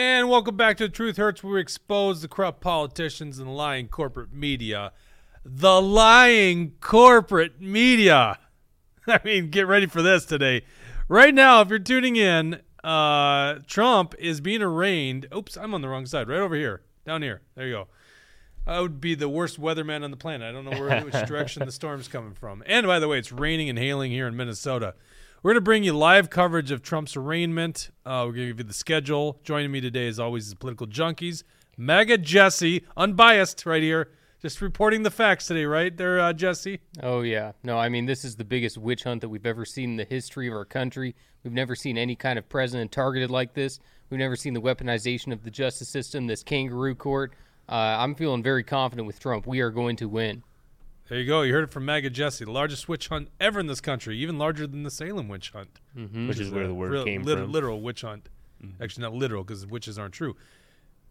And welcome back to The Truth Hurts, where we expose the corrupt politicians and the lying corporate media. The lying corporate media. I mean, get ready for this today. Right now, if you're tuning in, uh, Trump is being arraigned. Oops, I'm on the wrong side. Right over here. Down here. There you go. I would be the worst weatherman on the planet. I don't know where which direction the storm's coming from. And by the way, it's raining and hailing here in Minnesota. We're going to bring you live coverage of Trump's arraignment. Uh, we're going to give you the schedule. Joining me today, as always, is political junkies. Mega Jesse, unbiased right here, just reporting the facts today, right there, uh, Jesse? Oh, yeah. No, I mean, this is the biggest witch hunt that we've ever seen in the history of our country. We've never seen any kind of president targeted like this. We've never seen the weaponization of the justice system, this kangaroo court. Uh, I'm feeling very confident with Trump. We are going to win. There you go. You heard it from Mega Jesse, the largest witch hunt ever in this country, even larger than the Salem witch hunt, Mm-hmm. Which is where the word Real- came lit- from. Literal witch hunt. Mm-hmm. Actually, not literal because witches aren't true.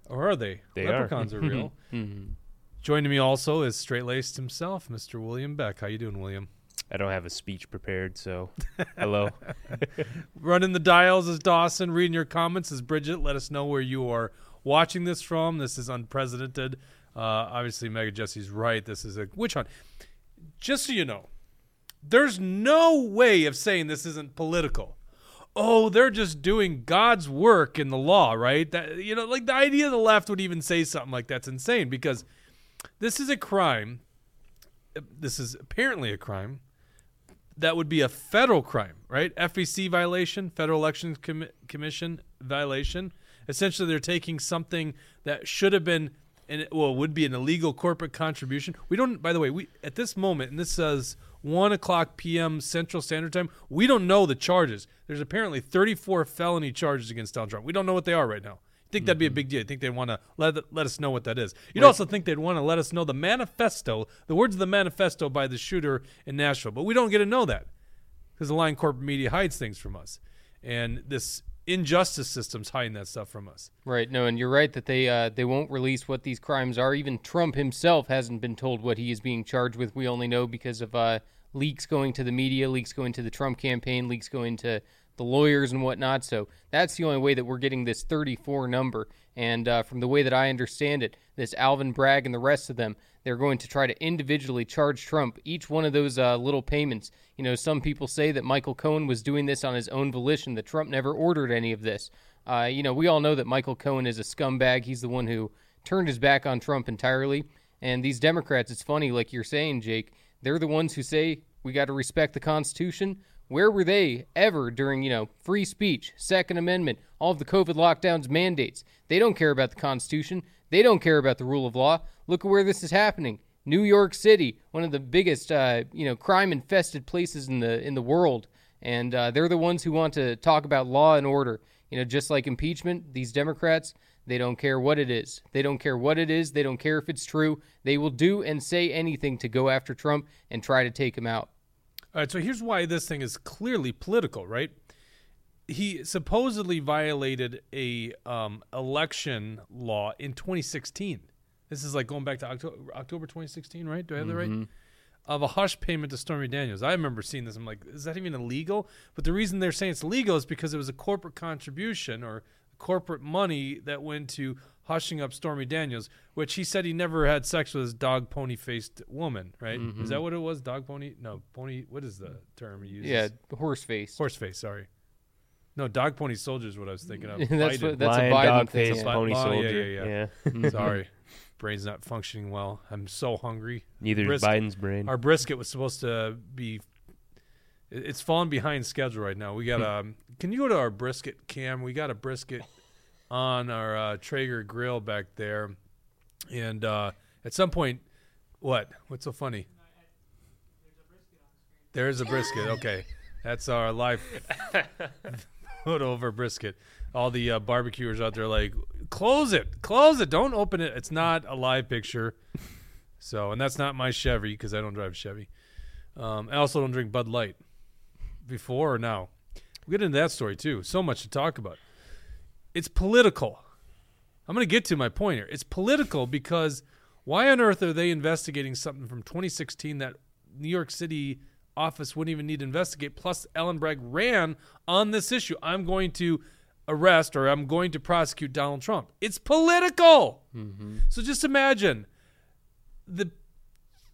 Or are they? They are. Leprechauns are, real. Mm-hmm. Joining me also is straight laced himself, Mr. William Beck. How you doing, William? I don't have a speech prepared, so hello. Running the dials is Dawson. Reading your comments is Bridget. Let us know where you are watching this from. This is unprecedented. Uh, obviously, Mega Jesse's right. This is a witch hunt. Just so you know, there's no way of saying this isn't political. Oh, they're just doing God's work in the law, right? That you know, like the idea the left would even say something like that's insane because this is a crime. This is apparently a crime that would be a federal crime, right? FEC violation, Federal Elections Commi- Commission violation. Essentially, they're taking something that should have been, and well, would be an illegal corporate contribution. We don't. By the way, we at this moment, and this says one o'clock p.m. Central Standard Time. We don't know the charges. There's apparently 34 felony charges against Donald Trump. We don't know what they are right now. You think that'd be a big deal? You think they'd want to let let us know what that is? You'd also think they'd want to let us know the manifesto, the words of the manifesto by the shooter in Nashville, but we don't get to know that because the lying corporate media hides things from us, and this injustice system's hiding that stuff from us. Right. No, and you're right that they uh, they won't release what these crimes are. Even Trump himself hasn't been told what he is being charged with. We only know because of uh, leaks going to the media, leaks going to the Trump campaign, leaks going to the lawyers and whatnot. So that's the only way that we're getting this 34 number. And uh, from the way that I understand it, this Alvin Bragg and the rest of them, they're going to try to individually charge Trump each one of those uh, little payments. You know, some people say that Michael Cohen was doing this on his own volition, that Trump never ordered any of this. Uh, you know, we all know that Michael Cohen is a scumbag. He's the one who turned his back on Trump entirely. And these Democrats, it's funny, like you're saying, Jake, they're the ones who say we got to respect the Constitution. Where were they ever during, you know, free speech, Second Amendment, all of the COVID lockdowns, mandates? They don't care about the Constitution. They don't care about the rule of law. Look at where this is happening. New York City, one of the biggest, uh, you know, crime-infested places in the in the world, and uh, they're the ones who want to talk about law and order. You know, just like impeachment, these Democrats, they don't care what it is. They don't care what it is. They don't care if it's true. They will do and say anything to go after Trump and try to take him out. All right, so here's why this thing is clearly political, right? He supposedly violated a um, election law in 2016. This is like going back to October, October 2016, right? Do I have that right? Of a hush payment to Stormy Daniels. I remember seeing this. I'm like, is that even illegal? But the reason they're saying it's legal is because it was a corporate contribution or corporate money that went to hushing up Stormy Daniels, which he said he never had sex with his dog pony faced woman, right? Is that what it was? Dog pony? No, pony. What is the term he uses? Yeah, horse face. Horse face, sorry. No, dog pony soldier is what I was thinking of. That's Biden. what- that's Lion, a Biden dog thing. face, yeah. Pony oh, yeah, soldier. yeah, Yeah. sorry. Brain's not functioning well. I'm so hungry. Neither is Brisket- Biden's brain. Our brisket was supposed to be. It's falling behind schedule right now. We got um. Can you go to our brisket cam? We got a brisket on our uh, Traeger grill back there, and uh, at some point, what? What's so funny? There's a brisket. Okay, that's our live of brisket. All the uh, barbecuers out there like, close it, close it, don't open it. It's not a live picture. So, and that's not my Chevy because I don't drive Chevy. Um, I also don't drink Bud Light. Before or now, We'll get into that story too. So much to talk about. It's political. I'm going to get to my point here. It's political because why on earth are they investigating something from 2016 that New York City office wouldn't even need to investigate? Plus, Alvin Bragg ran on this issue. I'm going to arrest or I'm going to prosecute Donald Trump. It's political. Mm-hmm. So just imagine the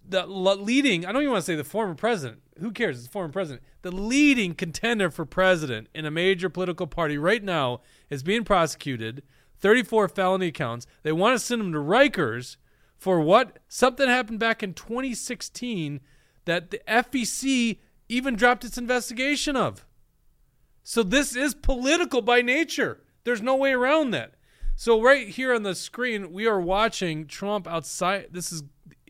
the leading, I don't even want to say the former president. Who cares? It's former president. The leading contender for president in a major political party right now is being prosecuted, 34 felony counts. They want to send him to Rikers for what? Something happened back in 2016 that the FEC even dropped its investigation of. So this is political by nature. There's no way around that. So right here on the screen, we are watching Trump outside. This is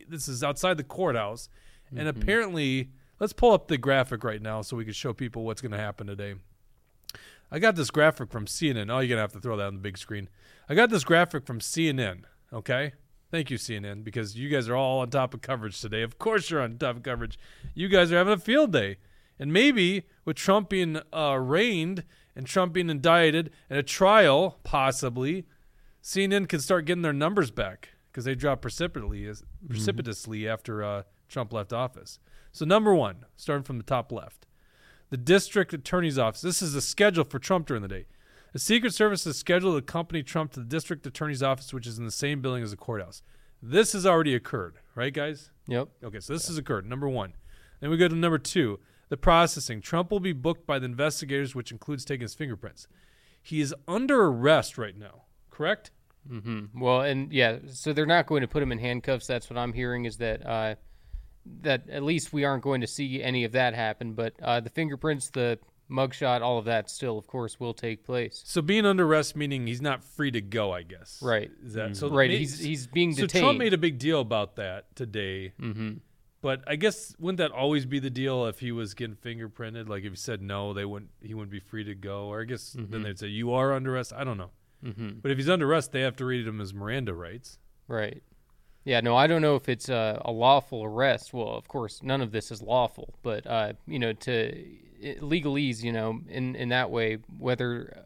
this is outside the courthouse, and apparently, let's pull up the graphic right now so we can show people what's going to happen today. I got this graphic from CNN. Oh, you're gonna have to throw that on the big screen. I got this graphic from CNN. Okay, thank you CNN because you guys are all on top of coverage today. Of course, you're on top of coverage. You guys are having a field day, and maybe with Trump being uh, arraigned and Trump being indicted and a trial possibly, CNN can start getting their numbers back because they dropped precipitously precipitously after uh, Trump left office. So number one, starting from the top left, the district attorney's office. This is the schedule for Trump during the day. The Secret Service is scheduled to accompany Trump to the district attorney's office, which is in the same building as the courthouse. This has already occurred, right, guys? Yep. Okay, so this has occurred. Number one. Then we go to number two, the processing. Trump will be booked by the investigators, which includes taking his fingerprints. He is under arrest right now, correct? Hmm Well, and yeah, so they're not going to put him in handcuffs. That's what I'm hearing is that uh, that at least we aren't going to see any of that happen. But uh, the fingerprints, the mugshot, all of that still, of course, will take place. So being under arrest meaning he's not free to go, I guess. Right. Is that so? Right. He's he's being detained. so. Trump made a big deal about that today. hmm But I guess wouldn't that always be the deal if he was getting fingerprinted? Like if he said no, they wouldn't. He wouldn't be free to go. Or I guess then they'd say you are under arrest. I don't know. Hmm But if he's under arrest, they have to read him as Miranda rights. Right. Yeah, no, I don't know if it's uh, a lawful arrest. Well, of course, none of this is lawful, but uh, you know, to legalese, you know, in in that way, whether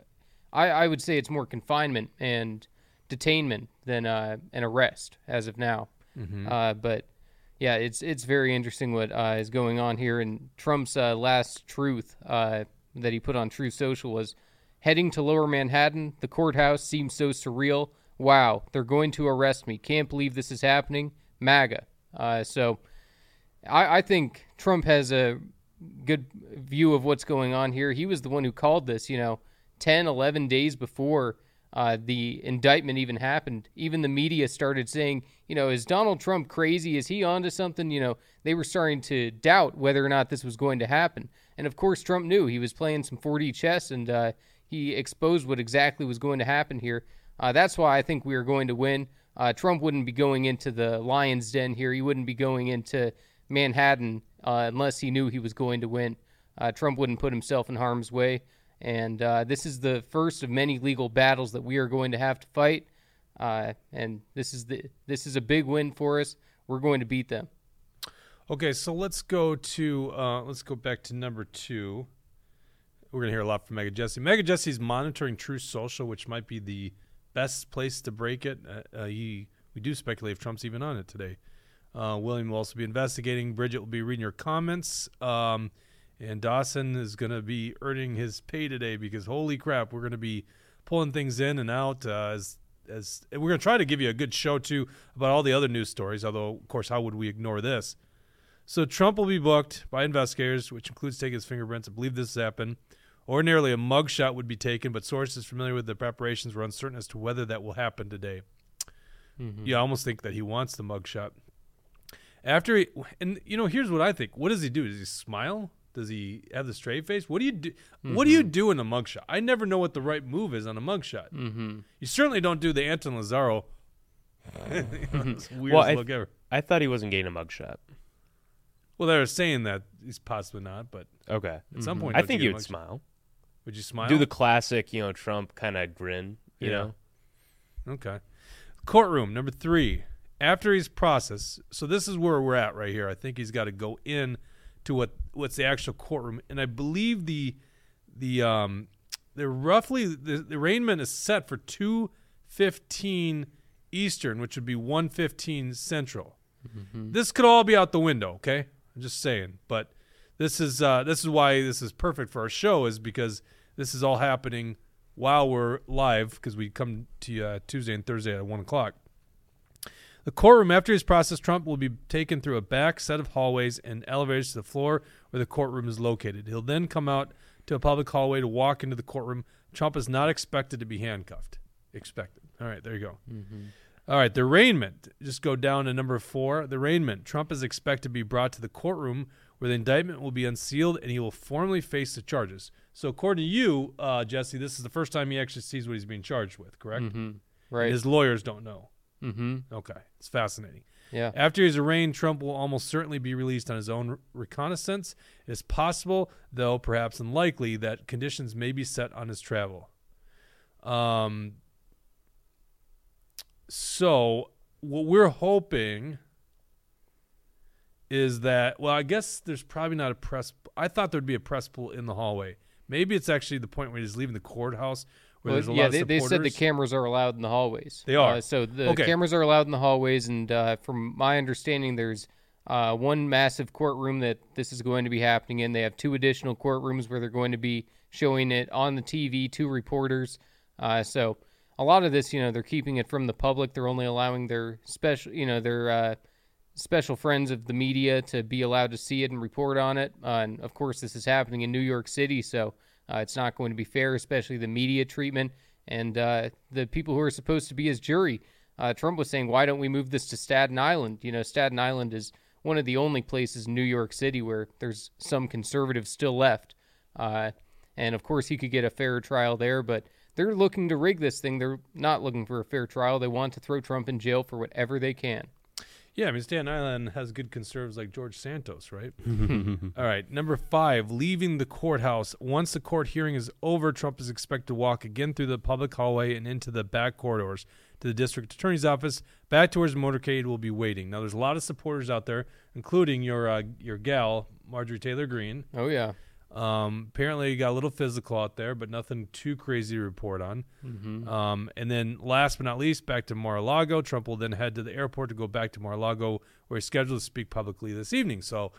I, I would say it's more confinement and detainment than uh, an arrest as of now. Uh, but yeah, it's it's very interesting what uh, is going on here. And Trump's uh, last truth uh, that he put on Truth Social was heading to Lower Manhattan. The courthouse seems so surreal. Wow, they're going to arrest me. Can't believe this is happening. MAGA. Uh, so I, I think Trump has a good view of what's going on here. He was the one who called this, you know, 10, 11 days before uh, the indictment even happened. Even the media started saying, you know, is Donald Trump crazy? Is he onto something? You know, they were starting to doubt whether or not this was going to happen. And of course, Trump knew he was playing some 4D chess and uh, he exposed what exactly was going to happen here. Uh, that's why I think we are going to win. Uh, Trump wouldn't be going into the lion's den here. He wouldn't be going into Manhattan uh, unless he knew he was going to win. Uh, Trump wouldn't put himself in harm's way. And uh, this is the first of many legal battles that we are going to have to fight. Uh, and this is the this is a big win for us. We're going to beat them. Okay, so let's go to let's go back to number two. We're gonna hear a lot from Mega Jesse. Mega Jesse's monitoring Truth Social, which might be the best place to break it. Uh, uh, he we do speculate if Trump's even on it today. Uh, William will also be investigating. Bridget will be reading your comments. Um, and Dawson is going to be earning his pay today because holy crap, we're going to be pulling things in and out uh, as as we're going to try to give you a good show too about all the other news stories. Although, of course, how would we ignore this? So Trump will be booked by investigators, which includes taking his fingerprints. I believe this has happened. Ordinarily, a mugshot would be taken, but sources familiar with the preparations were uncertain as to whether that will happen today. Mm-hmm. You almost think that he wants the mugshot. After he, and you know, here's what I think. What does he do? Does he smile? Does he have the straight face? What do you do? What do you mm-hmm. do in a mugshot? I never know what the right move is on a mugshot. Mm-hmm. You certainly don't do the Anton Lazzaro. You know, weirdest Well, I- look ever. I thought he wasn't getting a mugshot. Well, they're saying that he's possibly not, but Okay. at some mm-hmm. point, I think he would smile. Would you smile? Do the classic, you know, Trump kind of grin. You Yeah. know. Okay. Courtroom number three. After he's processed, so this is where we're at right here. I think he's got to go in to what what's the actual courtroom, and I believe the the um the roughly the, the arraignment is set for two fifteen Eastern, which would be one fifteen Central. This could all be out the window. Okay, I'm just saying, but this is uh, this is why this is perfect for our show is because this is all happening while we're live because we come to you uh, Tuesday and Thursday at one o'clock. The courtroom after he's processed, Trump will be taken through a back set of hallways and elevators to the floor where the courtroom is located. He'll then come out to a public hallway to walk into the courtroom. Trump is not expected to be handcuffed. Expected. All right, there you go. All right, the arraignment. Just go down to number four. The arraignment. Trump is expected to be brought to the courtroom where the indictment will be unsealed and he will formally face the charges. So, according to you, uh, Jesse, this is the first time he actually sees what he's being charged with, correct? Mm-hmm. Right. His lawyers don't know. mm-hmm. Okay, it's fascinating. Yeah. After he's arraigned, Trump will almost certainly be released on his own reconnaissance. It is possible, though perhaps unlikely, that conditions may be set on his travel. Um, so, what we're hoping is that, well, I guess there's probably not a press. I thought there'd be a press pool in the hallway. Maybe it's actually the point where he's leaving the courthouse where Well, there's a yeah, lot of they, they said the cameras are allowed in the hallways. They are. Uh, so the Okay. cameras are allowed in the hallways, and uh, from my understanding, there's uh, one massive courtroom that this is going to be happening in. They have two additional courtrooms where they're going to be showing it on the TV, two reporters. Uh, so a lot of this, you know, they're keeping it from the public. They're only allowing their special, you know, their uh, special friends of the media to be allowed to see it and report on it. Uh, and of course, this is happening in New York City, so uh, it's not going to be fair, especially the media treatment and uh, the people who are supposed to be his jury. Uh, Trump was saying, "Why don't we move this to Staten Island?" You know, Staten Island is one of the only places in New York City where there's some conservatives still left. Uh, and of course, he could get a fair trial there, but they're looking to rig this thing. They're not looking for a fair trial. They want to throw Trump in jail for whatever they can. Yeah, I mean, Staten Island has good conservatives like George Santos, right? All right, number five, leaving the courthouse. Once the court hearing is over, Trump is expected to walk again through the public hallway and into the back corridors to the district attorney's office, back to where his motorcade will be waiting. Now, there's a lot of supporters out there, including your uh, your gal, Marjorie Taylor Greene. Oh yeah, Um, apparently, he got a little physical out there, but nothing too crazy to report on. Um, and then, last but not least, back to Mar-a-Lago. Trump will then head to the airport to go back to Mar-a-Lago, where he's scheduled to speak publicly this evening. So,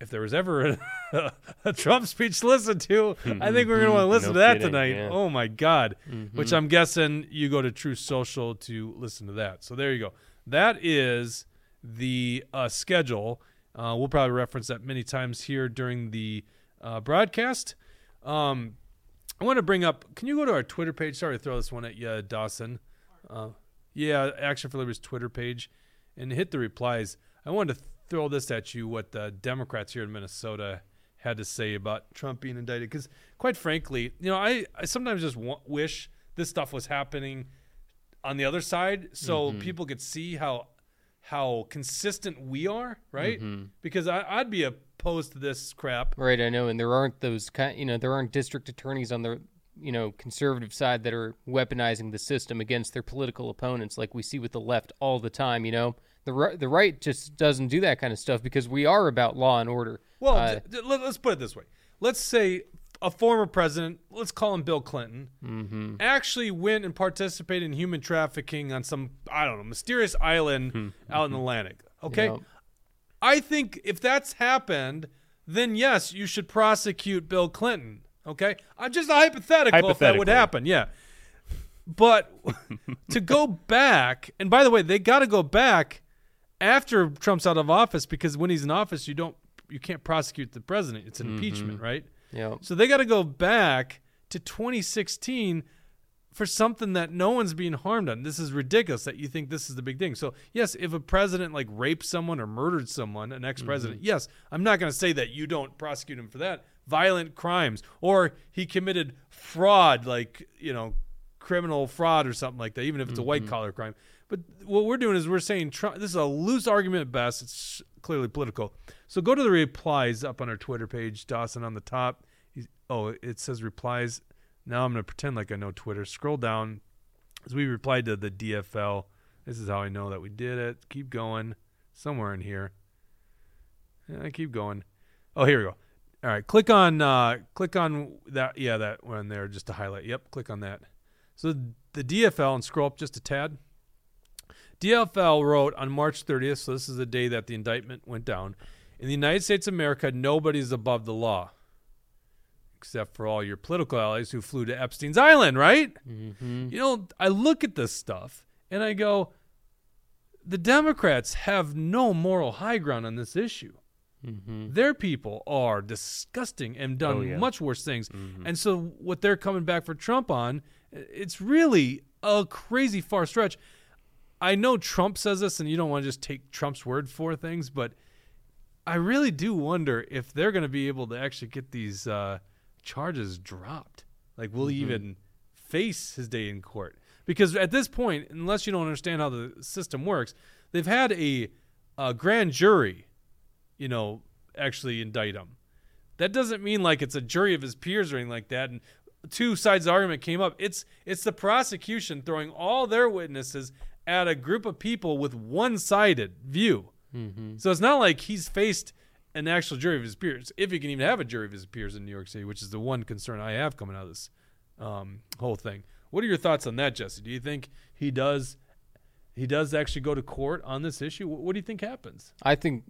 if there was ever a, a Trump speech to listen to, I think we're going to want to listen No to that kidding, tonight. yeah. Oh my God! Which I'm guessing you go to Truth Social to listen to that. So there you go. That is the uh, schedule. Uh, we'll probably reference that many times here during the uh, broadcast. Um, I want to bring up. Can you go to our Twitter page? Sorry to throw this one at you, Dawson. Uh, yeah, Action for Liberty's Twitter page, and hit the replies. I wanted to throw this at you. What the Democrats here in Minnesota had to say about Trump being indicted? Because quite frankly, you know, I, I sometimes just wa- wish this stuff was happening on the other side, so people could see how how consistent we are, right? Because I, I'd be opposed to this crap. right. I know, and there aren't those kind. You know, there aren't district attorneys on the you know conservative side that are weaponizing the system against their political opponents, like we see with the left all the time. You know, the ri- the right just doesn't do that kind of stuff because we are about law and order. Well, Uh, d- d- let, us put it this way. Let's say a former president, let's call him Bill Clinton, Mm-hmm. actually went and participated in human trafficking on some, I don't know, mysterious island out in the Atlantic. Okay? you know, I think if that's happened, then yes, you should prosecute Bill Clinton. Okay? I'm just a hypothetical if that would happen. Yeah. But to go back, and by the way, they got to go back after Trump's out of office because when he's in office, you don't, you can't prosecute the president. It's an impeachment, mm-hmm. right? know, So they got to go back to 2016 for something that no one's being harmed on. This is ridiculous that you think this is the big thing. So, yes, if a president like raped someone or murdered someone, an ex-president, mm-hmm. yes, I'm not going to say that you don't prosecute him for that. Violent crimes or he committed fraud like, you know, criminal fraud or something like that, even if it's a white mm-hmm. collar crime. But what we're doing is we're saying Trump, this is a loose argument at best. It's clearly political. So go to the replies up on our Twitter page, Dawson on the top. He's, oh, it says replies. Now I'm going to pretend like I know Twitter. Scroll down as we replied to the DFL. This is how I know that we did it. Keep going. Somewhere in here. Yeah, keep going. Oh, here we go. All right, click on uh, click on that. Yeah, that one there just to highlight. Yep, click on that. So the DFL and scroll up just a tad. DFL wrote on March 30th, so this is the day that the indictment went down. In the United States of America, nobody is above the law. Except for all your political allies who flew to Epstein's Island, right? Mm-hmm. You know, I look at this stuff and I go, the Democrats have no moral high ground on this issue. Mm-hmm. Their people are disgusting and done Oh, yeah. much worse things. And so what they're coming back for Trump on, it's really a crazy far stretch. I know Trump says this and you don't want to just take Trump's word for things, but I really do wonder if they're going to be able to actually get these uh, charges dropped. Like, will he mm-hmm. even face his day in court? Because at this point, unless you don't understand how the system works, they've had a, a grand jury, you know, actually indict him. That doesn't mean like it's a jury of his peers or anything like that. And two sides of the argument came up. It's it's the prosecution throwing all their witnesses at a group of people with one-sided view. Mm-hmm. So it's not like he's faced an actual jury of his peers, if he can even have a jury of his peers in New York City, which is the one concern I have coming out of this um, whole thing. What are your thoughts on that, Jesse? Do you think he does he does actually go to court on this issue? What, do you think happens? I think,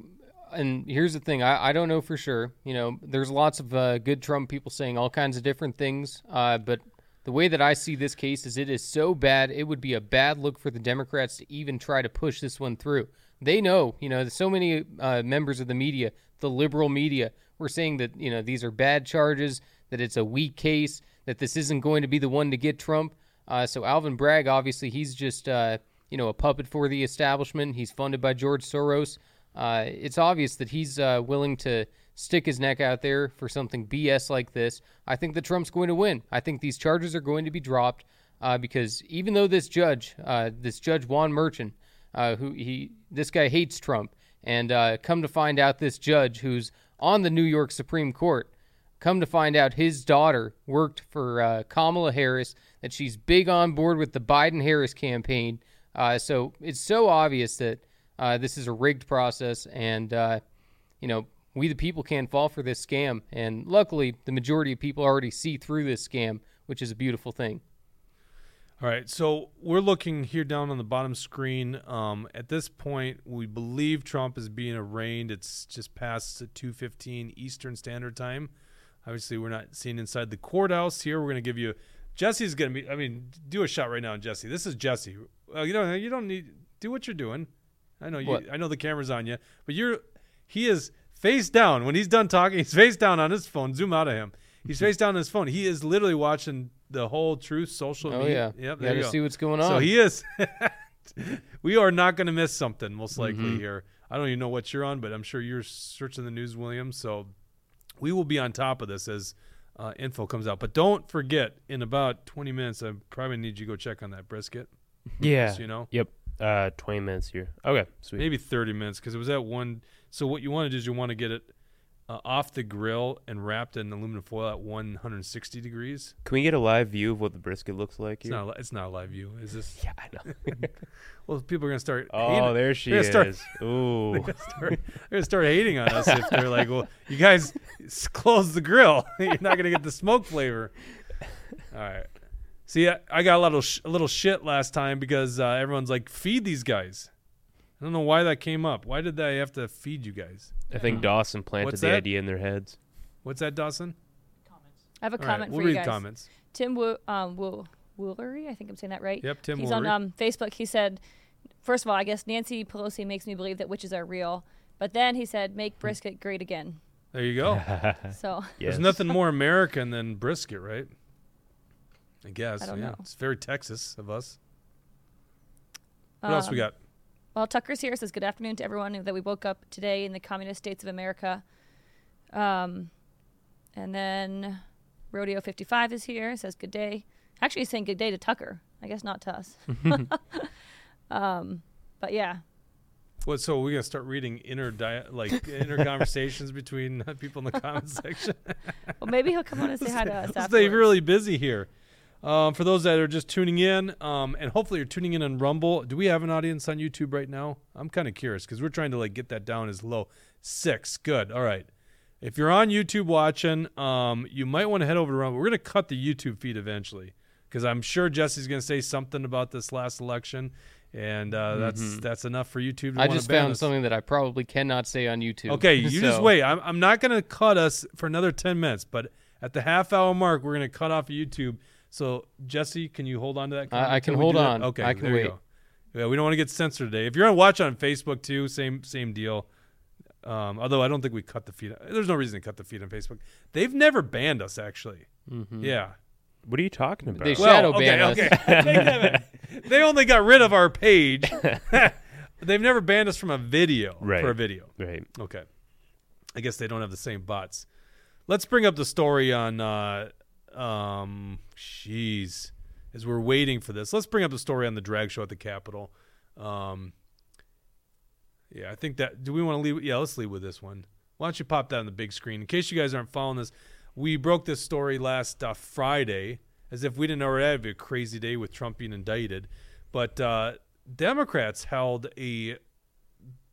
and here's the thing: I, I don't know for sure. You know, there's lots of uh, good Trump people saying all kinds of different things, uh, but the way that I see this case is it is so bad, it would be a bad look for the Democrats to even try to push this one through. They know, you know, so many uh, members of the media, the liberal media, were saying that you know these are bad charges, that it's a weak case, that this isn't going to be the one to get Trump. Uh, so Alvin Bragg, obviously, he's just uh, you know a puppet for the establishment. He's funded by George Soros. Uh, it's obvious that he's uh, willing to stick his neck out there for something BS like this. I think that Trump's going to win. I think these charges are going to be dropped uh, because even though this judge, this judge Juan Merchan, uh, who he this guy hates Trump, and uh, come to find out this judge who's on the New York Supreme Court, come to find out his daughter worked for uh, Kamala Harris, that she's big on board with the Biden Harris campaign. Uh, so it's so obvious that uh, this is a rigged process, and uh, you know we the people can't fall for this scam. And luckily, the majority of people already see through this scam, which is a beautiful thing. All right, so we're looking here down on the bottom screen. Um, at this point, we believe Trump is being arraigned. It's just past 2:15 Eastern Standard Time. Obviously, we're not seeing inside the courthouse here. We're going to give you Jesse's going to be. I mean, do a shot right now, Jesse. This is Jesse. Uh, you know, you don't need do what you're doing. I know you. What? I know the camera's on you, but you're. He is face down when he's done talking. He's face down on his phone. Zoom out of him. He's face down on his phone. He is literally watching the whole Truth social Oh media. yeah, Yep. There you got go. to see what's going on. So he is. we are not going to miss something, most likely Mm-hmm. here. I don't even know what you're on, but I'm sure you're searching the news, William. So we will be on top of this as uh, info comes out. But don't forget, in about 20 minutes, I probably need you to go check on that brisket. Yeah. So you know, Yep. Uh, 20 minutes here. Okay. Sweet. maybe 30 minutes because it was at one. So what you want to do is you want to get it uh, off the grill and wrapped in aluminum foil at 160 degrees. Can we get a live view of what the brisket looks like It's here? not. a It's not a live view. Is this? yeah, I know. Well, people are gonna start. oh, hating- there she They're is. start- Ooh. they're gonna start, they're gonna start hating on us if they're like, "Well, you guys close the grill. You're not gonna get the smoke flavor." All right. See, I, I got a little sh- a little shit last time because uh, everyone's like, "Feed these guys." I don't know why that came up. Why did they have to feed you guys? I think Dawson planted What's the that? idea in their heads. What's that, Dawson? Comments. I have a All right, comment we'll for read you guys. comments. Tim Wo- um, Wo- Woolery, I think I'm saying that right. Yep, Tim He's on Woolery. um, Facebook. He said, first of all, I guess Nancy Pelosi makes me believe that witches are real. But then he said, Hmm. make brisket great again. There you go. So Yes. There's nothing more American than brisket, right? I guess. I don't yeah. know. It's very Texas of us. What else we Um, got? Well, Tucker's here says good afternoon to everyone that we woke up today in the communist states of America. Um, and then Rodeo 55 is here says good day. Actually, he's saying good day to Tucker. I guess not to us. um, but yeah, What? So we're gonna start reading inner dia- like inner conversations between uh, people in the comment section. well maybe he'll come on and say hi to us. Let's stay really busy here. Um, for those that are just tuning in, um, and hopefully you're tuning in on Rumble. Do we have an audience on YouTube right now? I'm kind of curious because we're trying to like get that down as low. Six, good. All right. If you're on YouTube watching, um, you might want to head over to Rumble. We're gonna cut the YouTube feed eventually because I'm sure Jesse's gonna say something about this last election, and uh, that's that's enough for YouTube. To Mm-hmm. I just found us. something that I probably cannot say on YouTube. Okay, you just wait. I'm, I'm not going to cut us for another 10 minutes, but At the half hour mark, we're gonna cut off YouTube. So Jesse, can you hold on to that? I- I can hold do that? on. Okay, I can there you wait. go. Yeah, we don't want to get censored today. If you're gonna watch on Facebook too, same same deal. Um, although I don't think we cut the feed. There's no reason to cut the feed on Facebook. They've never banned us actually. Mhm. Yeah. What are you talking about? They Well, shadow okay, ban us. okay. Take they only got rid of our page. They've never banned us from a video Right. for a video. right. Okay. I guess they don't have the same bots. Let's bring up the story on uh um jeez. As we're waiting for this. Let's bring up the story on the drag show at the Capitol. Um Yeah, I think that do we want to leave yeah, let's leave with this one. Why don't you pop that on the big screen? In case you guys aren't following this, we broke this story last uh, Friday, as if we didn't already have a crazy day with Trump being indicted. But uh, Democrats held a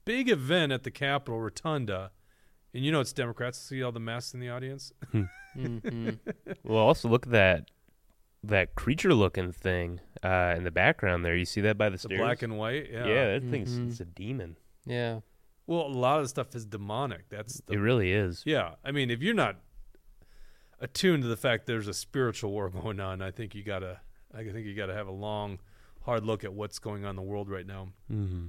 big event at the Capitol Rotunda, and you know it's Democrats. See all the masks in the audience. Mhm. Well, also look at that that creature looking thing uh, in the background there. You see that by the The stairs? black and white. Yeah. yeah. that thing's Mhm. it's a demon. Yeah. Well, a lot of the stuff is demonic. That's the It really is. Yeah, I mean, if you're not attuned to the fact there's a spiritual war going on, I think you gotta, I think you gotta have a long, hard look at what's going on in the world right now. Mm-hmm.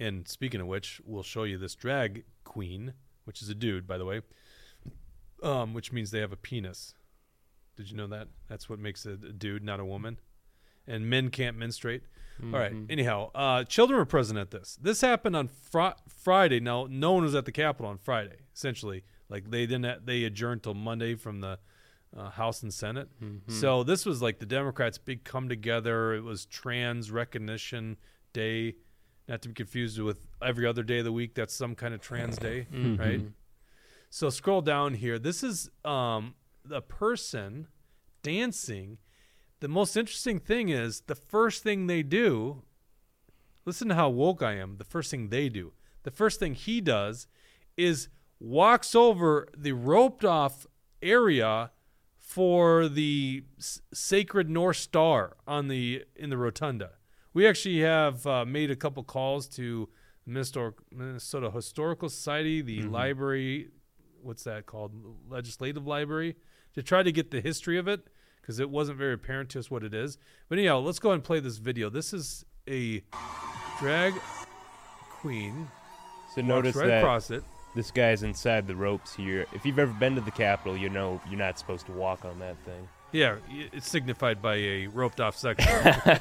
And speaking of which, we'll show you this drag queen, which is a dude, by the way, um, which means they have a penis. Did you know that? That's what makes a, a dude, not a woman. And men can't menstruate. All right. Mhm. Anyhow, uh, children were present at this. This happened on fr- Friday. Now, no one was at the Capitol on Friday. Essentially, like they didn't. they adjourned till Monday from the uh, House and Senate. Mhm. So this was like the Democrats' big come together. It was Trans Recognition Day, not to be confused with every other day of the week. That's some kind of trans day, right? So scroll down here. This is um, a person dancing. The most interesting thing is the first thing they do. Listen to how woke I am. The first thing they do. The first thing he does is walks over the roped off area for the s- sacred North Star on the in the rotunda. We actually have uh, made a couple calls to Minnesota, Minnesota Historical Society, the library, what's that called, legislative library, to try to get the history of it because it wasn't very apparent to us what it is. But anyhow, let's go ahead and play this video. This is a drag queen. So notice right that across it. this guy's inside the ropes here. If you've ever been to the Capitol, you know you're not supposed to walk on that thing. Yeah, y- it's signified by a roped off section. In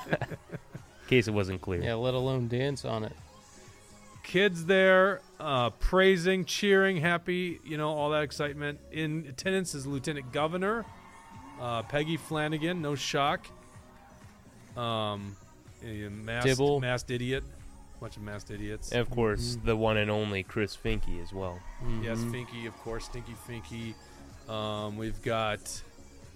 case it wasn't clear. Yeah, let alone dance on it. Kids there uh, praising, cheering, happy, you know, all that excitement. In attendance is Lieutenant Governor uh, Peggy Flanagan, no shock. Um, a masked, Dibble. masked idiot, bunch of masked idiots. And of course, the one and only Chris Finke as well. Yes, Mhm. Finky, of course, Stinky Finky. Um, we've got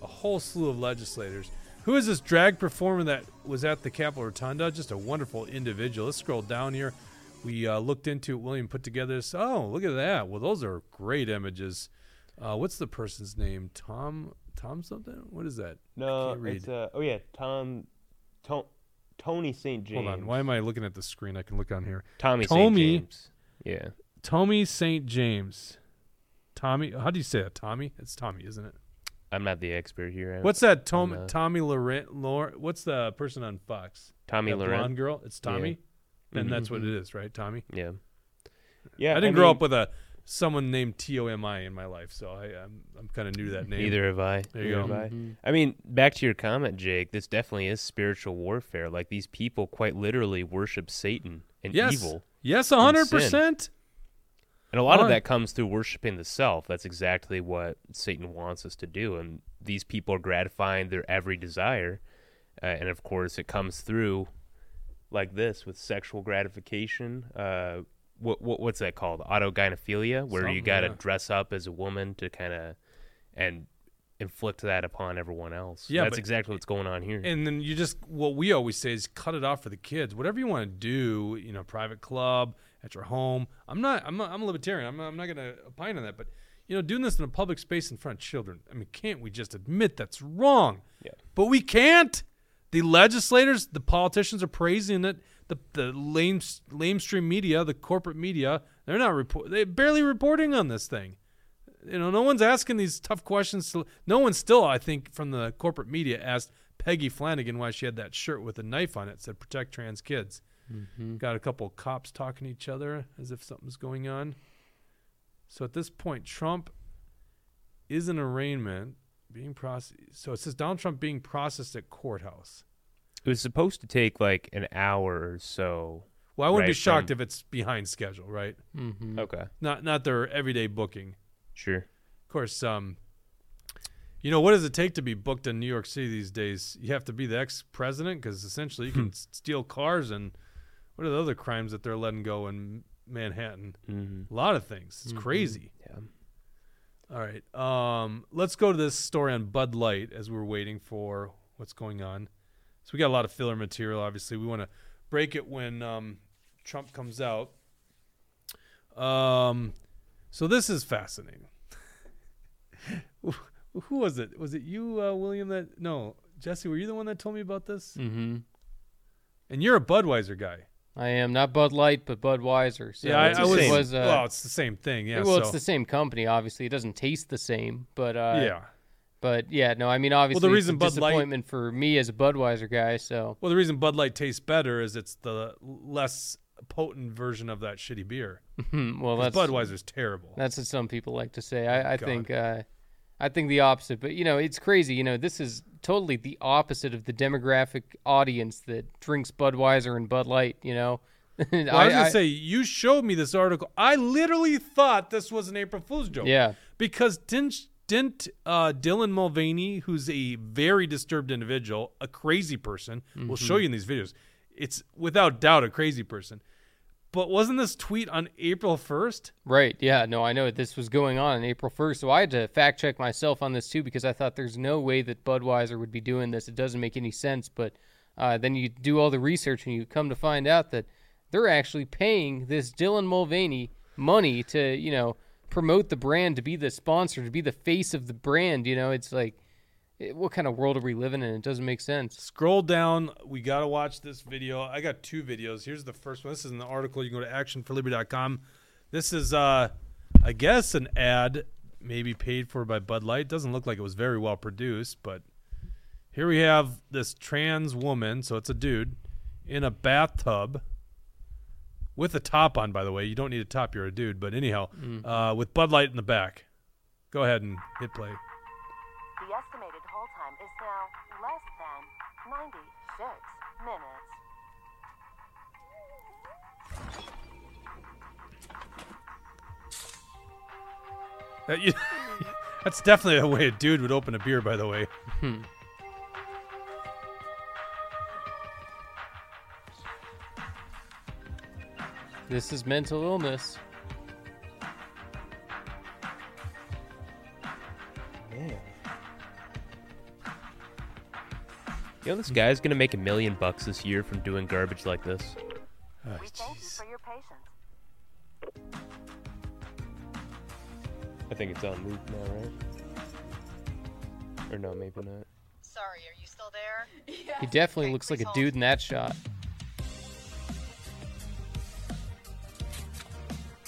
a whole slew of legislators. Who is this drag performer that was at the Capitol Rotunda? Just a wonderful individual. Let's scroll down here. We uh, looked into it. William put together this. Oh, look at that. Well, those are great images. Uh, what's the person's name? Tom. Tom something. What is that? No, it's uh, oh yeah, Tom, to, Tony St. James. Hold on. Why am I looking at the screen? I can look on here. Tommy St. James. Yeah, Tommy St. James. Tommy. How do you say that? Tommy. It's Tommy, isn't it? I'm not the expert here. What's that? Tom, uh, Tommy Lahren. Laur, what's the person on Fox? Tommy that Lahren? blonde girl. It's Tommy, and Mhm. that's what it is, right? Tommy. Yeah, yeah. I didn't grow mean, up with a someone named T O M I in my life, so I, I'm I'm kind of new to that name. Neither have I. There you go. have I. I mean, back to your comment, Jake. This definitely is spiritual warfare. Like these people quite literally worship Satan and Yes, evil, yes, hundred percent. and a lot Why? of that comes through worshiping the self. That's exactly what Satan wants us to do, and these people are gratifying their every desire, uh, and of course, it comes through like this with sexual gratification. Uh, what, what what's that called? Autogynephilia, where you got to yeah. dress up as a woman to kind of and inflict that upon everyone else. Yeah, that's exactly what's going on here. And then you just what we always say is cut it off for the kids. Whatever you want to do, you know, private club at your home. I'm not. I'm. Not, I'm a libertarian. I'm. Not, I'm not going to opine on that. But you know, doing this in a public space in front of children. I mean, can't we just admit that's wrong? Yeah. But we can't. The legislators, the politicians are praising it. The the lame lamestream media, the corporate media, they're not report. They're barely reporting on this thing. You know, no one's asking these tough questions. To, no one still, I think, from the corporate media asked Peggy Flanagan why she had that shirt with a knife on it said "Protect Trans Kids." Mm-hmm. Got a couple cops talking to each other as if something's going on. So at this point, Trump is in arraignment, being processed. So it says Donald Trump being processed at courthouse. It was supposed to take like an hour or so. Well, I wouldn't be shocked from- if it's behind schedule, right? Mm-hmm. Okay. Not not their everyday booking. Sure. Of course, um, you know what does it take to be booked in New York City these days? You have to be the ex-president because essentially you can s- steal cars and what are the other crimes that they're letting go in Manhattan? Mm-hmm. A lot of things. It's Mhm. crazy. Yeah. All right, um, let's go to this story on Bud Light as we're waiting for what's going on. So we got a lot of filler material. Obviously, we want to break it when um, Trump comes out. Um, so this is fascinating. Who was it? Was it you, uh, William? That no, Jesse. Were you the one that told me about this? Mm-hmm. And you're a Budweiser guy. I am not Bud Light, but Budweiser. So yeah, it's I, I was. was, uh, well, it's the same thing. Yeah. well, so, it's the same company. Obviously, it doesn't taste the same, but uh, yeah. But yeah, no, I mean, obviously, reason it's a Bud Light- disappointment for me as a Budweiser guy. So Well, the reason Bud Light tastes better is it's the less potent version of that shitty beer. well, that's Budweiser's terrible. That's what some people like to say. I, I think uh, I think the opposite. But you know, it's crazy. You know, this is totally the opposite of the demographic audience that drinks Budweiser and Bud Light. You know, Well, I was gonna say you showed me this article. I literally thought this was an April Fool's joke. yeah, Because didn't didn't uh, Dylan Mulvaney, who's a very disturbed individual, a crazy person, we'll show you in these videos. It's without doubt a crazy person. But wasn't this tweet on April first? right. Yeah, no, I know this was going on on April first, so I had to fact check myself on this too because I thought there's no way that Budweiser would be doing this. It doesn't make any sense. But uh, then you do all the research and you come to find out that they're actually paying this Dylan Mulvaney money to, you know, promote the brand, to be the sponsor, to be the face of the brand. You know, it's like, what kind of world are we living in? It doesn't make sense. Scroll down. We got to watch this video. I got two videos. Here's the first one. This is in the article. You can go to actionforliberty.com. This is, uh, I guess, an ad maybe paid for by Bud Light. Doesn't look like it was very well produced, but here we have this trans woman, so it's a dude, in a bathtub with a top on, by the way. You don't need a top, you're a dude. But anyhow, uh, with Bud Light in the back. Go ahead and hit play. The estimated hold time is now less than 96 minutes. That, you, that's definitely the way a dude would open a beer, by the way. This is mental illness. You know, this guy's gonna make a million bucks this year from doing garbage like this. Oh, We thank you jeez. for your patience. I think it's on loop now, right? Or no, maybe not. Sorry, are you still there? He definitely looks like a dude in that shot.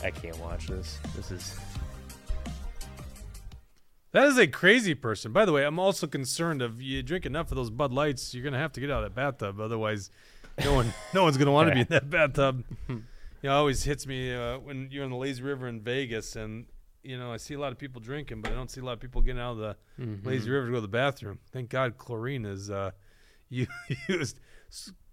I can't watch this. This is That is a crazy person. By the way, I'm also concerned if you drink enough of those Bud Lights, you're gonna have to get out of that bathtub. Otherwise, no one, no one's gonna want to be in that bathtub. you know, it always hits me uh, when you're in the lazy river in Vegas, and you know, I see a lot of people drinking, but I don't see a lot of people getting out of the lazy river to go to the bathroom. Thank God, chlorine is uh, used.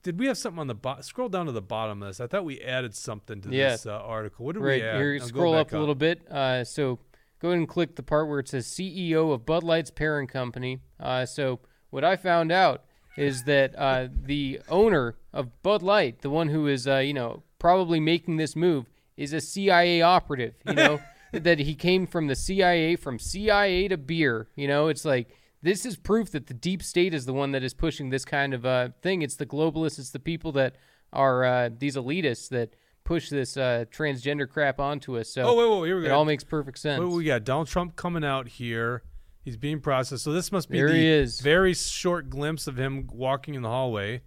Did we have something on the bottom? Scroll down to the bottom of this. I thought we added something to Yeah. this uh, article. What did Right we add? here, scroll back up a little bit. Uh, so go ahead and click the part where it says CEO of Bud Light's parent company. Uh, so what I found out is that uh, the owner of Bud Light, the one who is uh, you know probably making this move, is a CIA operative. You know that he came from the CIA, from CIA to beer. You know, it's like. This is proof that the deep state is the one that is pushing this kind of uh, thing. It's the globalists. It's the people that are uh, these elitists that push this uh, transgender crap onto us. So Oh wait, wait, here we go. it all makes perfect sense. What do we got? Donald Trump coming out here. He's being processed. So this must be There the he is. very short glimpse of him walking in the hallway.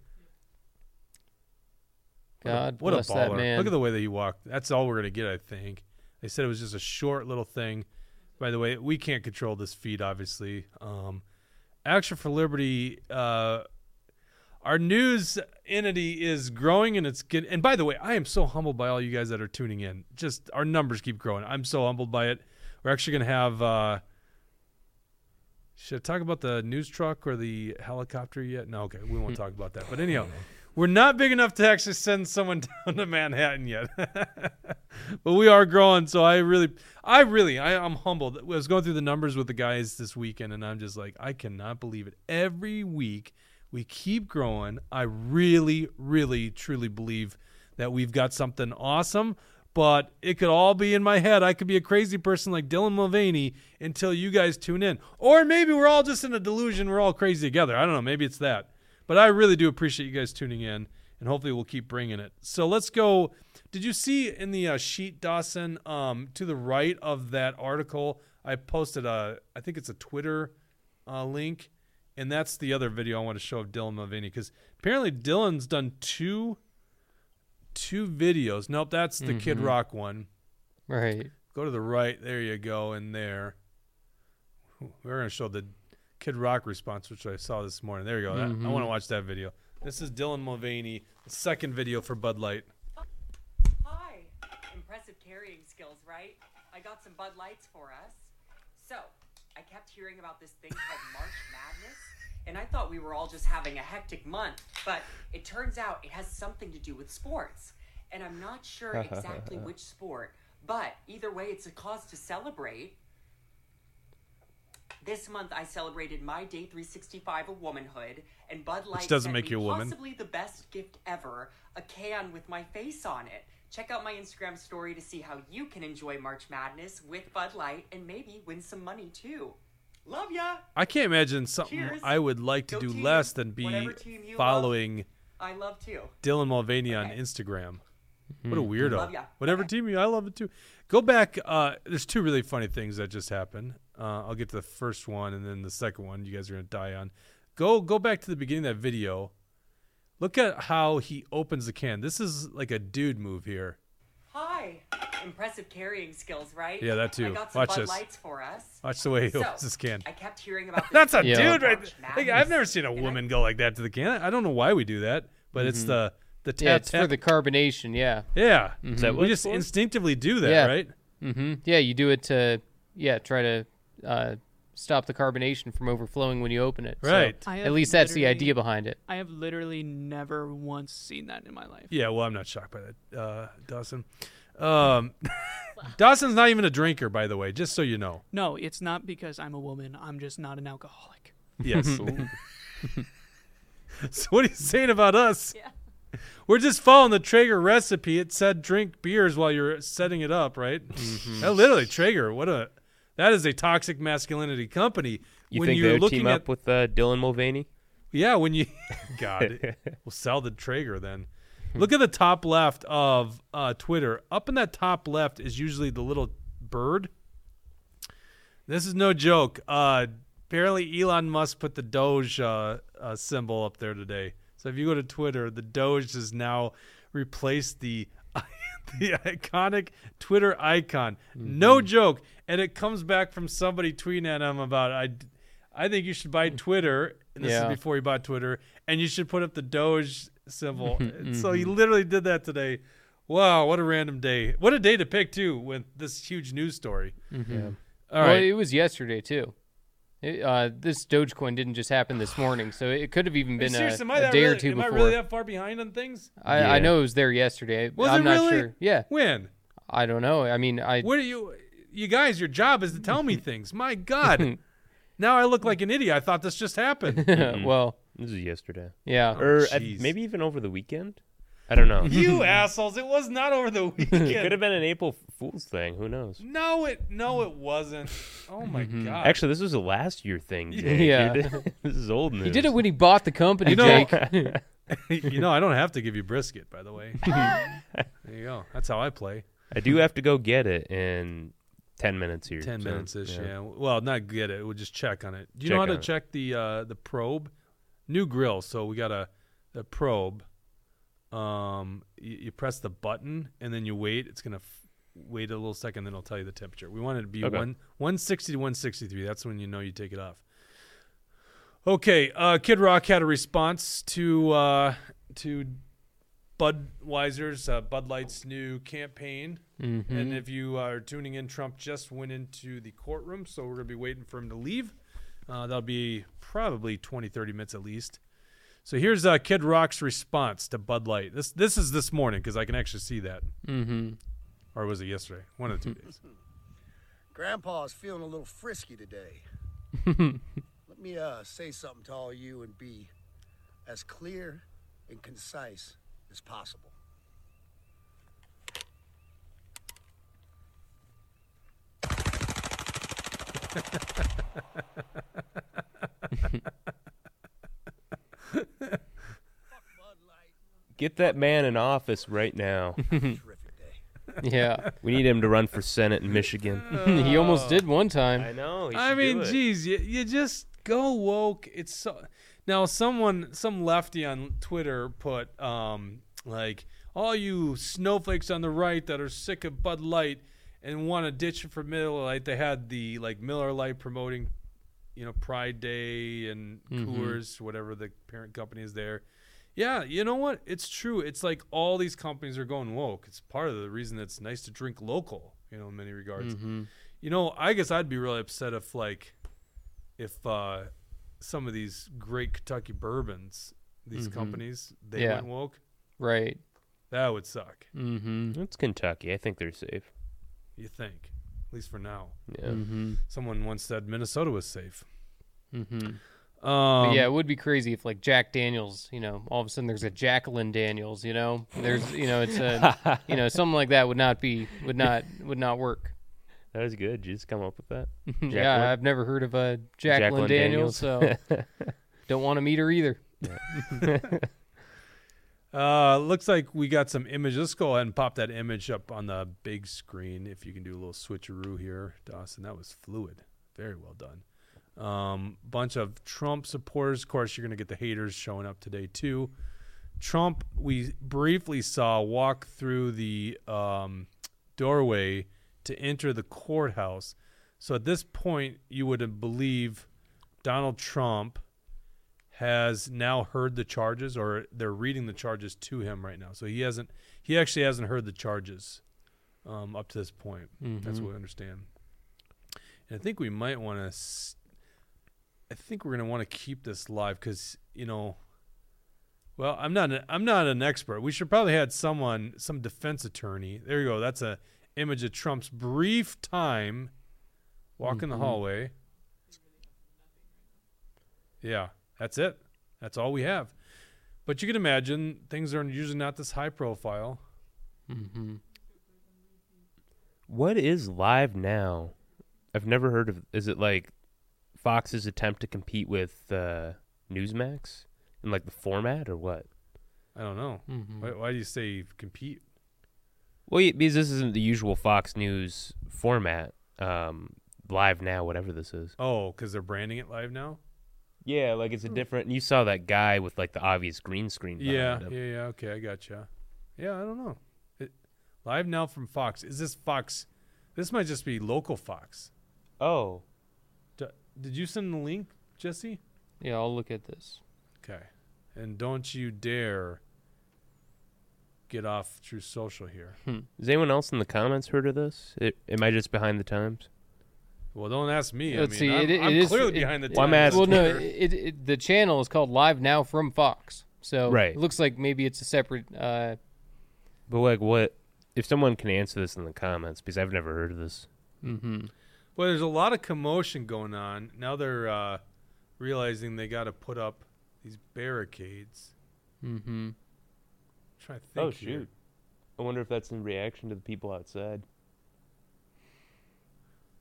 God what bless a baller! that man. Look at the way that he walked. That's all we're gonna get, I think. They said it was just a short little thing, by the way, we can't control this feed, obviously. Um, Action for Liberty, uh, our news entity is growing and it's good. And by the way, I am so humbled by all you guys that are tuning in. Just our numbers keep growing. I'm so humbled by it. We're actually going to have. Uh, should I talk about the news truck or the helicopter yet? No, okay, we won't talk about that. But anyhow, we're not big enough to actually send someone down to Manhattan yet. but we are growing, so I really, I really, I, I'm humbled. I was going through the numbers with the guys this weekend, and I'm just like, I cannot believe it. Every week we keep growing. I really, really, truly believe that we've got something awesome. But it could all be in my head. I could be a crazy person like Dylan Mulvaney until you guys tune in. Or maybe we're all just in a delusion. We're all crazy together. I don't know. Maybe it's that. But I really do appreciate you guys tuning in, and hopefully we'll keep bringing it. So let's go. Did you see in the uh, sheet, Dawson, um, to the right of that article? I posted a, I think it's a Twitter uh, link, and that's the other video I want to show of Dylan Mulvaney because apparently Dylan's done two, two videos. Nope, that's the Kid mm-hmm. Rock one. Right. Go to the right. There you go. In there, we're gonna show the Kid Rock response, which I saw this morning. There you go. That- I want to mm-hmm. watch that video. This is Dylan Mulvaney, the second video for Bud Light. Hi. Impressive carrying skills, right? I got some Bud Lights for us. So, I kept hearing about this thing called March Madness, and I thought we were all just having a hectic month, but it turns out it has something to do with sports. And I'm not sure exactly which sport, but either way, it's a cause to celebrate. This month, I celebrated my day 365 of womanhood, and Bud Light doesn't sent make me you a woman. possibly the best gift ever a can with my face on it. Check out my Instagram story to see how you can enjoy March Madness with Bud Light and maybe win some money too. Love ya! I can't imagine something Cheers. I would like to Go do team. less than be Whatever team you following I love too. Dylan Mulvaney on Instagram. What a weirdo. Love ya. Whatever Okay. team you, I love it too. Go back. Uh, there's two really funny things that just happened. Uh, I'll get to the first one and then the second one. You guys are gonna die on. Go go back to the beginning of that video. Look at how he opens the can. This is like a dude move here. Hi! Impressive carrying skills, right? Yeah, that too. I got some Watch Bud this. Lights for us. Watch the way he So, opens this can. I kept hearing about this That's a Yeah. dude right March there. Like, I've Madness, never seen a and I- woman go like that to the can. I don't know why we do that, but it's the the tap Yeah, it's tap. for the carbonation. Yeah. yeah. Is that We what just for? instinctively do that, Yeah. right? hmm Yeah, you do it to yeah try to uh, stop the carbonation from overflowing when you open it. Right. I at least that's the idea behind it. I have literally never once seen that in my life. Yeah, well, I'm not shocked by that, uh, Dawson. Um, Dawson's not even a drinker, by the way, just so you know. No, it's not because I'm a woman. I'm just not an alcoholic. Yes. so what are you saying about us? Yeah. We're just following the Traeger recipe. It said drink beers while you're setting it up, right? Mm-hmm. That literally Traeger. What a that is a toxic masculinity company. You when think you're they would looking team at up with uh, Dylan Mulvaney? Yeah, when you God, we'll sell the Traeger then. Look at the top left of uh, Twitter. Up in that top left is usually the little bird. This is no joke. Uh, apparently, Elon Musk put the Doge uh, uh, symbol up there today. So if you go to Twitter, the Doge has now replaced the the iconic Twitter icon. No joke, and it comes back from somebody tweeting at him about I. I think you should buy Twitter. And this Yeah. is before he bought Twitter, and you should put up the Doge symbol. And So he literally did that today. Wow, what a random day! What a day to pick too with this huge news story. All well, right, it was yesterday too. It, uh, this Dogecoin didn't just happen this morning, so it could have even been a, serious? Am I a that day really, or two am before. I really that far behind on things? I, Yeah. I know it was there yesterday. Was I'm it not really? sure. Yeah, When? I don't know. I mean, I What are you? You guys, your job is to tell me things. My God, now I look like an idiot. I thought this just happened. well, This is yesterday, yeah. or uh, jeez. maybe even over the weekend. I don't know. you assholes! It was not over the weekend. It could weekend. have been an April Fool's thing. Who knows? no, it no, it wasn't. Oh my God! Actually, this was a last year thing. Jake. Yeah. this is old news. He did it when he bought the company, You know- Jake. you know, I don't have to give you brisket, by the way. there you go. That's how I play. I do have to go get it in ten minutes here. Ten so, minutes ish. Yeah. Well, not get it. We'll just check on it. Do you Check know how to it. check the uh, the probe? New grill. So we got a the probe. Um, you, you press the button and then you wait. It's gonna f- wait a little second, then it'll tell you the temperature. We want it to be Okay. one 160 to 163. That's when you know you take it off. Okay, uh, Kid Rock had a response to uh, to Budweiser's uh, Bud Light's new campaign. Mm-hmm. And if you are tuning in, Trump just went into the courtroom, so we're going to be waiting for him to leave. Uh, that'll be probably 20, 30 minutes at least. So here's uh, Kid Rock's response to Bud Light. This this is this morning because I can actually see that, Mm-hmm. or was it yesterday? One of the two days. Grandpa's feeling a little frisky today. Let me uh, say something to all you and be as clear and concise as possible. Get that man in office right now. Yeah. we need him to run for Senate in Michigan. he almost did one time. I know. I mean, geez, you, you just go woke. It's so now someone some lefty on Twitter put um like all you snowflakes on the right that are sick of Bud Light and want to ditch it for Miller Lite, They had the like Miller Lite promoting, you know, Pride Day and mm-hmm. Coors, whatever the parent company is there. Yeah, you know what? It's true. It's like all these companies are going woke. It's part of the reason it's nice to drink local, you know, in many regards. Mm-hmm. You know, I guess I'd be really upset if like if uh some of these great Kentucky bourbons, these mm-hmm. companies, they Yeah. went woke. Right. That would suck. Mm-hmm. It's Kentucky. I think they're safe. You think? At least for now. Yeah. Mm-hmm. Someone once said Minnesota was safe. Mm-hmm. Um, yeah, it would be crazy if like Jack Daniels, you know, all of a sudden there's a Jacqueline Daniels, you know, there's, you know, it's a, you know, something like that would not be, would not, would not work. That was good. Did you just come up with that? yeah, I've never heard of a Jacqueline, Jacqueline Daniels, Daniels. so don't want to meet her either. Uh, looks like we got some image. Let's go ahead and pop that image up on the big screen. If you can do a little switcheroo here, Dawson. That was fluid. Very well done. Um, bunch of Trump supporters. Of course, you're going to get the haters showing up today too. Trump, we briefly saw walk through the um, doorway to enter the courthouse. So at this point, you would believe Donald Trump has now heard the charges, or they're reading the charges to him right now. So he hasn't. He actually hasn't heard the charges um, up to this point. That's what we understand. And I think we might want to. S- I think we're going to want to keep this live because you know. Well, I'm not an, I'm not an expert. We should probably had someone, some defense attorney. There you go. That's a image of Trump's brief time walking the hallway. Yeah, that's it. That's all we have. But you can imagine things are usually not this high profile. Mm-hmm. What is live now? I've never heard of. Is it like Fox's attempt to compete with uh, Newsmax in like the format or what? I don't know. Mhm. Why, why do you say compete? Well, yeah, because this isn't the usual Fox News format. Um, live now, whatever this is. Oh, because they're branding it live now. Yeah, like it's a hmm. different. You saw that guy with like the obvious green screen. Yeah, behind yeah, yeah. Okay, I gotcha. Yeah, I don't know. It, live now from Fox. Is this Fox? This might just be local Fox. Oh, D- did you send the link, Jesse? Yeah, I'll look at this. Okay. And don't you dare get off Truth Social here. Hmm. has anyone else in the comments heard of this? It, am I just behind the times? Well, don't ask me. Let's I see, I'm, it- I'm it is- clearly it- behind the Well, I'm times. asking- Well, no, it, it, the channel is called Live Now from Fox. So Right. it looks like maybe it's a separate. Uh, But like, what if someone can answer this in the comments? Because I've never heard of this. mm-hmm. Well, there's a lot of commotion going on. Now they're uh, realizing they got to put up these barricades. Mm-hmm. trying to think. Oh here. shoot! I wonder if that's in reaction to the people outside.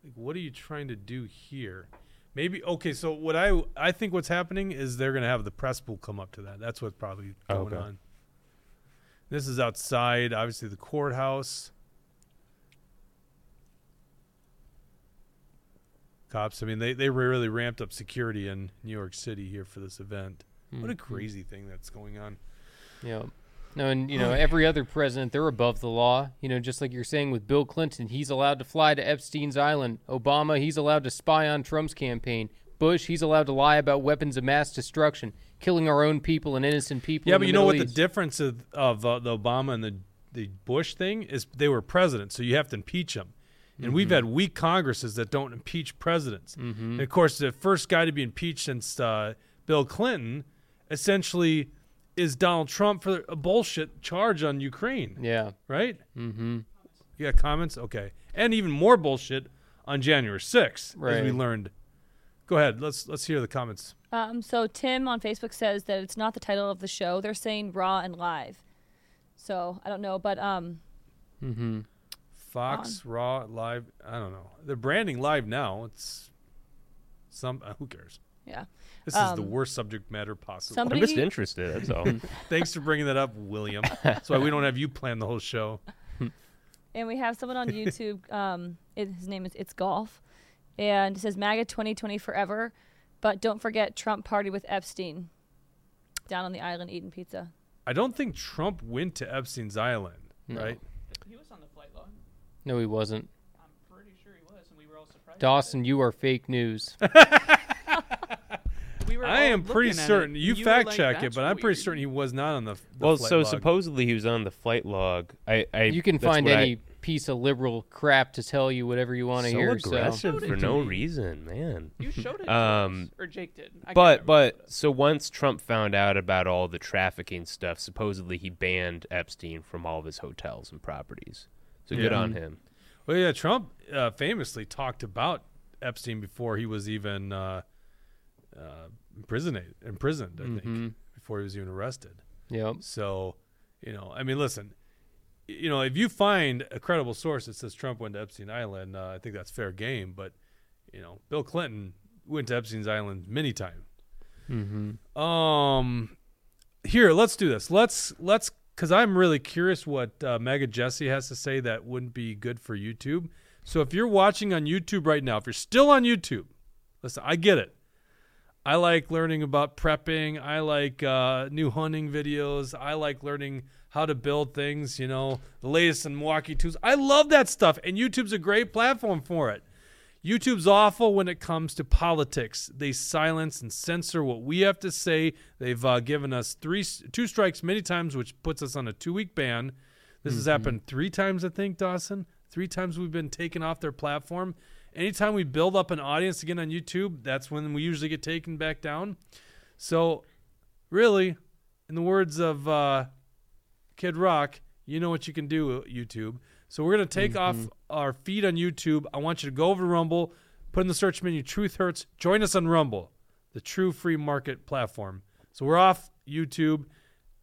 Like, what are you trying to do here? Maybe okay. So what I I think what's happening is they're gonna have the press pool come up to that. That's what's probably Oh, going okay. on. This is outside, obviously the courthouse. Cops. I mean, they they really ramped up security in New York City here for this event. What a Mhm. crazy thing that's going on. Yeah. No, and you know every other president, they're above the law. You know, just like you're saying with Bill Clinton, he's allowed to fly to Epstein's island. Obama, he's allowed to spy on Trump's campaign. Bush, he's allowed to lie about weapons of mass destruction, killing our own people and innocent people. Yeah, in but you know Middle what the difference of, of uh, the Obama and the the Bush thing is? They were presidents, so you have to impeach them. And we've Mm-hmm. had weak Congresses that don't impeach presidents. And of course, the first guy to be impeached since uh, Bill Clinton, essentially, is Donald Trump for a bullshit charge on Ukraine. Yeah. Right. Mm-hmm. You got comments? Okay. And even more bullshit on January sixth, as we learned. Go ahead. Let's let's hear the comments. Um, so Tim on Facebook says that it's not the title of the show. They're saying raw and live. So I don't know, but um, Mm-hmm. Fox Raw Live. I don't know. They're branding live now. It's some. Uh, who cares? yeah. This is the Um, worst subject matter possible. somebody- I'm just interested. That's all. Thanks for bringing that up, William. That's why we don't have you plan the whole show. And we have someone on YouTube. Um, it, his name is It's Golf, and it says MAGA 2020 forever, but don't forget Trump party with Epstein, down on the island eating pizza. I don't think Trump went to Epstein's Island, right? He was on the flight log. No, he wasn't. I'm pretty sure he was, and we were all surprised. Dawson, you are fake news. We were I am pretty certain. It, You, and fact like, check it, "That's but I'm pretty certain he was not on the. the well, flight so log. supposedly he was on the flight log. I, I You can find what I- any piece of liberal crap to tell you whatever you want to so hear. aggressive Showed it for no me. reason, man. You showed it, to Um, us, or Jake did. I But but so once Trump found out about all the trafficking stuff, supposedly he banned Epstein from all of his hotels and properties. So good on him. Well, yeah, Trump uh, famously talked about Epstein before he was even uh, uh, imprisoned. Imprisoned, I think, before he was even arrested. Yep. So, you know, I mean, listen, you know, if you find a credible source that says Trump went to Epstein Island, uh, I think that's fair game. But, you know, Bill Clinton went to Epstein's Island many times. Mm-hmm. Um, here, let's do this. Let's let's because I'm really curious what uh, Mega Jesse has to say that wouldn't be good for YouTube. So if you're watching on YouTube right now, if you're still on YouTube, listen, I get it. I like learning about prepping. I like uh, new hunting videos. I like learning how to build things, you know, the latest in Milwaukee tools. I love that stuff, and YouTube's a great platform for it. YouTube's awful when it comes to politics. They silence and censor what we have to say. They've uh, given us three, two strikes many times, which puts us on a two-week ban. This has happened three times, I think, Dawson. Three times we've been taken off their platform. Anytime we build up an audience again on YouTube, that's when we usually get taken back down. So, really, in the words of uh, Kid Rock, you know what you can do, YouTube. So we're gonna take off our feed on YouTube. I want you to go over to Rumble, put in the search menu "Truth Hurts." Join us on Rumble, the true free market platform. So we're off YouTube,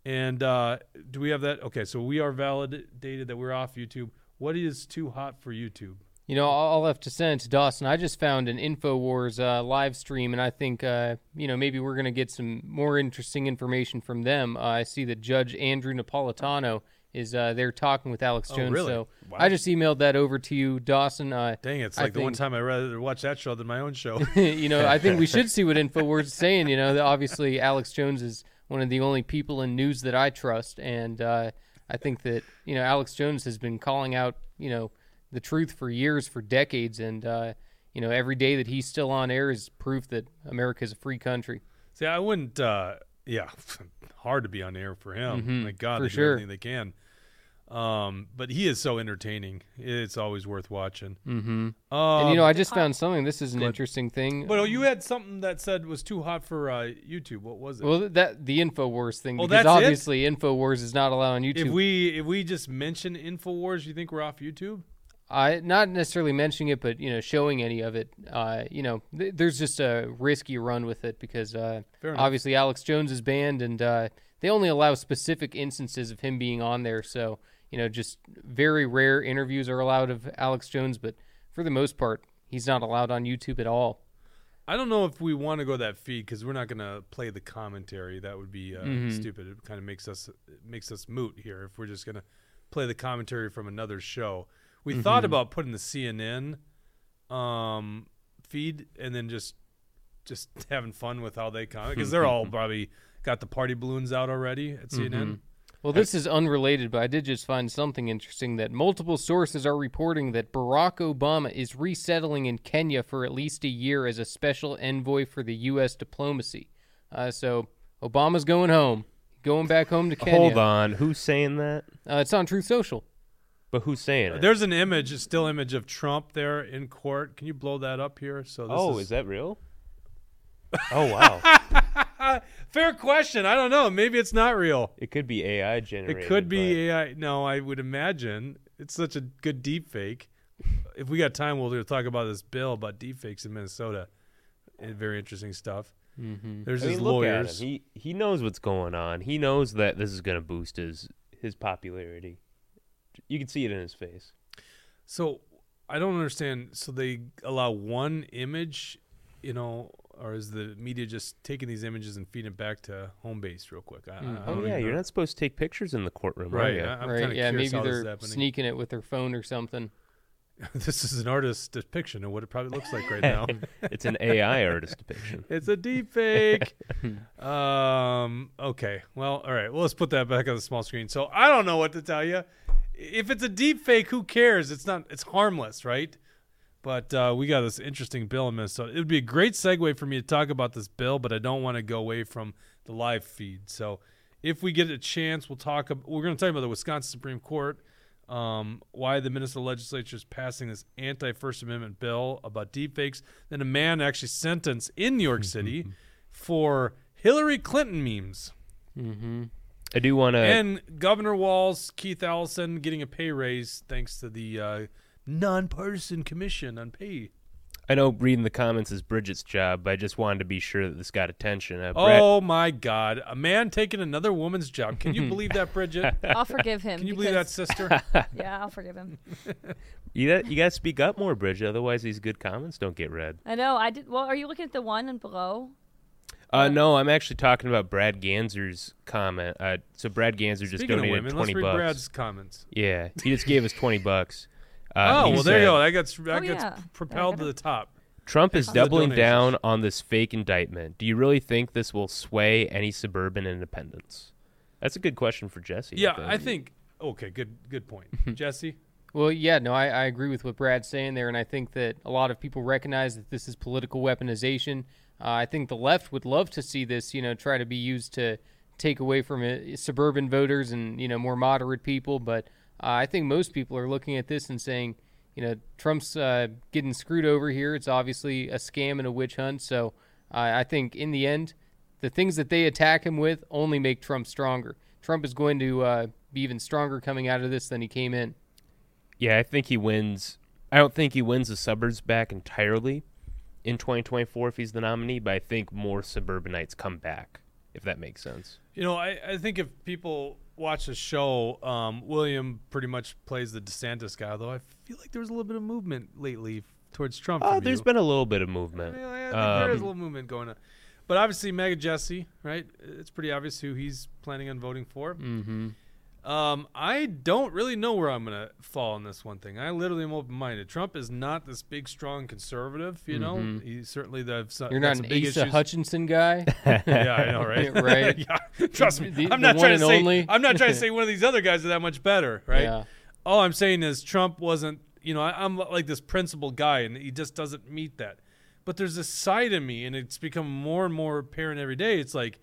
and uh, do we have that? Okay, so we are validated that we're off YouTube. What is too hot for YouTube? You know, I'll have to send it to Dawson. I just found an Infowars uh, live stream, and I think uh, you know maybe we're gonna get some more interesting information from them. Uh, I see that Judge Andrew Napolitano is uh, there talking with Alex Jones. Oh, Jones. really? So Wow. I just emailed that over to you, Dawson. Uh, Dang, it's I like the one time I'd rather watch that show than my own show. you know, I think we should see what Infowars is saying. You know, obviously Alex Jones is one of the only people in news that I trust, and uh, I think that you know Alex Jones has been calling out you know the truth for years, for decades, and uh, you know every day that he's still on air is proof that America is a free country. See, I wouldn't. Uh, yeah, hard to be on air for him. My God, for they do sure. everything they can. Um, but he is so entertaining. It's always worth watching. Mm-hmm. Um, and you know, I just found something. This is an interesting thing. but oh, you had something that said was too hot for uh, YouTube. What was it? well, that the Infowars thing Oh, because that's it? obviously Infowars is not allowed on YouTube. if we if we just mention Infowars, you think we're off YouTube? I not necessarily mentioning it, but you know, showing any of it. Uh, you know, th- there's just a risky run with it because uh, obviously Alex Jones is banned, and uh, they only allow specific instances of him being on there. So you know, just very rare interviews are allowed of Alex Jones, but for the most part, he's not allowed on YouTube at all. I don't know if we want to go that feed because we're not going to play the commentary. That would be uh, Mm-hmm. stupid. It kind of makes us makes us moot here if we're just going to play the commentary from another show. We Mm-hmm. thought about putting the CNN um, feed and then just just having fun with how they comment because they're all probably got the party balloons out already at CNN. Well, this is unrelated, but I did just find something interesting that multiple sources are reporting that Barack Obama is resettling in Kenya for at least a year as a special envoy for the U.S. diplomacy. Uh, so Obama's going home, going back home to Kenya. Hold on, who's saying that? Uh, it's on Truth Social. But who's saying it? There's an image, a still image of Trump there in court. Can you blow that up here? So this oh, is, is that real? oh wow, fair question. I don't know. Maybe it's not real. it could be AI generated. It could be AI. No, I would imagine it's such a good deep fake. If we got time, we'll talk about this bill about deep fakes in Minnesota. Eh, Very interesting stuff. Mm-hmm. There's I his mean, look lawyers. He he knows what's going on. He knows that this is going to boost his his popularity. You can see it in his face. So I don't understand. So they allow one image, you know, or is the media just taking these images and feeding it back to home base real quick? I, I- I Mm. Oh don't yeah, even you're know. not supposed to take pictures in the courtroom, right. Are you? I, am right? Yeah, maybe how this is they're sneaking it with their phone or something. this is an artist's depiction of what it probably looks like right now. it's an AI artist depiction. It's a deep fake. um. Okay. Well. All right. Well, let's put that back on the small screen. So I don't know what to tell you. If it's a deep fake, who cares? It's not. It's harmless, right? But uh, we got this interesting bill in Minnesota. It would be a great segue for me to talk about this bill, but I don't want to go away from the live feed. So if we get a chance, we'll talk. We're going to talk about the Wisconsin Supreme Court, um, why the Minnesota legislature is passing this anti-First Amendment bill about deepfakes. Then a man actually sentenced in New York City for Hillary Clinton memes, Mm-hmm. I do want to. and Governor Walz, Keith Ellison getting a pay raise thanks to the uh, nonpartisan commission on pay. I know reading the comments is Bridget's job, but I just wanted to be sure that this got attention. Uh, Brad- Oh my God! A man taking another woman's job. Can you believe that, Bridget? I'll forgive him. Can you believe that, sister? Yeah, I'll forgive him. you got you got to speak up more, Bridget. Otherwise, these good comments don't get read. I know. I did. Well, are you looking at the one and below? Uh, no, I'm actually talking about Brad Ganser's comment. Uh, so Brad Ganser just Speaking of donated women, let's twenty read bucks. Brad's comments. Yeah, he just gave us twenty bucks. Uh, oh he well, there you go. That gets that Oh, gets yeah. propelled to the top. Trump is Thanks for the doubling down on this fake indictment. Do you really think this will sway any suburban independents? That's a good question for Jesse. Yeah, I think. Okay, good good point, Jesse. Well, yeah, no, I, I agree with what Brad's saying there, and I think that a lot of people recognize that this is political weaponization. Uh, I think the left would love to see this, you know, try to be used to take away from uh, suburban voters and you know more moderate people. But uh, I think most people are looking at this and saying, you know, Trump's uh, getting screwed over here. It's obviously a scam and a witch hunt. So uh, I think in the end, the things that they attack him with only make Trump stronger. Trump is going to uh, be even stronger coming out of this than he came in. Yeah, I think he wins. I don't think he wins the suburbs back entirely in 2024 if he's the nominee, but I think more suburbanites come back, if that makes sense. You know, I, I think if people watch the show, um, William pretty much plays the DeSantis guy. though I feel like there was a little bit of movement lately towards Trump. Oh, there's you. been a little bit of I, movement. mean, I think there is a Um, little movement going on. But obviously, Mega Jesse, right? It's pretty obvious who he's planning on voting for. Mm-hmm. Um, I don't really know where I'm gonna fall on this one thing. I literally am open-minded. Trump is not this big, strong conservative. You know, Mhm. he's certainly the. You're not an Asa Hutchinson guy. yeah, I know, right? Right. yeah, trust me. The- I'm not one trying to say. only. I'm not trying to say one of these other guys are that much better, right? Yeah. All I'm saying is Trump wasn't. You know, I, I'm like this principled guy, and he just doesn't meet that. But there's this side of me, and it's become more and more apparent every day. It's like,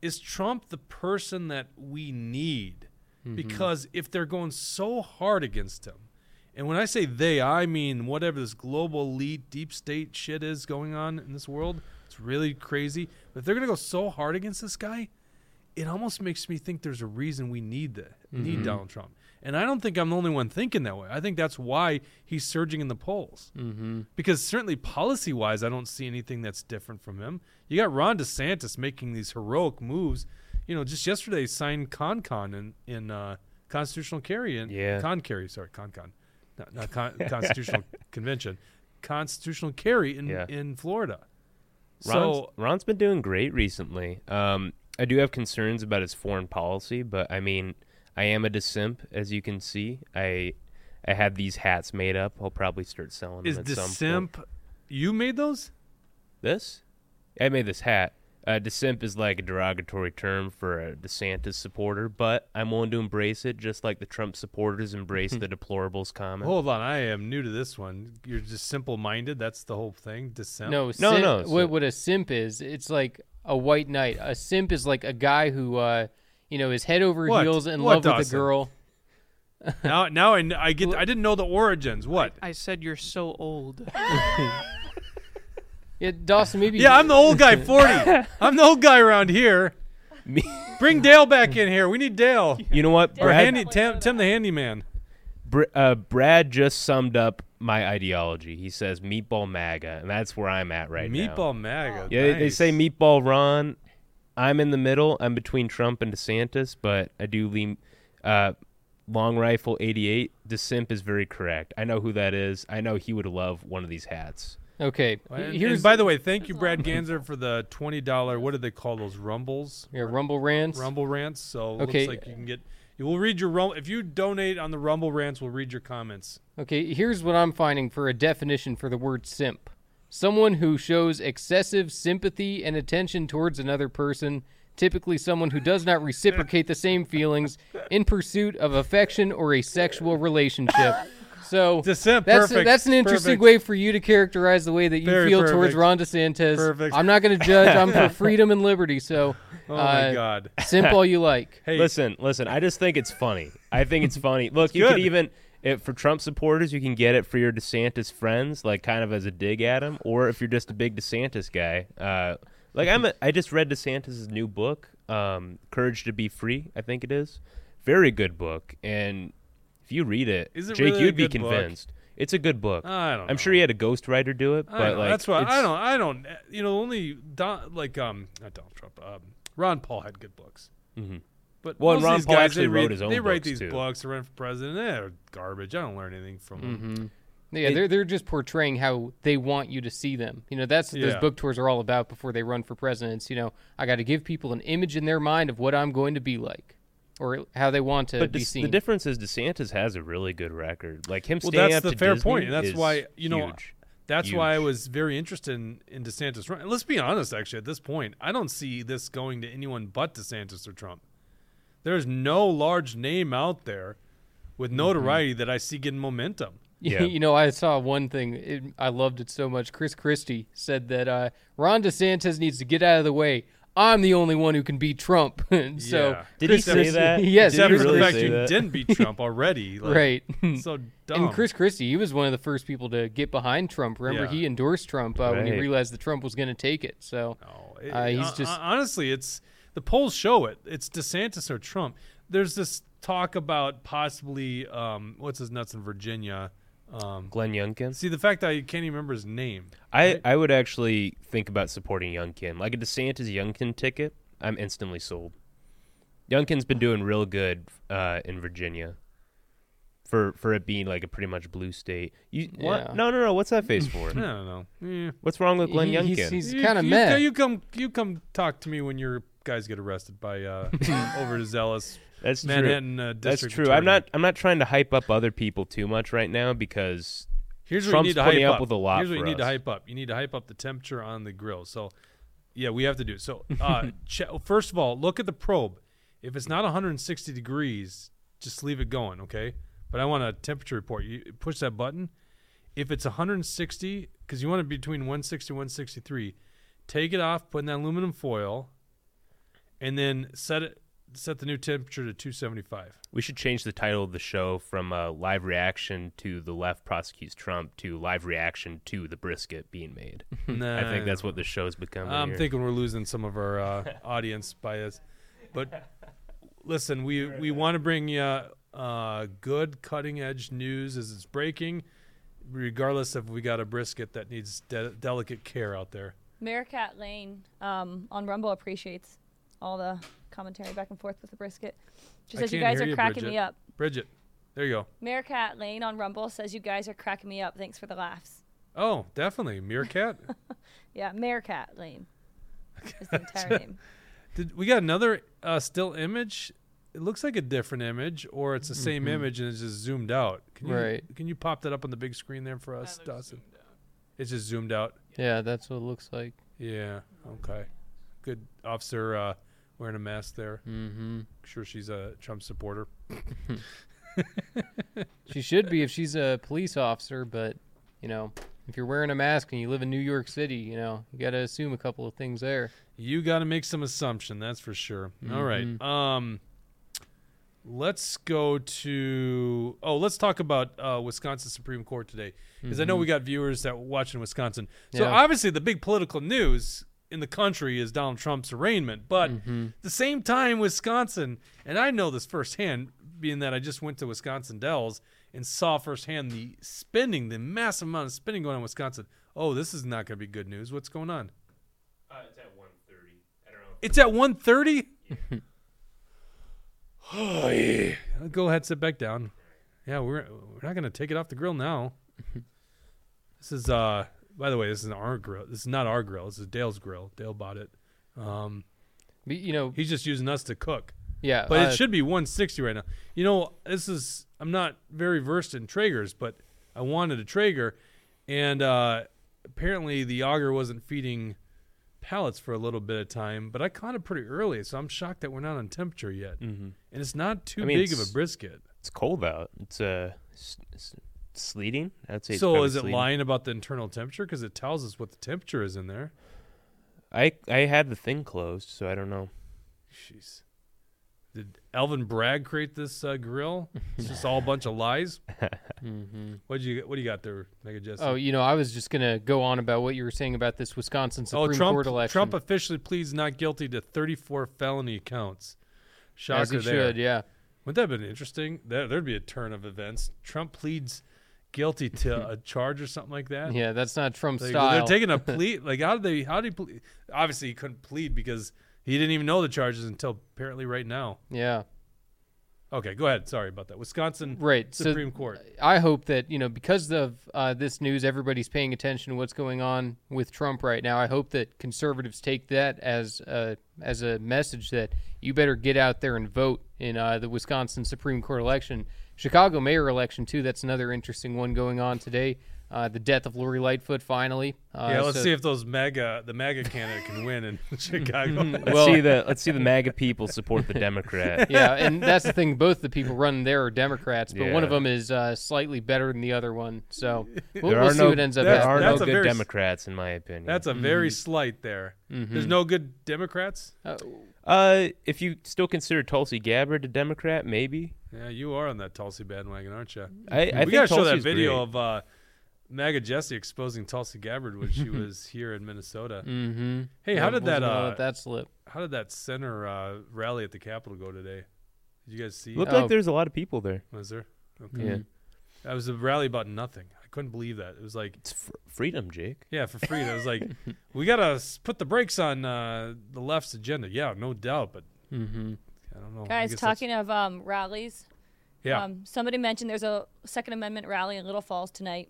is Trump the person that we need? Because if they're going so hard against him, and when I say they, I mean whatever this global elite deep state shit is going on in this world, it's really crazy. But if they're going to go so hard against this guy, it almost makes me think there's a reason we need that need Donald Trump. And I don't think I'm the only one thinking that way. I think that's why he's surging in the polls. Mm-hmm. Because certainly policy wise, I don't see anything that's different from him. You got Ron DeSantis making these heroic moves. You know, just yesterday signed ConCon in in uh, constitutional carry in Yeah. con carry. Sorry, ConCon, not, not con- constitutional convention, constitutional carry in Yeah. in Florida. Ron's, So Ron's been doing great recently. Um, I do have concerns about his foreign policy, but I mean, I am a DeSimp, as you can see. I I had these hats made up. I'll probably start selling is them at point. simp? You made those? This? I made this hat. Uh, DeSimp is like a derogatory term for a DeSantis supporter, but I'm willing to embrace it, just like the Trump supporters embrace the deplorables comment. Hold on, I am new to this one. You're just simple-minded. That's the whole thing. Dissent. No, No, simp, no, What, what a simp is, it's like a white knight. A simp is like a guy who, uh, you know, is head over What? heels in What, love with a girl. now, now I, I get. I didn't know the origins. What? I said you're so old. Yeah, Dawson, maybe. Yeah, I'm the old guy, 40. I'm the old guy around here. Me- Bring Dale back in here. We need Dale. you know what? Or Brad, handy, Tim, Tim the handyman. Br- uh, Brad just summed up my ideology. He says meatball MAGA, and that's where I'm at right now. Meatball MAGA. Yeah, they- they say meatball Ron. I'm in the middle. I'm between Trump and DeSantis, but I do lean. Uh, Long Rifle 88. DeSimp is very correct. I know who that is. I know he would love one of these hats. Okay, And, here's and by the way, thank you, Brad Ganser, for the twenty dollar. What do they call those rumbles? yeah, Rumble rants. Rumble rants. So it Okay. looks like you can get. You will read your rum. If you donate on the Rumble rants, we'll read your comments. Okay, here's what I'm finding for a definition for the word simp someone who shows excessive sympathy and attention towards another person, typically someone who does not reciprocate the same feelings in pursuit of affection or a sexual relationship. So The simp, that's perfect, that's an interesting perfect. way for you to characterize the way that you Very feel towards perfect. Ron DeSantis. Perfect. I'm not going to judge. I'm for freedom and liberty. So, Oh uh, my God. simp all you like. Hey, Listen, listen. I just think it's funny. I think it's funny. Look, you good. could even if for Trump supporters, you can get it for your DeSantis friends, like kind of as a dig at him, or if you're just a big DeSantis guy. Uh, like I'm, a, I just read DeSantis's new book, um, "Courage to Be Free." I think it is. Very good book, and if you read it, Is it Jake, really a you'd be good book? convinced. It's a good book. I don't. I'm sure he had a ghostwriter do it, I but know, like that's why I it's- don't. I don't. You know, only Don, like um, not Donald Trump. Um, Ron Paul had good books. Mhm. But Well, most of Ron these Paul guys, actually they wrote read, his own They write books, these too. books to run for president. They're garbage. I don't learn anything from them. Mm-hmm. Yeah, they're they're just portraying how they want you to see them. You know, that's what those Yeah. book tours are all about before they run for presidents. You know, I got to give people an image in their mind of what I'm going to be like, or how they want to But be seen. the difference is DeSantis has a really good record. Like him Well, staying that's up the to fair Disney point, and that's is why you know. huge. That's why I was very interested in, in DeSantis. run. Let's be honest, actually, at this point, I don't see this going to anyone but DeSantis or Trump. There's no large name out there Mm-hmm. with notoriety that I see getting momentum. Yeah. you know, I saw one thing. It, I loved it so much. Chris Christie said that uh, Ron DeSantis needs to get out of the way. I'm the only one who can beat Trump. And so Yeah. Did he say Christie- that? Yes, Did he really the fact say you that? didn't beat Trump already. Like, right. So dumb. And Chris Christie, he was one of the first people to get behind Trump. Remember, Yeah. he endorsed Trump uh, when he realized that Trump was going to take it. So No, it- Uh, he's hon- just- honestly, it's the polls show it. It's DeSantis or Trump. There's this talk about possibly um, what's his nuts in Virginia. Um, Glenn Youngkin. see the fact that I can't even remember his name. I, I would actually think about supporting Youngkin. Like a DeSantis Youngkin ticket, I'm instantly sold. Youngkin's been doing real good uh, in Virginia. For for it being like a pretty much blue state. You what? Yeah. No, no, no. What's that face for? I don't know. Eh. What's wrong with Glenn He- Youngkin? he's- he's- You- kind of you. You come, you come talk to me when your guys get arrested by uh, overzealous That's true. Manhattan uh, That's true. attorney. I'm not. I'm not trying to hype up other people too much right now because Here's what Trump's you need to putting hype up up. with a lot Here's what you need to hype up. You need to hype up the temperature on the grill. So, yeah, we have to do. it. So, uh, che- first of all, look at the probe. If it's not 160 degrees, just leave it going, okay? But I want a temperature report. You push that button. If it's 160, because you want it between 160 and 163, take it off, put in that aluminum foil, and then set it. Set the new temperature to 275. we should change the title of the show from uh, "Live Reaction to the Left Prosecutes Trump" to "Live Reaction to the Brisket Being Made." I think that's what the show's becoming. I'm here. thinking we're losing some of our uh, audience by this, but listen, we we want to bring you uh, good cutting edge news as it's breaking, regardless if we got a brisket that needs de- delicate care out there. Meerkat Lane um, on Rumble appreciates all the commentary back and forth with the brisket. She I says you guys are you, cracking me up. Bridget, there you go. Meerkat Lane on Rumble says you guys are cracking me up. Thanks for the laughs. Oh, definitely meerkat. Yeah, Meerkat Lane is the entire name. Did we got another uh, still image? It looks like a different image, or it's the same image and it's just zoomed out. Can you, Right. Can you pop that up on the big screen there for us, Dawson? It's just zoomed out. yeah, that's what it looks like. Yeah. Okay. good officer uh, wearing a mask there. Mm-hmm. Sure, she's a Trump supporter. She should be if she's a police officer, but you know, if you're wearing a mask and you live in New York City, you know, you got to assume a couple of things there. You got to make some assumption, that's for sure. All right. Mhm. Um, let's go to. Oh, let's talk about uh, Wisconsin Supreme Court today, because I know Mhm. we got viewers that watch in Wisconsin. So Yeah. obviously, the big political news in the country is Donald Trump's arraignment, but Mhm. at the same time, Wisconsin, and I know this firsthand, being that I just went to Wisconsin Dells and saw firsthand the spending, the massive amount of spending going on in Wisconsin. Oh, this is not going to be good news. What's going on? Uh, it's at 1.30. I don't know. It's at 1.30? oh, yeah. Go ahead, sit back down. Yeah, we're we're not gonna take it off the grill now. this is uh by the way, this is our grill. This is not our grill. This is Dale's grill. Dale bought it. Um But, you know, he's just using us to cook. yeah, But uh, it should be 160 right now. You know, this is I'm not very versed in Traegers, but I wanted a Traeger, and uh, apparently the auger wasn't feeding pellets for a little bit of time. But I caught it pretty early, so I'm shocked that we're not on temperature yet. Mm-hmm. And it's not too I mean, big of a brisket. It's cold out. It's uh, sleeting. I'd say. So probably is it sleeting. lying about the internal temperature? Because it tells us what the temperature is in there. I I had the thing closed, so I don't know. Jeez. Did Alvin Bragg create this uh, grill? It's just all a bunch of lies. mhm. What you what do you got there, Mega Jesse? Oh, you know, I was just gonna go on about what you were saying about this Wisconsin Supreme oh, Trump, Court election. Trump officially pleads not guilty to 34 felony counts. Shocker as he there. should, yeah. Wouldn't that have been interesting? There, there'd be a turn of events. Trump pleads guilty to a charge or something like that. Yeah, that's not Trump Like, style. They're taking a plea. Like, how did they? How did he? Plead? Obviously, he couldn't plead because he didn't even know the charges until apparently right now. yeah, Okay, go ahead. Sorry about that. Wisconsin right. So Supreme Court. I hope that you know because of uh, this news, everybody's paying attention to what's going on with Trump right now. I hope that conservatives take that as a, as a message that you better get out there and vote in uh, the Wisconsin Supreme Court election, Chicago mayor election too. That's another interesting one going on today. Uh, the death of Lori Lightfoot finally. Uh, yeah, let's so- see if those mega the mega candidate can win in Chicago. Let's Well- see the let's see the MAGA people support the Democrat. yeah, and that's the thing. Both the people running there are Democrats, but one of them is uh, slightly better than the other one. So we'll, there we'll are see no what ends up there are no good very Democrats in my opinion. That's a very slight there. Mhm. There's no good Democrats. Uh, uh, if you still consider Tulsi Gabbard a Democrat, maybe. Yeah, you are on that Tulsi bandwagon, aren't you? I, I we gotta show that video great. of uh, MAGA Jesse exposing Tulsi Gabbard when she was here in Minnesota. Mm-hmm. Hey, how did that uh, that slip? how did that center uh, rally at the Capitol go today? Did you guys see? Looked Oh. like there's a lot of people there. Was there? Okay. Yeah, That was a rally about nothing. I couldn't believe that. It was like, it's fr- freedom, Jake. yeah, for freedom. It was like, we gotta put the brakes on uh, the left's agenda. Yeah, no doubt. But Mm-hmm. I don't know. Guys, guess that's- talking of um, rallies, Yeah. um, somebody mentioned there's a Second Amendment rally in Little Falls tonight.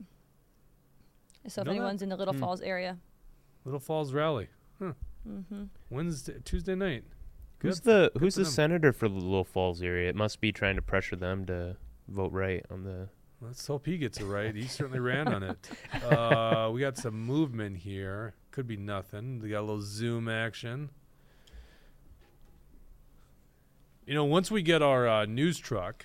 So if Know that? anyone's in the Little Hmm. Falls area, Little Falls rally. Huh. hmm Wednesday, Tuesday night. Who's Good- the Who's the them. senator for the Little Falls area? It must be trying to pressure them to vote right on the. Let's hope he gets it right. He certainly ran on it. Uh, we got some movement here. Could be nothing. We got a little Zoom action. You know, once we get our uh, news truck,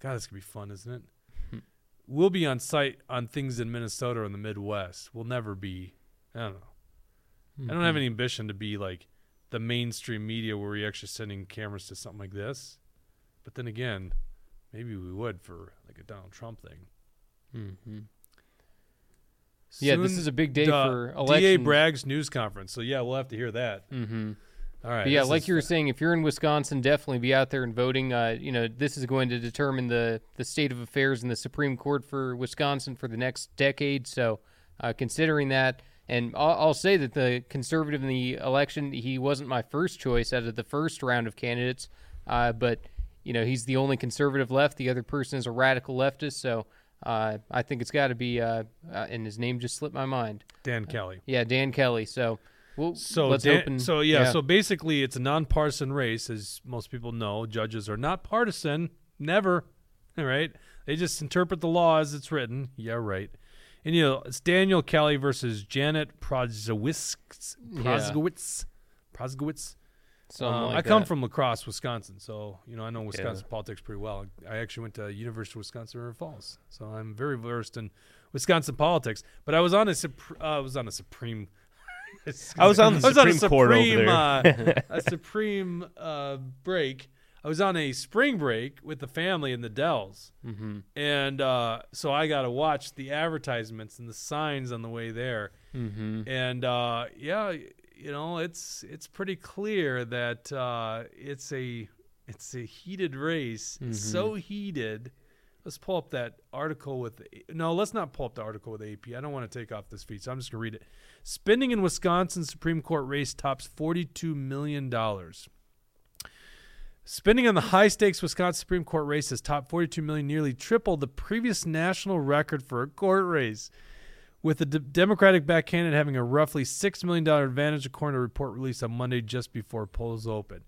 God, this could be fun, isn't it? we'll be on site on things in Minnesota or in the Midwest. We'll never be. I don't know. I don't have any ambition to be like the mainstream media where we're actually sending cameras to something like this. But then again, maybe we would for like a Donald Trump thing. Mm-hmm. Yeah, this is a big day uh, for DA. Bragg's news conference. So yeah, we'll have to hear that. Mm-hmm. All right. But yeah, like you were saying, if you're in Wisconsin, definitely be out there and voting. Uh, you know, this is going to determine the the state of affairs in the Supreme Court for Wisconsin for the next decade. So, uh, considering that, and I'll, I'll say that the conservative in the election, he wasn't my first choice out of the first round of candidates, uh, but you know, he's the only conservative left. The other person is a radical leftist. So. Uh, I think it's got to be, uh, uh, and his name just slipped my mind. Dan Kelly. Yeah, Dan Kelly. So, we'll, So let's Dan- so yeah, so basically it's a nonpartisan race, as most people know. Judges are not partisan, never. All right, they just interpret the law as it's written. Yeah, right. And you know, it's Daniel Kelly versus Janet Prozowitz. Yeah. Prozowitz. Prozgowitz. Something Um, like I come that. from La Crosse, Wisconsin, so you know I know Wisconsin politics pretty well. I actually went to University of Wisconsin River Falls, so I'm very versed in Wisconsin politics. But I was on a uh, I was on a Supreme. I was on the I was on a Supreme Court over there. uh, a Supreme uh, break. I was on a spring break with the family in the Dells, Mhm. and uh, so I got to watch the advertisements and the signs on the way there. Mhm. And uh, yeah, you know, it's it's pretty clear that uh, it's a it's a heated race. It's so heated. Let's pull up that article with. No, let's not pull up the article with AP. I don't want to take off this feed, so I'm just gonna read it. Spending in Wisconsin Supreme Court race tops forty-two million dollars. Spending on the high stakes Wisconsin Supreme Court race has topped 42 million, nearly triple the previous national record for a court race. With the D- Democratic back candidate having a roughly $6 million advantage, according to a report released on Monday just before polls open.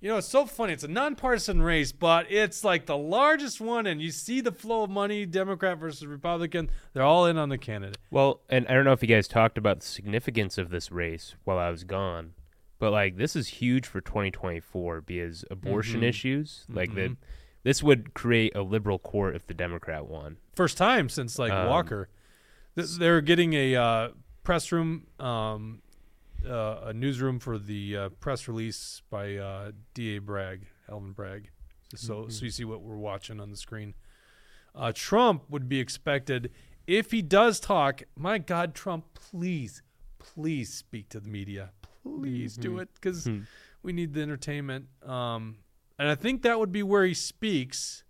You know, it's so funny. It's a nonpartisan race, but it's like the largest one, and you see the flow of money Democrat versus Republican. They're all in on the candidate. Well, and I don't know if you guys talked about the significance of this race while I was gone, but like this is huge for 2024 because abortion Mhm. issues, like that, Mhm. this would create a liberal court if the Democrat won. First time since like Um, Walker. They're getting a uh, press room, um, uh, a newsroom for the uh, press release by uh, D.A. Bragg, Alvin Bragg. So so you see what we're watching on the screen. Uh, Trump would be expected if he does talk. My God, Trump, please, please speak to the media. Please do it because we need the entertainment. Um, and I think that would be where he speaks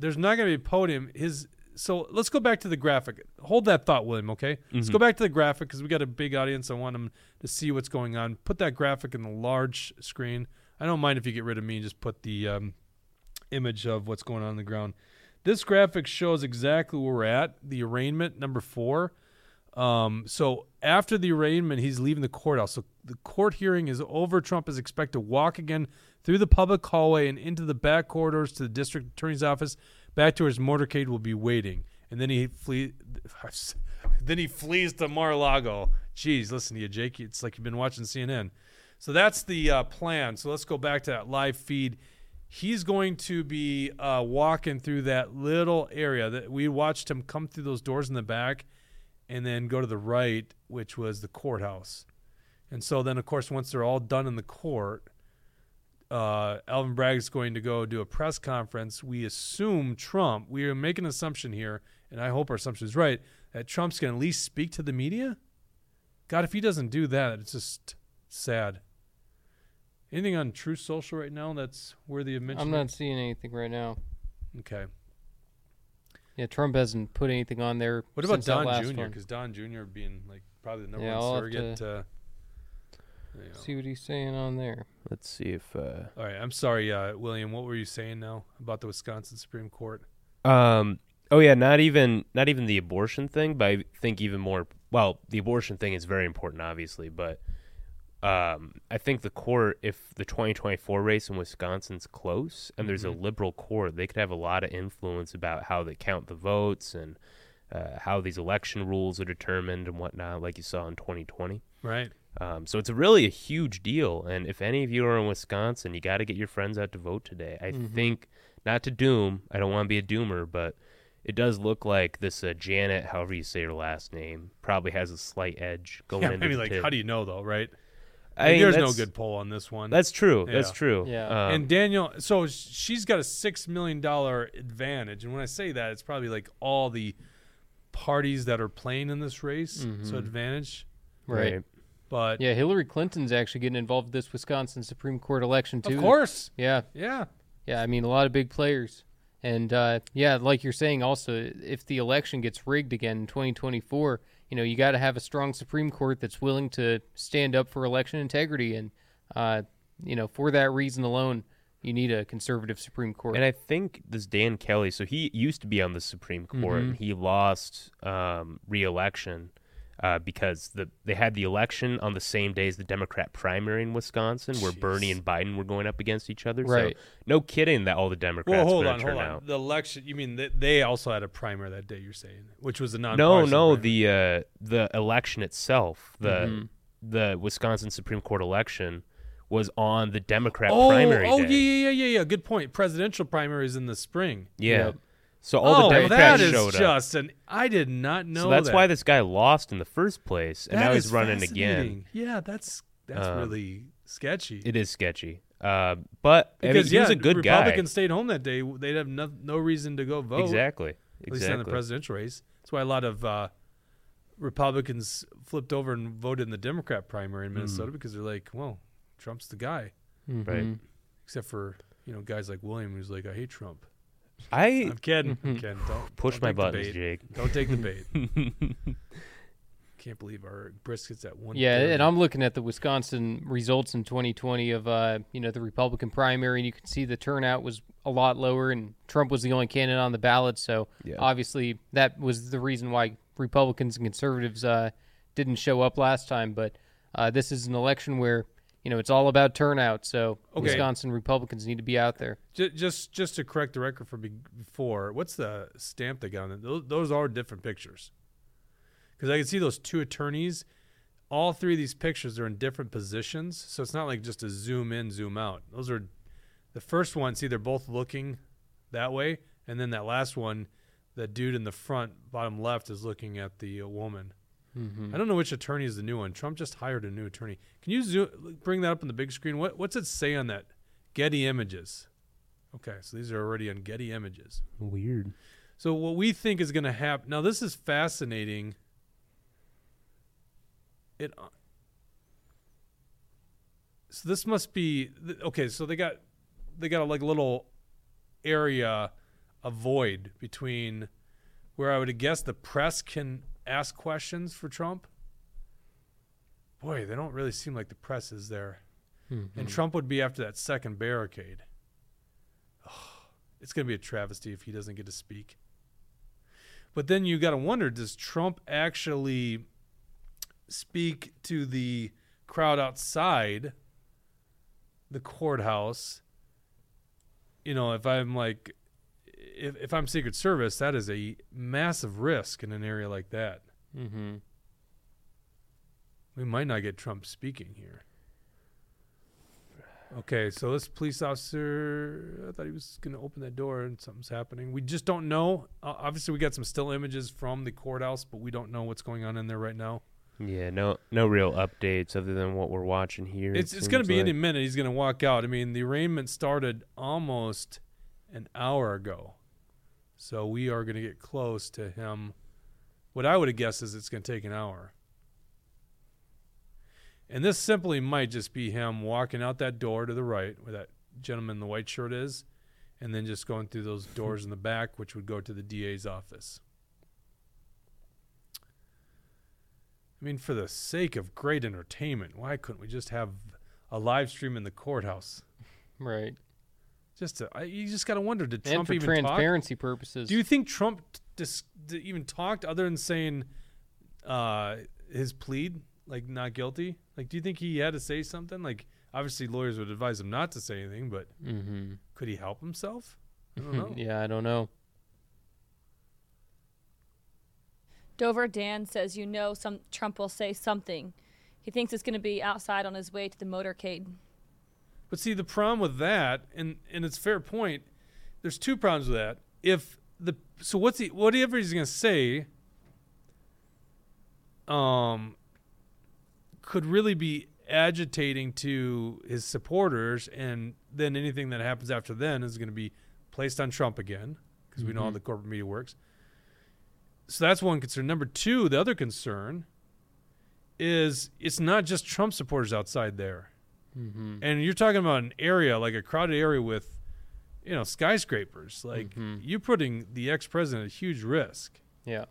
there's not going to be a podium. His so let's go back to the graphic. Hold that thought, William. Okay, let's Mhm. go back to the graphic because we got a big audience. I want them to see what's going on. Put that graphic in the large screen. I don't mind if you get rid of me and just put the um, image of what's going on on the ground. This graphic shows exactly where we're at. The arraignment number four. Um, so after the arraignment, he's leaving the courthouse. So the court hearing is over. Trump is expected to walk again through the public hallway and into the back corridors to the district attorney's office, back to where his motorcade will be waiting. And then he flee, then he flees to Mar-a-Lago. Jeez, listen to you, Jake. It's like you've been watching CNN. So that's the uh, plan. So let's go back to that live feed. He's going to be uh, walking through that little area that we watched him come through those doors in the back and then go to the right, which was the courthouse. And so then, of course, once they're all done in the court, uh, Alvin Bragg is going to go do a press conference. We assume Trump, we are making an assumption here, and I hope our assumption is right, that Trump's going to at least speak to the media. God, if he doesn't do that, it's just sad. Anything on Truth Social right now that's worthy of mention? I'm not seeing anything right now. Okay. Yeah, Trump hasn't put anything on there. What about Don Jr.? Because Don Jr. being like probably the number Yeah, one I'll surrogate. to uh. See what he's saying on there. Let's see if. Uh, All right, I'm sorry, uh, William. What were you saying now about the Wisconsin Supreme Court? Um. Oh yeah, not even not even the abortion thing, but I think even more. Well, the abortion thing is very important, obviously, but um, I think the court, if the 2024 race in Wisconsin's close and there's a Mm-hmm. liberal court, they could have a lot of influence about how they count the votes and uh, how these election rules are determined and whatnot, like you saw in 2020. Right. Um, so it's really a huge deal. And if any of you are in Wisconsin, you got to get your friends out to vote today. I Mm-hmm. think, not to doom, I don't want to be a doomer, but it does look like this uh, Janet, however you say her last name, probably has a slight edge going Yeah, into maybe the like, tip. how do you know though, right? I mean, There's no good poll on this one. That's true. That's true. Yeah. Um, and Daniel, so she's got a six million dollar advantage, and when I say that, it's probably like all the parties that are playing in this race, so advantage. Right. Right. But Yeah, Hillary Clinton's actually getting involved with this Wisconsin Supreme Court election too. of course, Yeah, yeah, yeah. I mean, a lot of big players, and uh, yeah, like you're saying, also, if the election gets rigged again in 2024, you know, you got to have a strong Supreme Court that's willing to stand up for election integrity, and uh, you know, for that reason alone, you need a conservative Supreme Court. And I think this Dan Kelly, so he used to be on the Supreme Court, and he lost um, re-election uh, because the they had the election on the same day as the Democrat primary in Wisconsin, where Bernie and Biden were going up against each other. Right. So no kidding that all the Democrats well, hold were on, going hold on. out. The election, you mean that they also had a primary that day? You're saying, which was a non. No, no, the uh, the election itself, the the Wisconsin Supreme Court election was on the Democrat oh, primary oh day. yeah, yeah, yeah, yeah, yeah. Good point. Presidential primaries in the spring. Yeah. Yep. So all oh, the Democrats that is showed up. That's just an. I did not know. So that's that. why this guy lost in the first place, and That now he's running again. Yeah, that's that's Um, really sketchy. It is sketchy. Uh, but I mean, because he yeah, was a good Republicans stayed home that day. They'd have no, no reason to go vote. Exactly. At least in the presidential race. That's why a lot of uh, Republicans flipped over and voted in the Democrat primary in Mm. Minnesota because they're like, well, Trump's the guy. Right. Mhm. Except for you know guys like William, who's like, I hate Trump. I I'm kidding. I'm kidding. Don't push don't my buttons. Jake. Don't take the bait. Can't believe our briskets at one. Yeah, and I'm looking at the Wisconsin results in 2020 of uh, you know the Republican primary, and you can see the turnout was a lot lower, and Trump was the only candidate on the ballot. So Yeah. obviously that was the reason why Republicans and conservatives uh, didn't show up last time. But uh, this is an election where you know it's all about turnout. So Okay. Wisconsin Republicans need to be out there. Just, just just to correct the record from be- before, what's the stamp they got on it? Those, those are different pictures. Because I can see those two attorneys. All three of these pictures are in different positions, so it's not like just a zoom in, zoom out. Those are the first one. See, they're both looking that way, and then that last one, that dude in the front, bottom left, is looking at the uh, woman. I don't know which attorney is the new one. Trump just hired a new attorney. Can you zoom, bring that up on the big screen? What what's it say on that? Getty Images. Okay, so these are already on Getty Images. Weird. So what we think is going to happen now, this is fascinating. It. uh, So this must be okay. So they got they got a like little area, a void between where I would guess the press can ask questions for Trump. Boy, they don't really seem like the press is there, and mm-hmm. Trump would be after that second barricade. It's going to be a travesty if he doesn't get to speak. But then you got to wonder does Trump actually speak to the crowd outside the courthouse? You know, if I'm like, if, if I'm Secret Service, that is a massive risk in an area like that. Mm-hmm. We might not get Trump speaking here. Okay, so this police officer, I thought he was going to open that door and something's happening. We just don't know. Uh, obviously, we got some still images from the courthouse, but we don't know what's going on in there right now. Yeah, no, no real updates other than what we're watching here. It's it it's going to be like. any minute. He's going to walk out. I mean, the arraignment started almost an hour ago, so we are going to get close to him. What I would have guessed is it's going to take an hour, and this simply might just be him walking out that door to the right, where that gentleman in the white shirt is, and then just going through those doors in the back, which would go to the DA's office. I mean, for the sake of great entertainment, why couldn't we just have a live stream in the courthouse? Right. Just to, I, you just got to wonder, did And Trump for even talk? transparency purposes. Do you think Trump t- dis- even talked other than saying uh, his plead, like not guilty? Like, do you think he had to say something? Like, obviously, lawyers would advise him not to say anything, but mm-hmm. could he help himself? I don't know. yeah, I don't know. Dover Dan says, "You know, some Trump will say something. He thinks it's going to be outside on his way to the motorcade." But see, the problem with that, and and it's a fair point. There's two problems with that. If the so what's he whatever he's gonna say, um, could really be agitating to his supporters, and then anything that happens after then is going to be placed on Trump again, because we know how the corporate media works. So that's one concern. Number two, the other concern is it's not just Trump supporters outside there and you're talking about an area like a crowded area with you know skyscrapers like you're putting the ex-president at huge risk Yeah.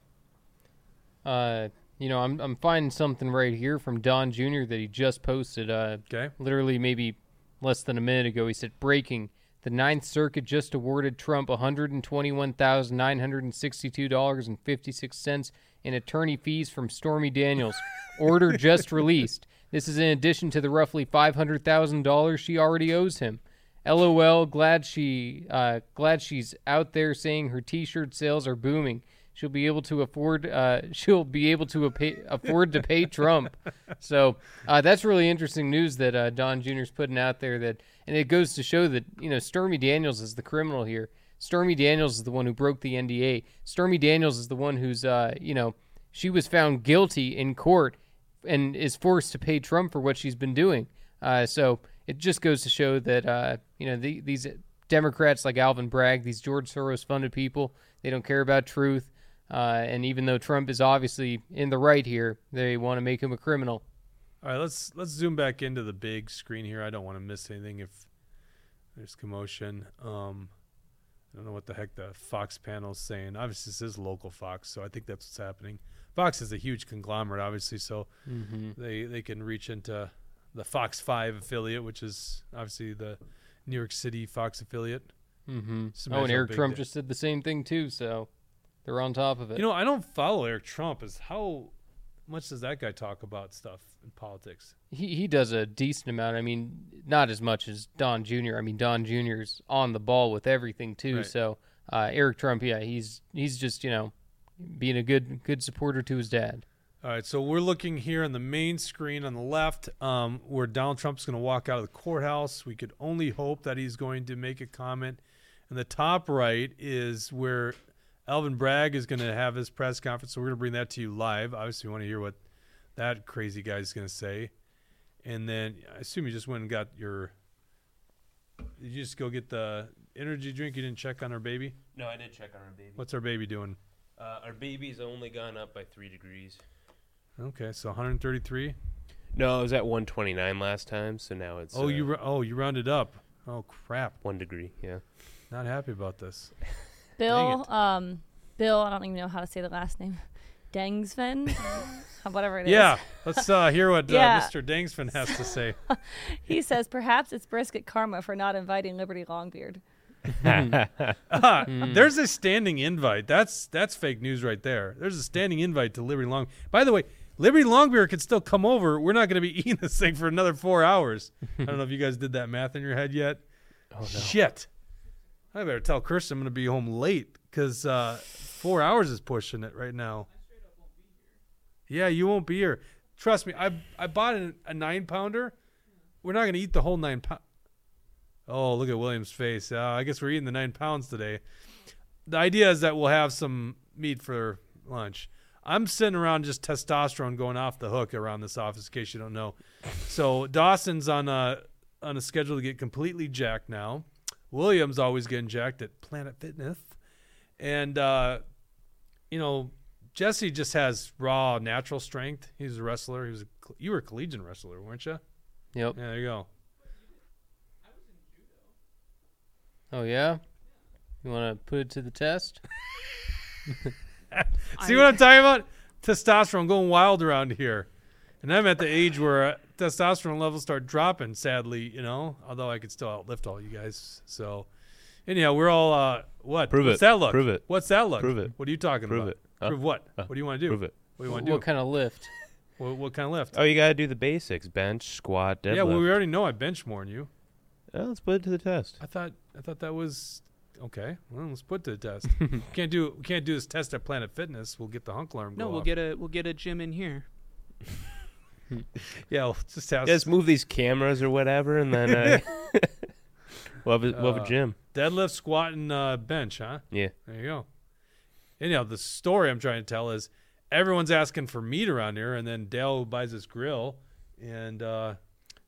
Uh, you know, I'm I'm finding something right here from Don Jr. that he just posted. Uh, okay literally maybe less than a minute ago. He said, "Breaking: The Ninth Circuit just awarded Trump 121 thousand nine hundred sixty-two dollars and fifty-six cents in attorney fees from Stormy Daniels. Order just released. This is in addition to the roughly five hundred thousand dollars she already owes him." LOL. Glad she, uh, glad she's out there saying her T-shirt sales are booming. she'll be able to afford uh, she'll be able to afford to pay Trump. So uh, that's really interesting news that uh, Don Jr.'s putting out there. That and it goes to show that you know Stormy Daniels is the criminal here. Stormy Daniels is the one who broke the NDA. Stormy Daniels is the one who's uh, you know she was found guilty in court and is forced to pay Trump for what she's been doing. Uh, so it just goes to show that uh, you know the, these Democrats like Alvin Bragg, these George Soros funded people, they don't care about truth. Uh, and even though Trump is obviously in the right here, they want to make him a criminal. All right, let's let's zoom back into the big screen here. I don't want to miss anything if there's commotion. Um, I don't know what the heck the Fox panel is saying. Obviously, this is local Fox, so I think that's what's happening. Fox is a huge conglomerate, obviously, so they they can reach into the Fox Five affiliate, which is obviously the New York City Fox affiliate. Mm-hmm. Oh, and Eric Trump they- just did the same thing too, so they're on top of it. You know, I don't follow Eric Trump. Is how much does that guy talk about stuff in politics? he he does a decent amount. I mean, not as much as Don Jr. I mean, Don Jr.'s on the ball with everything too. Right. So uh, Eric Trump, yeah, he's he's just you know being a good good supporter to his dad. All right, so we're looking here on the main screen on the left, um, where Donald Trump's going to walk out of the courthouse. We could only hope that he's going to make a comment. And the top right is where Alvin Bragg is going to have his press conference. So we're going to bring that to you live. Obviously, we want to hear what that crazy guy's going to say. And then I assume you just went and got your. Did you just go get the energy drink? You didn't check on our baby. No, I did check on our baby. What's our baby doing? Uh, our baby's only gone up by three degrees. Okay, so 133. No, it was at 129 last time, so now it's Oh, uh, you ru- oh you rounded up. Oh crap! one degree. Yeah. Not happy about this. Bill, um, Bill, I don't even know how to say the last name. Dengsven, whatever it is. Yeah, let's uh, hear what Yeah. uh, Mr. Dangsman has to say. He says perhaps it's brisket karma for not inviting Liberty Longbeard. Ah, There's a standing invite. That's that's fake news right there. There's a standing invite to Liberty Long. By the way, Liberty Longbeard could still come over. We're not going to be eating this thing for another four hours. I don't know if you guys did that math in your head yet. Oh no! Shit! I better tell Kirsten I'm going to be home late because uh, four hours is pushing it right now. Yeah, you won't be here. Trust me. I I bought a, a nine pounder. We're not going to eat the whole nine pound. Oh, look at William's face. Uh, I guess we're eating the nine pounds today. The idea is that we'll have some meat for lunch. I'm sitting around just testosterone going off the hook around this office, in case you don't know. So Dawson's on a on a schedule to get completely jacked now. William's always getting jacked at Planet Fitness, and uh, you know Jesse just has raw natural strength. He's a wrestler. He was a, you were a collegiate wrestler, weren't you? Yep. Yeah, there you go. Oh yeah. You want to put it to the test? See what I'm talking about? Testosterone going wild around here. And I'm at the age where uh, testosterone levels start dropping, sadly, you know, although I could still outlift all you guys. So, anyhow, we're all, uh, what? Prove What's it. that look? Prove it. What's that look? Prove it. What are you talking about? Prove about? it. Huh? Prove what? Huh? What do you want to do? Prove it. What do you want to do? what kind of lift? What, what kind of lift? Oh, you gotta do the basics: bench, squat, deadlift. yeah, well, we already know I bench more than you. Oh, let's put it to the test. I thought I thought that was okay. Well, let's put it to the test. can't do we can't do this test at Planet Fitness. We'll get the hunk alarm. No, go we'll off. get a we'll get a gym in here. yeah. We'll just have Just move these cameras or whatever, and then uh, we'll, have a, we'll have Uh, a gym. Deadlift, squat, and uh, bench, huh? Yeah. There you go. Anyhow, the story I'm trying to tell is everyone's asking for meat around here, and then Dale buys this grill, and uh,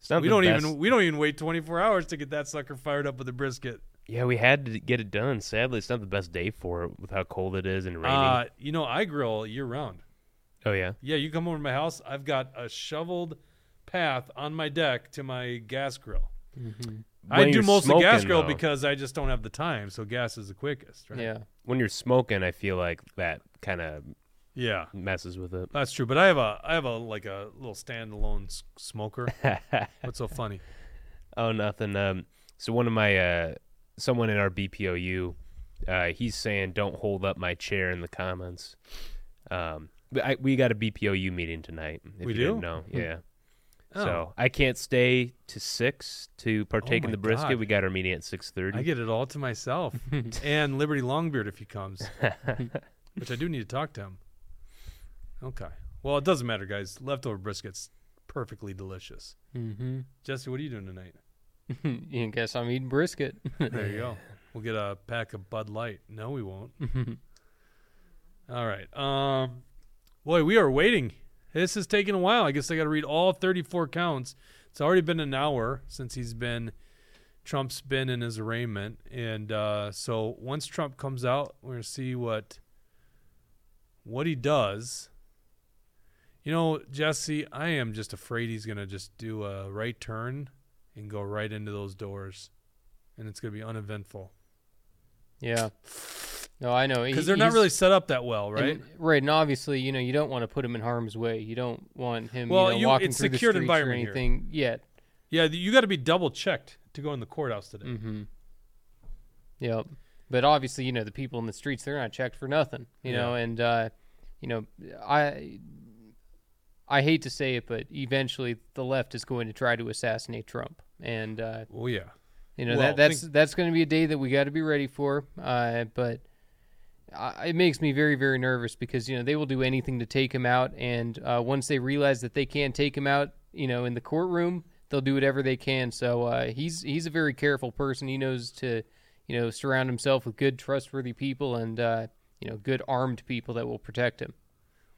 It's not we don't best- even we don't even wait 24 hours to get that sucker fired up with a brisket. Yeah, we had to get it done. Sadly, it's not the best day for it with how cold it is and raining. Uh, you know, I grill year round. oh yeah. Yeah, you come over to my house, I've got a shoveled path on my deck to my gas grill. I do you're most of the gas grill though. because I just don't have the time, so gas is the quickest, right? Yeah. When you're smoking, I feel like that kind of Yeah. messes with it. That's true, but I have a I have a like a little standalone s- smoker. What's so funny? Oh, nothing. Um, so one of my uh, someone in our BPOU, uh, he's saying don't hold up my chair in the comments. Um, but I, we got a BPOU meeting tonight. If We you didn't do? know, yeah. Oh. So I can't stay to six to partake Oh in my the brisket. God. We got our meeting at six thirty. I get it all to myself and Liberty Longbeard if he comes. which I do need to talk to him. Okay. Well, it doesn't matter, guys. Leftover brisket's perfectly delicious. Mm-hmm. Jesse, what are you doing tonight? you guess I'm eating brisket. There you go. We'll get a pack of Bud Light. No, we won't. All right. Um, boy, we are waiting. This is taking a while. I guess I got to read all 34 counts. It's already been an hour since he's been Trump's been in his arraignment, and uh, so once Trump comes out, we're gonna see what what he does. You know, Jesse, I am just afraid he's gonna just do a right turn and go right into those doors, and it's gonna be uneventful yeah. No, I know. because He- they're not really set up that well, right? And, right, and obviously, you know, you don't want to put him in harm's way. You don't want him, Well, you know, you- walking it's through the secured streets or environment here. anything yet. yeah, you got to be double checked to go in the courthouse today. Mm-hmm. Yep. But obviously, you know, the people in the streets, they're not checked for nothing, you know, and, uh, you know, I, I hate to say it, but eventually the left is going to try to assassinate Trump. And, uh, Oh yeah. you know, Well, that, that's, think- that's going to be a day that we got to be ready for. Uh, but I, it makes me very, very nervous because, you know, they will do anything to take him out. And, uh, once they realize that they can't take him out, you know, in the courtroom, they'll do whatever they can. So, uh, he's, he's a very careful person. He knows to, you know, surround himself with good, trustworthy people and, uh, you know, good armed people that will protect him.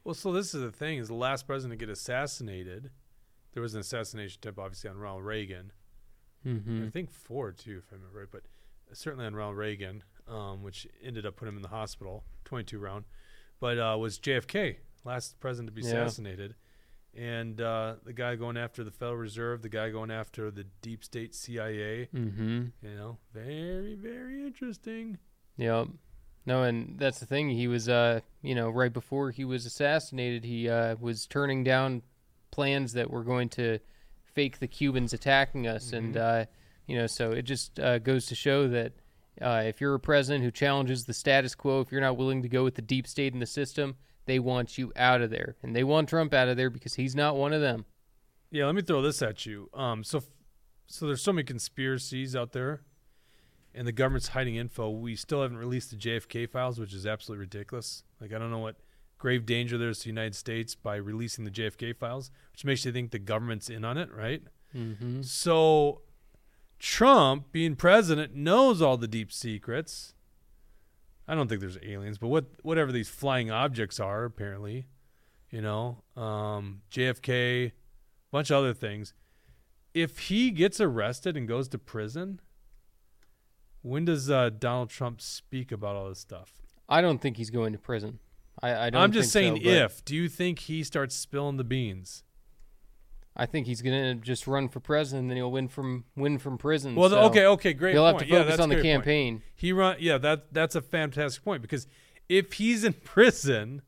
Well, so this is the thing: is the last president to get assassinated. There was an assassination attempt, obviously, on Ronald Reagan. Mm-hmm. I think four too, if I remember right, but certainly on Ronald Reagan, um, which ended up putting him in the hospital, 22 round. But uh, was JFK last president to be Yeah. assassinated, and uh, the guy going after the Federal Reserve, the guy going after the deep state CIA. Mm-hmm. You know, very very interesting. Yep. No, and that's the thing. He was, uh, you know, right before he was assassinated, he uh, was turning down plans that were going to fake the Cubans attacking us, and uh, you know, so it just uh, goes to show that uh, if you're a president who challenges the status quo, if you're not willing to go with the deep state in the system, they want you out of there, and they want Trump out of there because he's not one of them. Yeah, let me throw this at you. Um, so, so there's so many conspiracies out there, and the government's hiding info. We still haven't released the JFK files, which is absolutely ridiculous. Like, I don't know what grave danger there's to the United States by releasing the JFK files, which makes you think the government's in on it, right? Mm-hmm. So, Trump, being president, knows all the deep secrets. I don't think there's aliens, but what whatever these flying objects are, apparently, you know, um, JFK, bunch of other things. If he gets arrested and goes to prison, when does uh, Donald Trump speak about all this stuff? I don't think he's going to prison. I, I don't. I'm just think saying, so, if do you think he starts spilling the beans? I think he's gonna just run for president, and then he'll win from win from prison. Well, so okay, okay, great. He'll have to focus that's on the great point. campaign. He run, yeah. That that's a fantastic point because if he's in prison,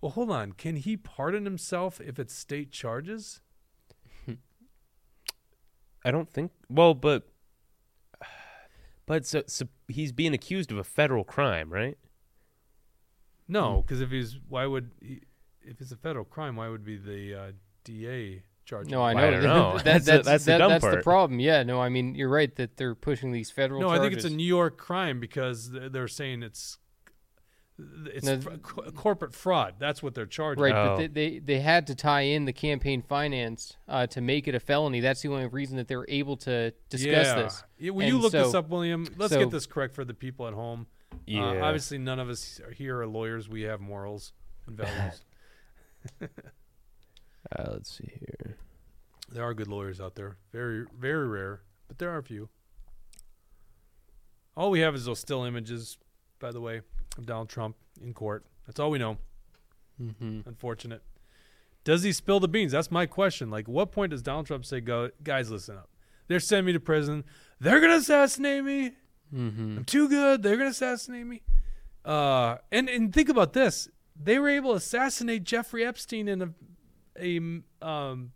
well, hold on. Can he pardon himself if it's state charges? I don't think. Well, but but so, so he's being accused of a federal crime, right? No, because if he's, why would he, if it's a federal crime, why would be the uh, DA charge? No, I him? know. I don't know. that, That's that's the- that's the that- dumb that's the problem. Yeah, no, I mean you're right that they're pushing these federal. No, I think it's a. New York crime because they're saying it's it's No, fr- co- corporate fraud. That's what they're charging. Right, Oh. but they, they they had to tie in the campaign finance uh, to make it a felony. That's the only reason that they're able to discuss yeah. this. Yeah, will you And look this up, William? Let's so- get this correct for the people at home. Yeah. Uh, obviously, none of us are here are lawyers. We have morals and values. Uh, let's see here. there are good lawyers out there. Very, very rare, but there are a few. All we have is those still images, by the way, of Donald Trump in court. That's all we know. Mm-hmm. Unfortunate. Does he spill the beans? That's my question. Like, what point does Donald Trump say, "Go, guys, listen up. They're sending me to prison. They're gonna assassinate me. Mm-hmm. I'm too good. They're gonna assassinate me." Uh, and and think about this: they were able to assassinate Jeffrey Epstein in a a um,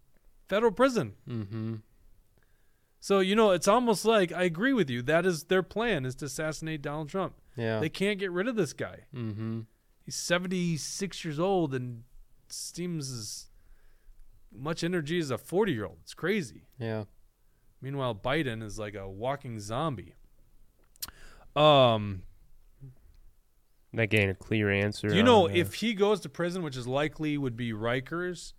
federal prison. Mm-hmm. So you know, it's almost like I agree with you. That is their plan: is to assassinate Donald Trump. Yeah. They can't get rid of this guy. mm-hmm. He's 76 years old and seems as much energy as a 40 year old. It's crazy. Yeah. Meanwhile, Biden is like a walking zombie. Um, Not getting a clear answer. Do you know on, if he goes to prison, which is likely would be Rikers,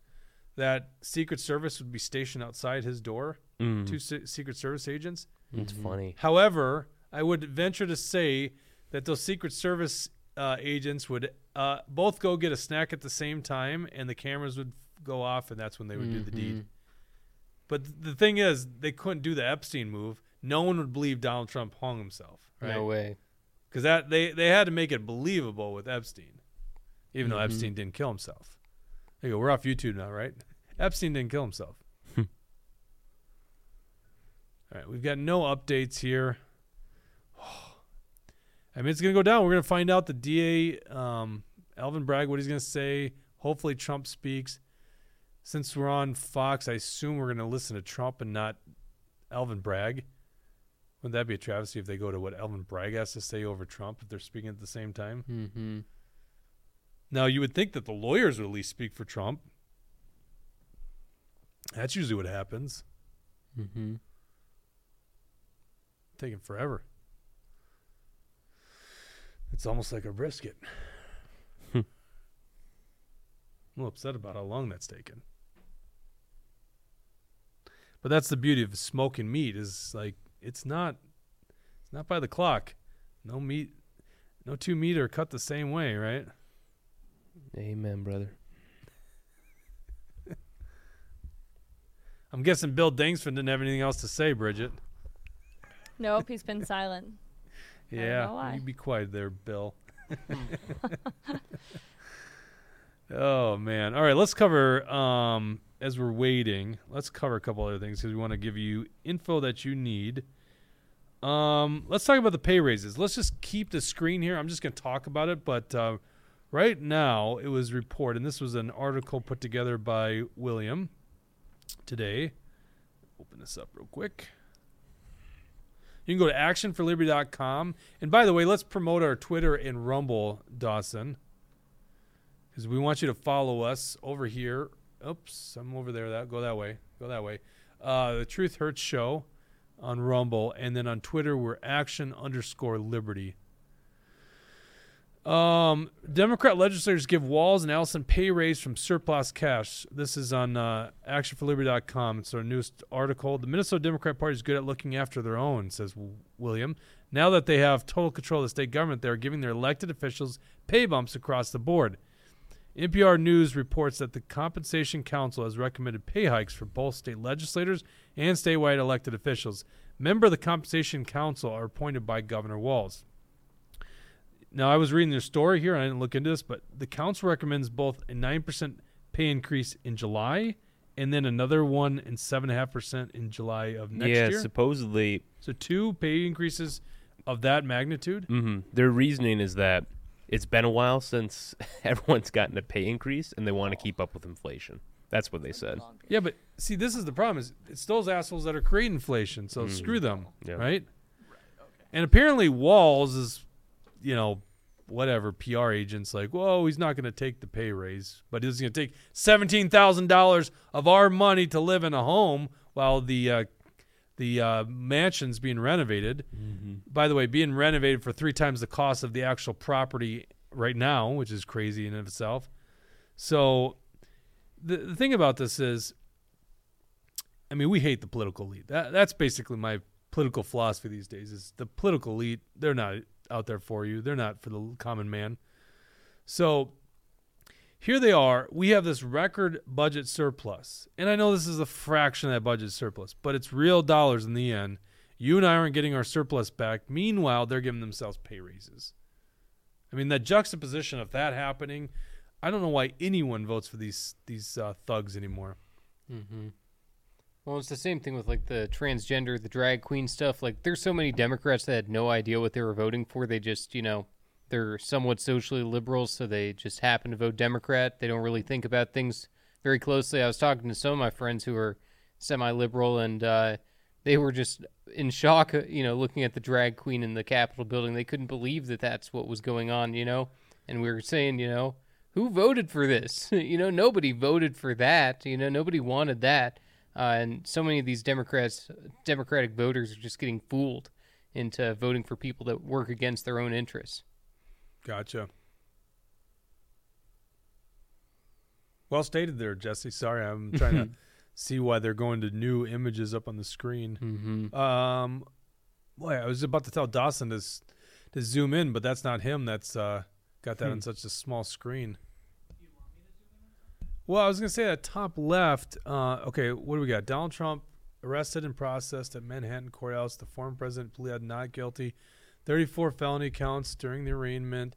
that Secret Service would be stationed outside his door? Mm. Two se- Secret Service agents. It's funny. However, I would venture to say that those Secret Service uh, agents would uh, both go get a snack at the same time, and the cameras would go off, and that's when they would do the deed. But th- the thing is, they couldn't do the Epstein move. No one would believe Donald Trump hung himself, right? No way. because that they they had to make it believable with Epstein, even though Epstein didn't kill himself. There you go. We're off YouTube now, right? Epstein didn't kill himself. All right, we've got no updates here. I mean, it's gonna go down. We're gonna find out the DA, um, Alvin Bragg, what he's gonna say. Hopefully, Trump speaks. Since we're on Fox, I assume we're gonna listen to Trump and not Alvin Bragg. Wouldn't that be a travesty if they go to what Alvin Bragg has to say over Trump if they're speaking at the same time? Mm-hmm. Now, you would think that the lawyers would at least speak for Trump. That's usually what happens. Mm-hmm. Taking forever. It's almost like a brisket. Hmm. I'm a little upset about how long that's taken. But that's the beauty of smoking meat is like it's not it's not by the clock. No meat no two meat are cut the same way, right? Amen, brother. I'm guessing Bill Dingsford didn't have anything else to say, Bridget. Nope, he's been silent. Yeah, you be quiet there, Bill. oh man! All right, let's cover um, as we're waiting. Let's cover a couple other things because we want to give you info that you need. Um, let's talk about the pay raises. Let's just keep the screen here. I'm just going to talk about it, but uh, right now it was reported, and this was an article put together by William today. Open this up real quick. You can go to actionforliberty.com. And by the way, let's promote our Twitter and Rumble, Dawson. Because we want you to follow us over here. Oops, I'm over there. That Go that way. Go that way. Uh, the Truth Hurts Show on Rumble. And then on Twitter, we're action underscore liberty. Um, Democrat legislators give Walz and Ellison pay raise from surplus cash. This is on uh, actionforliberty.com. It's our newest article. The Minnesota Democrat Party is good at looking after their own, says William. Now that they have total control of the state government, they are giving their elected officials pay bumps across the board. NPR News reports that the Compensation Council has recommended pay hikes for both state legislators and statewide elected officials. Member of the Compensation Council are appointed by Governor Walz. Now, I was reading their story here, and I didn't look into this, but the council recommends both a 9% pay increase in July and then another one and 7.5% in July of next yeah, year. supposedly so, two pay increases of that magnitude. hmm Their reasoning is that it's been a while since everyone's gotten a pay increase, and they want to keep up with inflation. That's what they said. Yeah, but see, this is the problem: is it's those assholes that are creating inflation. So screw them, Yeah. right? And apparently, Walz is, you know, whatever PR agents like, whoa, he's not going to take the pay raise, but he's going to take seventeen thousand dollars of our money to live in a home while the uh, the uh, mansion's being renovated. By the way, being renovated for three times the cost of the actual property right now, which is crazy in and of itself. So the, the thing about this is, I mean, we hate the political elite. That, that's basically my political philosophy these days. Is the political elite? They're not out there for you. They're not for the common man. So here they are. We have this record budget surplus, and I know this is a fraction of that budget surplus, but it's real dollars in the end. You and I aren't getting our surplus back. Meanwhile, they're giving themselves pay raises. I mean, that juxtaposition of that happening, I don't know why anyone votes for these these uh, thugs anymore. Mm-hmm. Well, it's the same thing with like the transgender, the drag queen stuff. Like, there's so many Democrats that had no idea what they were voting for. They just, you know, they're somewhat socially liberal, so they just happen to vote Democrat. They don't really think about things very closely. I was talking to some of my friends who are semi-liberal, and uh, they were just in shock, uh, you know, looking at the drag queen in the Capitol building. They couldn't believe that that's what was going on, you know. And we were saying, you know, who voted for this? you know, nobody voted for that. You know, nobody wanted that. Uh, and so many of these Democrats, Democratic voters, are just getting fooled into voting for people that work against their own interests. Gotcha. Well stated there, Jesse. Sorry, I'm trying to see why they're going to new images up on the screen. Mm-hmm. Um, boy, I was about to tell Dawson to to zoom in, but that's not him. That's uh, got that on such a small screen. Well, I was gonna say that top left. Uh, okay, what do we got? Donald Trump arrested and processed at Manhattan courthouse. The former president pleaded not guilty. Thirty-four felony counts during the arraignment.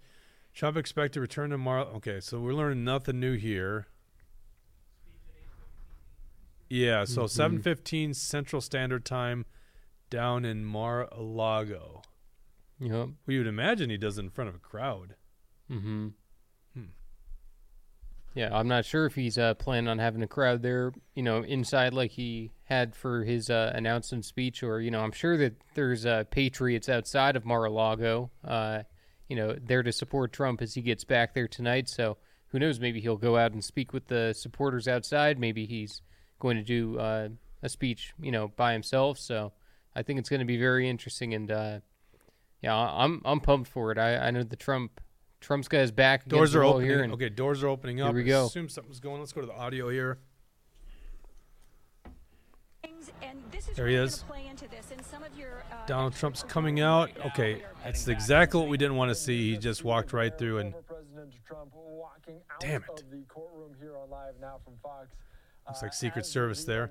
Trump expected to return tomorrow. Okay, so we're learning nothing new here. Yeah, so Mhm. seven fifteen Central Standard Time, down in Mar-a-Lago. Yep. We would imagine he does it in front of a crowd. Mm-hmm. Yeah, I'm not sure if he's uh, planning on having a crowd there, you know, inside like he had for his uh, announcement speech, or you know, I'm sure that there's uh, patriots outside of Mar-a-Lago, uh, you know, there to support Trump as he gets back there tonight. So who knows? Maybe he'll go out and speak with the supporters outside. Maybe he's going to do uh, a speech, you know, by himself. So I think it's going to be very interesting, and uh, yeah, I'm I'm pumped for it. I, I know the Trump Trump's got his back. Doors are wall opening. here, and okay, doors are opening up. Here we I go. Assume something's going. Let's go to the audio here. There he is. Donald Trump's coming out. Okay, that's exactly what we didn't want to see. He just walked right through and President Trump walking out Damn it. of the courtroom here on live now from Fox. Looks Uh, like Secret Service there.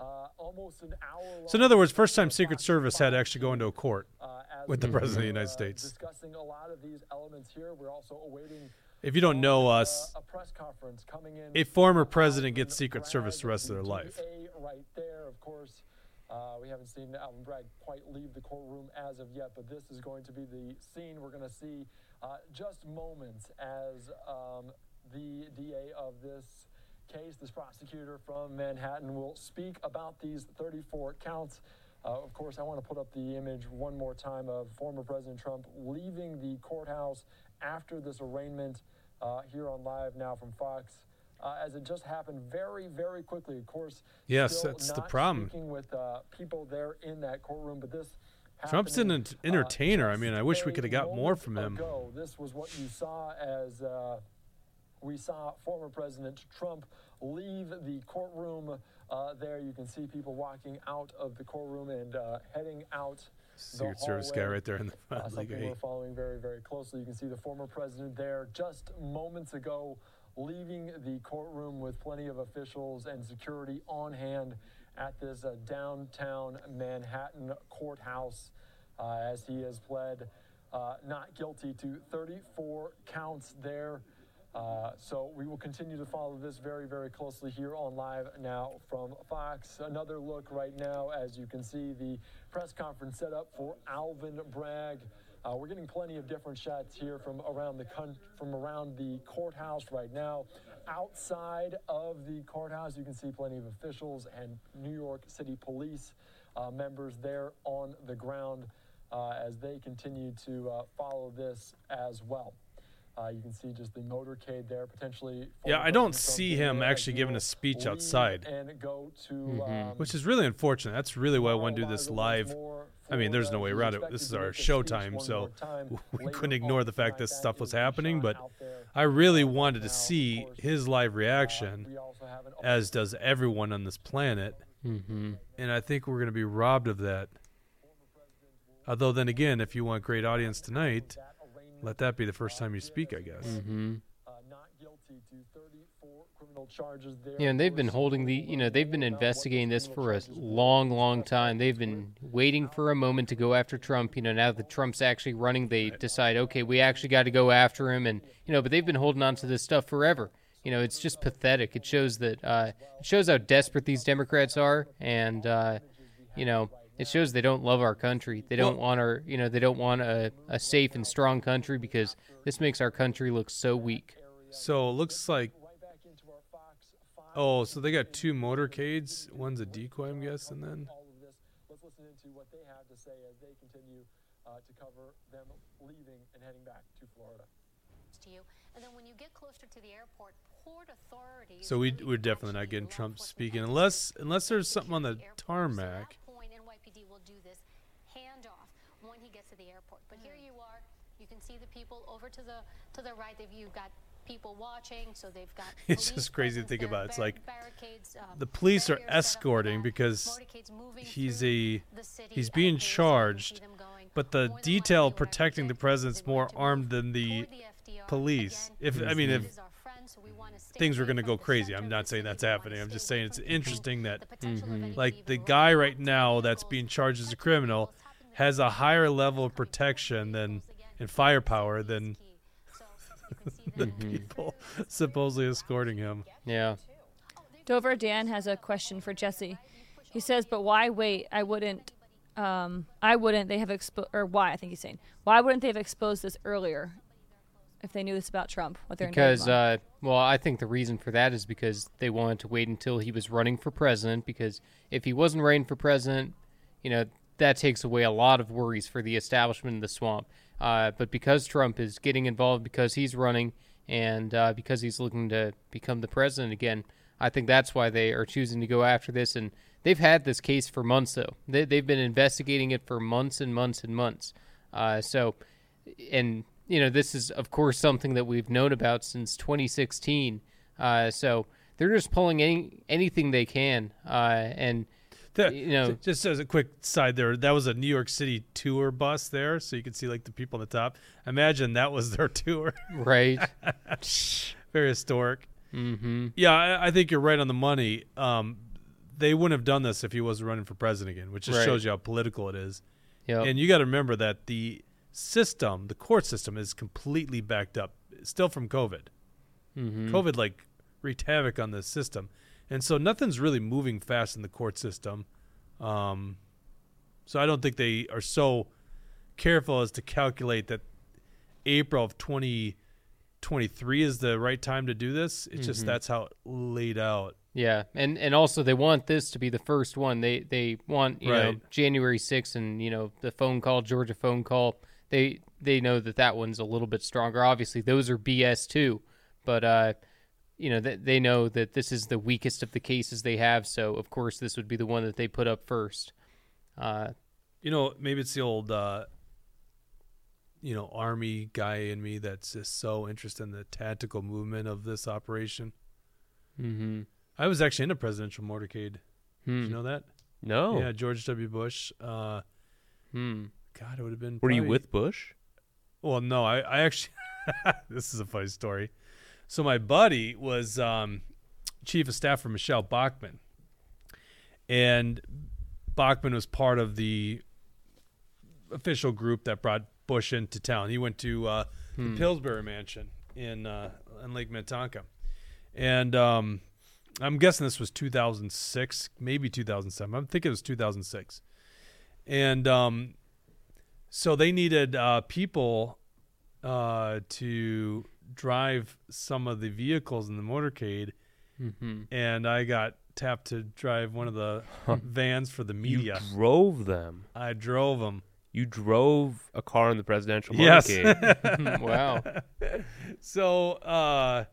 Arraignment now comes to an end. Certainly, uh, almost an hour. So in other words, first time Secret Service had to actually go into a court uh, with the president of the United uh, States. Discussing a lot of these elements here. We're also awaiting If you don't know us, a press conference coming in. a former president gets Secret Service the rest of their life. DA right there, of course. Uh, we haven't seen Alvin Bragg quite leave the courtroom as of yet, but this is going to be the scene we're going to see uh, just moments as um, the DA of this case, this prosecutor from Manhattan, will speak about these 34 counts. Uh, of course, I want to put up the image one more time of former President Trump leaving the courthouse after this arraignment uh, here on live now from Fox. Uh, as it just happened very, very quickly. Of course, Yes, that's the problem. Speaking with uh, people there in that courtroom, but this Trump's an entertainer. I mean, I wish we could have got more from him. Ago. This was what you saw as uh, we saw former President Trump leave the courtroom. Uh, there, you can see people walking out of the courtroom and uh, heading out. Secret Service guy right there in the Uh, front. Like, something we're following very, very closely. You can see the former president there just moments ago leaving the courtroom with plenty of officials and security on hand at this uh, downtown Manhattan courthouse uh, as he has pled uh, not guilty to 34 counts there. Uh, so we will continue to follow this very, very closely here on live now from Fox. Another look right now, as you can see, the press conference set up for Alvin Bragg. Uh, we're getting plenty of different shots here from around the con- from around the courthouse right now. Outside of the courthouse, you can see plenty of officials and New York City Police uh, members there on the ground uh, as they continue to uh, follow this as well. Uh, you can see just the motorcade there, potentially. Yeah, I don't see him actually giving a speech outside. and go to Mhm. um, which is really unfortunate. That's really why I want to do this live. I mean, there's no way around it. This is our make a speech showtime, so time we couldn't ignore the fact that That stuff was happening. But. I really wanted to see his live uh, reaction, we also have an as does everyone on this planet. Mm-hmm. And I think we're going to be robbed of that. Although, then again, if you want great audience tonight, let that be the first time you speak, I guess. Mm-hmm. uh, not guilty to 34 criminal charges there. Yeah, and they've been holding the, you know, they've been about what those investigating this for a long, long time. They've been waiting for a moment to go after Trump. You know, now that Trump's actually running, they decide, okay, we actually got to go after him, and you know, but they've been holding on to this stuff forever. You know, it's just pathetic. It shows that uh, it shows how desperate these Democrats are, and uh, you know, it shows they don't love our country. They don't Well- want our, you know, they don't want a, a safe and strong country because this makes our country look so weak. So it looks like. Right back into our Fox five Oh, so they got two motorcades. One's a decoy, I'm guessing, then. all of this. Let's listen into what they have to say as they continue uh, to cover them leaving and heading back to Florida. to you. And then when you get closer to the airport, port authorities. So we we're definitely not getting Trump speaking unless unless there's something on the secure. So tarmac. that point, NYPD will do this handoff. when he gets to the airport. But here you are. You can see the people over to the to the right. They've, you've got people watching, so they've got. It's just crazy to think there, about. It's bar- like um, the police are barriers set up for escorting because he's a he's being pace, so you can see charged, but the detail protecting the president's more armed than the police. If I mean, if It is our friend, so we wanna stay things were going to go crazy, I'm not saying that's happening. I'm just saying it's interesting that the potential of any like the guy right now that's being charged as a criminal vehicles, tapping the has a higher level of protection than vehicles and firepower than Key. So you can see than that in the people supposedly escorting him. Yeah. Dover Dan has a question for Jesse. He says, "But why wait? I wouldn't. Um, I wouldn't. They have exposed, or why? I think he's saying why wouldn't they have exposed this earlier if they knew this about Trump? What they're Because, uh, well, I think the reason for that is because they wanted to wait until he was running for president. Because if he wasn't running for president, you know, that takes away a lot of worries for the establishment in the swamp. Uh, but because Trump is getting involved, because he's running, and uh, because he's looking to become the president again, I think that's why they are choosing to go after this. And they've had this case for months, though. They, they've been investigating it for months and months and months. Uh, so, and you know, this is of course something that we've known about since 2016. Uh, so they're just pulling any anything they can, uh, and The- you know, just as a quick side there, that was a New York City tour bus there, so you could see like the people on the top. Imagine that was their tour. right? Very historic. mm-hmm. Yeah, I, I think you're right on the money. Um, they wouldn't have done this if he wasn't running for president again, which just Right. shows you how political it is. Yep. And you got to remember that the system, the court system, is completely backed up, still from COVID. Mhm. COVID like wreaked havoc on the system, and so nothing's really moving fast in the court system. Um, so I don't think they are so careful as to calculate that April of 2023 is the right time to do this. It's just Mhm. that's how it laid out. Yeah, and and also they want this to be the first one. They they want you know January 6th and you know the phone call, Georgia phone call. They they know that that one's a little bit stronger. Obviously, those are BS too, but uh, you know that they know that this is the weakest of the cases they have. So of course this would be the one that they put up first. Uh, You know, maybe it's the old, uh, you know, army guy in me that's just so interested in the tactical movement of this operation. mm-hmm. I was actually in a presidential motorcade. Did you know that? No. Yeah, George W. Bush. Uh, Hmm. God, it would have been. Were you with Bush? Well, no, I, I actually. this is a funny story. So my buddy was um, chief of staff for Michele Bachmann, and Bachmann was part of the official group that brought Bush into town. He went to uh, the Pillsbury Mansion in uh, in Lake Minnetonka, and um, I'm guessing this was 2006, maybe 2007. I'm thinking it was 2006, and um, so they needed uh, people uh, to drive some of the vehicles in the motorcade, Mm-hmm. and I got tapped to drive one of the vans for the media. You drove them. I drove them. You drove a car in the presidential Yes. motorcade. wow. So, uh,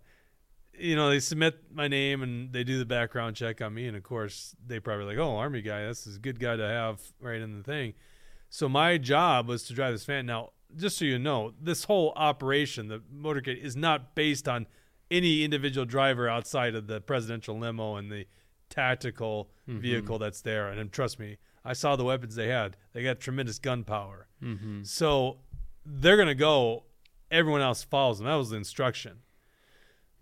you know, they submit my name and they do the background check on me, and of course, they probably like, "Oh, army guy, this is a good guy to have right in the thing." So my job was to drive this van. Now, just so you know, this whole operation, the motorcade, is not based on any individual driver outside of the presidential limo and the tactical mm-hmm. vehicle that's there. And um, trust me, I saw the weapons they had. They got tremendous gunpower. Mm-hmm. So they're gonna go. Everyone else follows them. That was the instruction.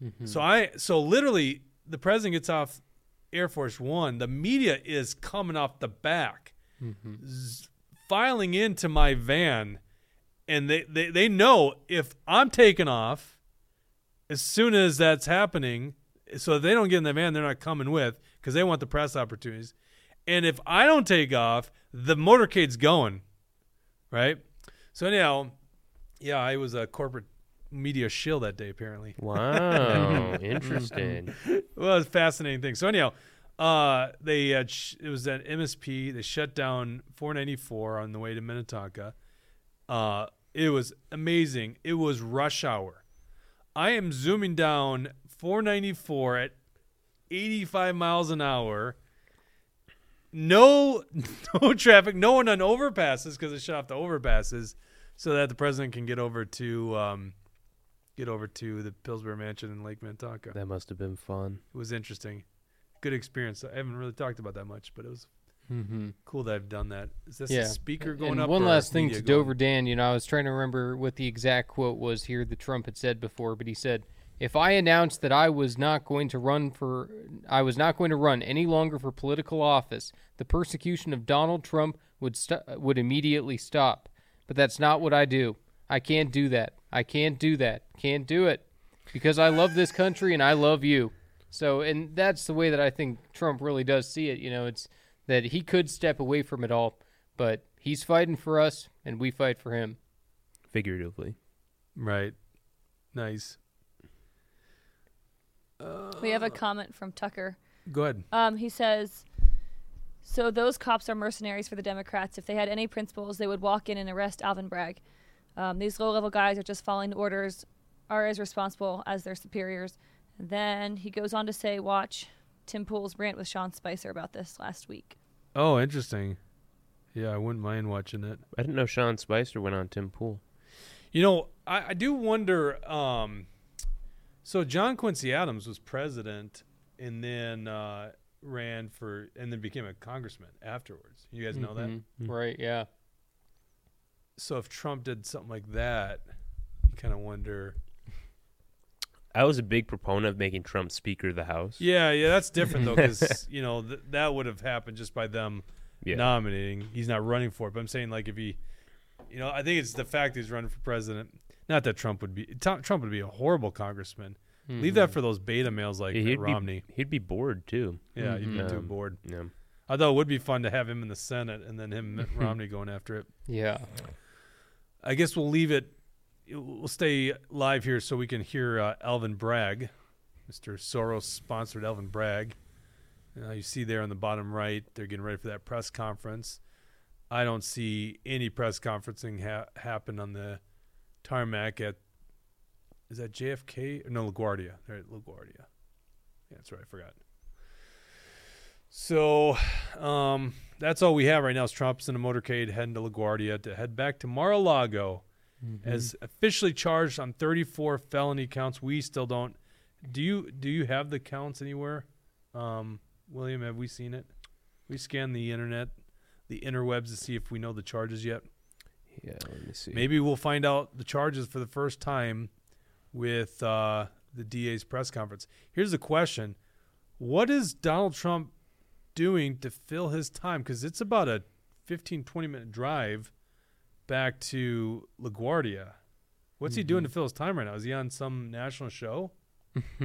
Mm-hmm. So I so literally the president gets off Air Force One. The media is coming off the back, mm-hmm. z- filing into my van, and they, they they know if I'm taking off, as soon as that's happening, so they don't get in the van, they're not coming with because they want the press opportunities. And if I don't take off, the motorcade's going, right? So anyhow, yeah, I was a corporate media shill that day apparently. wow, interesting. well, it's a fascinating thing. So anyhow, uh, they uh, sh- it was at MSP. They shut down 494 on the way to Minnetonka. Uh, it was amazing. It was rush hour. I am zooming down 494 at 85 miles an hour. no no traffic, no one on overpasses because they shut off the overpasses so that the president can get over to um, get over to the Pillsbury Mansion in Lake Minnetonka. That must have been fun. It was interesting, good experience. I haven't really talked about that much, but it was Mm-hmm. cool that I've done that. Is this Yeah. a speaker going and up? one last thing to going? Dover Dan. You know, I was trying to remember what the exact quote was here that Trump had said before, but he said, "If I announced that I was not going to run for, I was not going to run any longer for political office, the persecution of Donald Trump would st- would immediately stop. But that's not what I do. I can't do that. I can't do that. Can't do it because I love this country and I love you." So, and that's the way that I think Trump really does see it. You know, it's that he could step away from it all, but he's fighting for us and we fight for him. Figuratively. Right. Nice. We have a comment from Tucker. Go ahead. Um, he says, "So those cops are mercenaries for the Democrats. If they had any principles, they would walk in and arrest Alvin Bragg. Um, these low-level guys are just following orders, are as responsible as their superiors." And then he goes on to say, "Watch Tim Pool's rant with Sean Spicer about this last week." Oh, interesting. Yeah, I wouldn't mind watching it. I didn't know Sean Spicer went on Tim Pool. You know, I, I do wonder. Um, so John Quincy Adams was president, and then uh, ran for, and then became a congressman afterwards. You guys know that. Mhm. Right, yeah. So if Trump did something like that, you kind of wonder. I was a big proponent of making Trump Speaker of the House. Yeah, yeah, that's different though, because you know th- that would have happened just by them Yeah. nominating. He's not running for it, but I'm saying like if he, you know, I think it's the fact he's running for president. Not that Trump would be Trump Trump would be a horrible congressman. Leave that Mhm. for those beta males like Yeah, he'd be- Romney. he'd be bored too. Yeah, he'd be too Um, bored. Yeah. Although it would be fun to have him in the Senate and then him Mitt Romney going after it. Yeah. I guess we'll leave it. We'll stay live here so we can hear uh, Alvin Bragg, Mr. Soros sponsored Alvin Bragg. Uh, you see there on the bottom right, they're getting ready for that press conference. I don't see any press conferencing ha- happen on the tarmac at. Is that JFK? No, LaGuardia. They're at LaGuardia. Yeah, that's right. I forgot. So um, that's all we have right now. Is Trump's in a motorcade heading to LaGuardia to head back to Mar-a-Lago as officially charged on 34 felony counts. We still don't. Do you do you have the counts anywhere, um, William? Have we seen it? We scanned the internet, the interwebs to see if we know the charges yet. Yeah, let me see. Maybe we'll find out the charges for the first time with uh, the DA's press conference. Here's the question: What is Donald Trump doing to fill his time? Because it's about a 15, 20 minute drive back to LaGuardia. What's he doing to fill his time right now? Is he on some national show?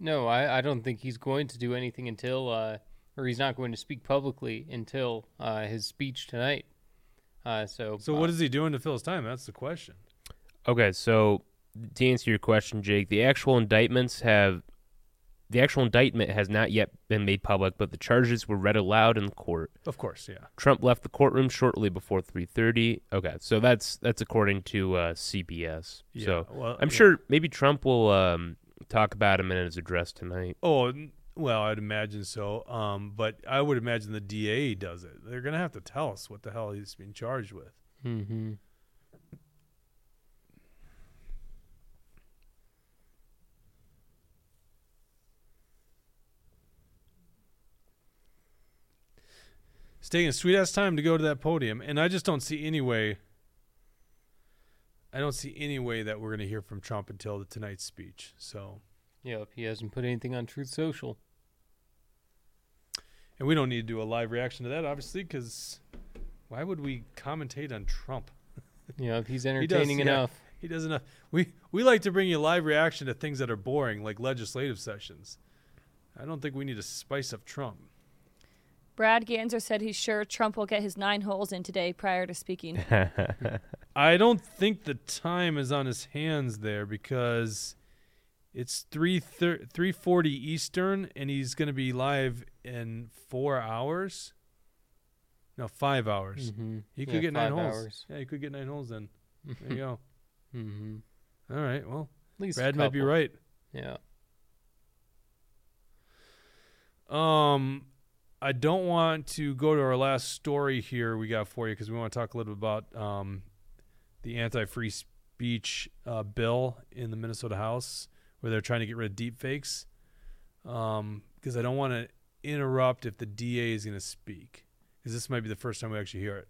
No, I, I don't think he's going to do anything until, uh, or he's not going to speak publicly until uh, his speech tonight. Uh, so, So what is he doing to fill his time? That's the question. Okay, so to answer your question, Jake, the actual indictments have the actual indictment has not yet been made public, but the charges were read aloud in court. Of course, yeah. Trump left the courtroom shortly before 3:30. Okay, so that's that's according to uh, CBS. Yeah, so well, I'm yeah. sure maybe Trump will um, talk about him in his address tonight. Oh, well, I'd imagine so. Um, but I would imagine the DA does it. They're gonna have to tell us what the hell he's being charged with. Mm-hmm. It's taking a sweet ass time to go to that podium, and I just don't see any way. I don't see any way that we're gonna hear from Trump until the tonight's speech. So, Yep, he hasn't put anything on Truth Social. and we don't need to do a live reaction to that, obviously, because why would we commentate on Trump? Yeah, if he's He does- entertaining yeah, enough. he does enough. We we like to bring you live reaction to things that are boring, like legislative sessions. I don't think we need to spice up Trump. Brad Ganser said he's sure Trump will get his nine holes in today prior to speaking. I don't think the time is on his hands there because it's three three forty Eastern, and he's going to be live in four hours. No, five hours. Mhm. He could Yeah, get nine five holes. hours. Yeah, he could get nine holes. Then there you go. Mm-hmm. All right. Well, At least Brad might be right. Yeah. Um, I don't want to go to our last story here we got for you because we want to talk a little bit about um, the anti-free speech uh, bill in the Minnesota House, where they're trying to get rid of deep fakes. Because I don't want to interrupt if the DA is going to speak, because this might be the first time we actually hear it.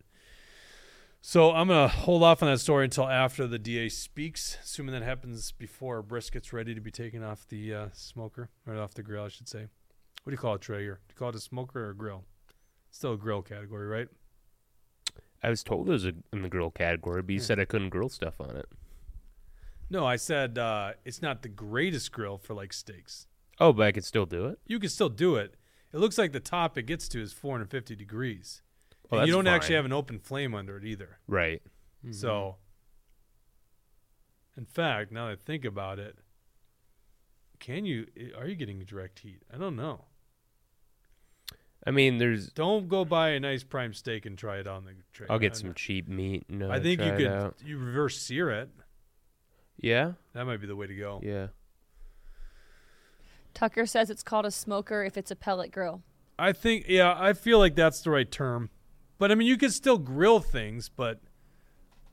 So I'm going to hold off on that story until after the DA speaks, assuming that happens before brisket's ready to be taken off the uh, smoker, or off the grill, I should say. What do you call it, Traeger? Do you call it a smoker or a grill? Still a grill category, right? I was told it was a, in the grill category, but you said I couldn't grill stuff on it. No, I said uh, it's not the greatest grill for like steaks. Oh, but I could still do it. You can still do it. It looks like the top it gets to is 450 degrees. Well, and you don't actually have an open flame under it either. Right. So, in fact, now that I think about it, can you? Are you getting direct heat? I don't know. I mean, there's. Don't go buy a nice prime steak and try it on the tray. I'll get some know. cheap meat. And, uh, I think you try it could out. you reverse sear it. Yeah. That might be the way to go. Yeah. Tucker says it's called a smoker if it's a pellet grill. I think yeah, I feel like that's the right term. But I mean, you can still grill things, but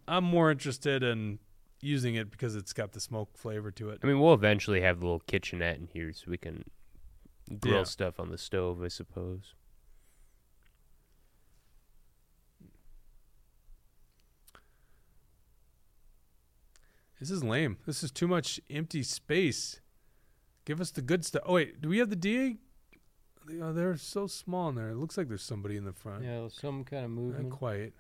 I'm more interested in using it because it's got the smoke flavor to it. I mean, we'll eventually have the little kitchenette in here so we can grill Yeah. stuff on the stove, I suppose. This is lame. This is too much empty space. Give us the good stuff. Oh wait, do we have the DA? They- oh, they're so small in there. It looks like there's somebody in the front. Yeah, some kind of Not movement. quite.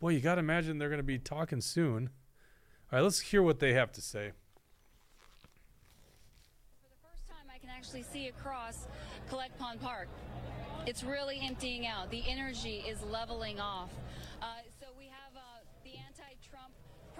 Boy, you got to imagine they're going to be talking soon. All right, let's hear what they have to say. For the first time I can actually see across Collect Pond Park. It's really emptying out. The energy is leveling off.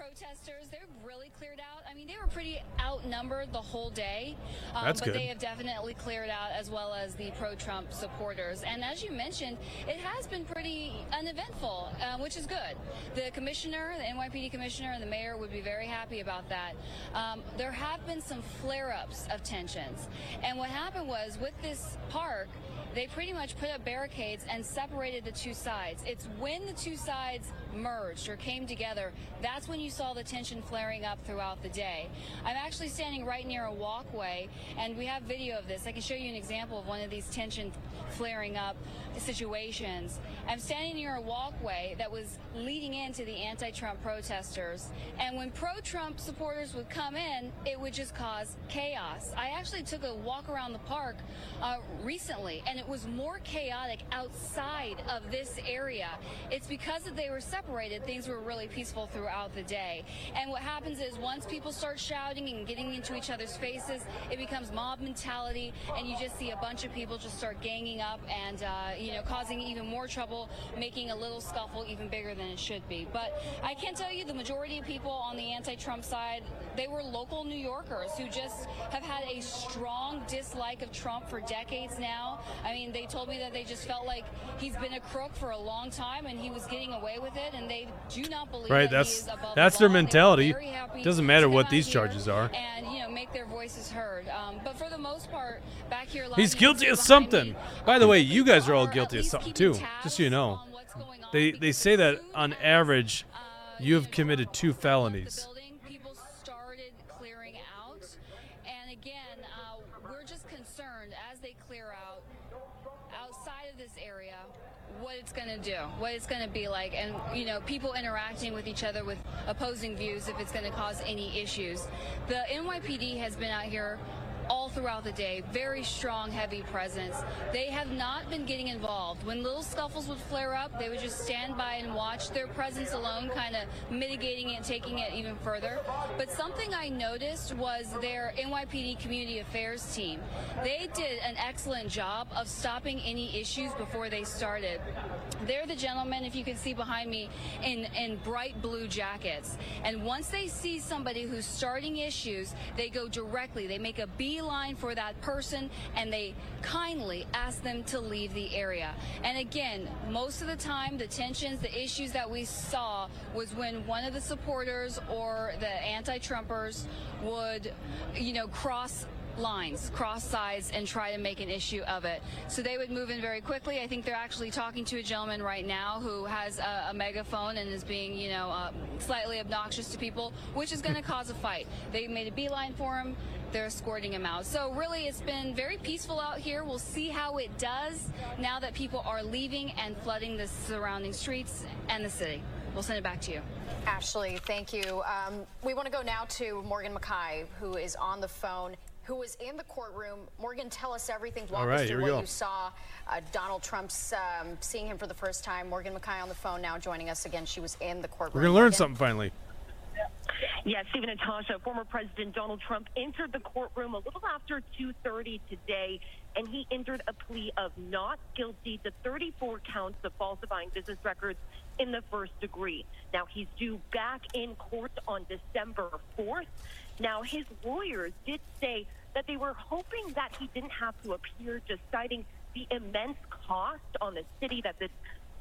Protesters. They're really cleared out. I mean, they were pretty outnumbered the whole day, um, That's but good. they have definitely cleared out as well as the pro-Trump supporters. And as you mentioned, it has been pretty uneventful, uh, which is good. The commissioner, the NYPD commissioner, and the mayor would be very happy about that. Um, there have been some flare-ups of tensions, and what happened was with this park. They pretty much put up barricades and separated the two sides. It's when the two sides merged or came together, that's when you saw the tension flaring up throughout the day. I'm actually standing right near a walkway, and we have video of this. I can show you an example of one of these tensions flaring up situations. I'm standing near a walkway that was leading into the anti Trump protesters, and when pro Trump supporters would come in, it would just cause chaos. I actually took a walk around the park uh, recently, and it was more chaotic outside of this area. It's because they were separated, things were really peaceful throughout the day. And what happens is once people start shouting and getting into each other's faces, it becomes mob mentality, and you just see a bunch of people just start ganging up and, uh, you know, causing even more trouble, making a little scuffle even bigger than it should be. But I can tell you the majority of people on the anti Trump side, they were local New Yorkers who just have had a strong dislike of Trump for decades now. I mean, they told me that they just felt like he's been a crook for a long time and he was getting away with it, and they do not believe Right, that that's that's the their law. They were mentality. Doesn't matter what these charges are. and you know make their voices heard. Um, but for the most part, back here, He's guilty of something. me, By the way, you guys are all guilty of something too. Just so you know. on what's going on They they say that on average uh, you have committed two felonies. People started clearing out, and again, we're just concerned as they clear out outside of this area what it's going to do, what it's going to be like, and you know, people interacting with each other with opposing views if it's going to cause any issues. The NYPD has been out here all throughout the day, very strong, heavy presence. They have not been getting involved. When little scuffles would flare up, they would just stand by and watch. Their presence alone kind of mitigating it, taking it even further. But something I noticed was their NYPD Community Affairs team. They did an excellent job of stopping any issues before they started. They're the gentlemen, if you can see behind me, in, in bright blue jackets. And once they see somebody who's starting issues, they go directly, they make a beeline for that person, and they kindly ask them to leave the area. And again, most of the time, the tensions, the issues that we saw was when one of the supporters or the anti-Trumpers would, you know, cross lines, cross sides, and try to make an issue of it. So they would move in very quickly. I think they're actually talking to a gentleman right now who has a, a megaphone and is being, you know, uh, slightly obnoxious to people, which is going to cause a fight. They made a beeline for him. They're escorting him out. So really, it's been very peaceful out here. We'll see how it does now that people are leaving and flooding the surrounding streets and the city. We'll send it back to you. Ashley, thank you. Um, we want to go now to Morgan McKay, who is on the phone, who was in the courtroom. Morgan, tell us everything. Walk All right, us here through we what go. you saw. Uh, Donald Trump's um, seeing him for the first time. Morgan McKay on the phone now, joining us again. She was in the courtroom. We're gonna learn Morgan? something finally. Yes, Stephen Natasha, former President Donald Trump entered the courtroom a little after 2:30 today, and he entered a plea of not guilty to 34 counts of falsifying business records in the first degree. Now he's due back in court on December 4th. Now his lawyers did say that they were hoping that he didn't have to appear, just citing the immense cost on the city that this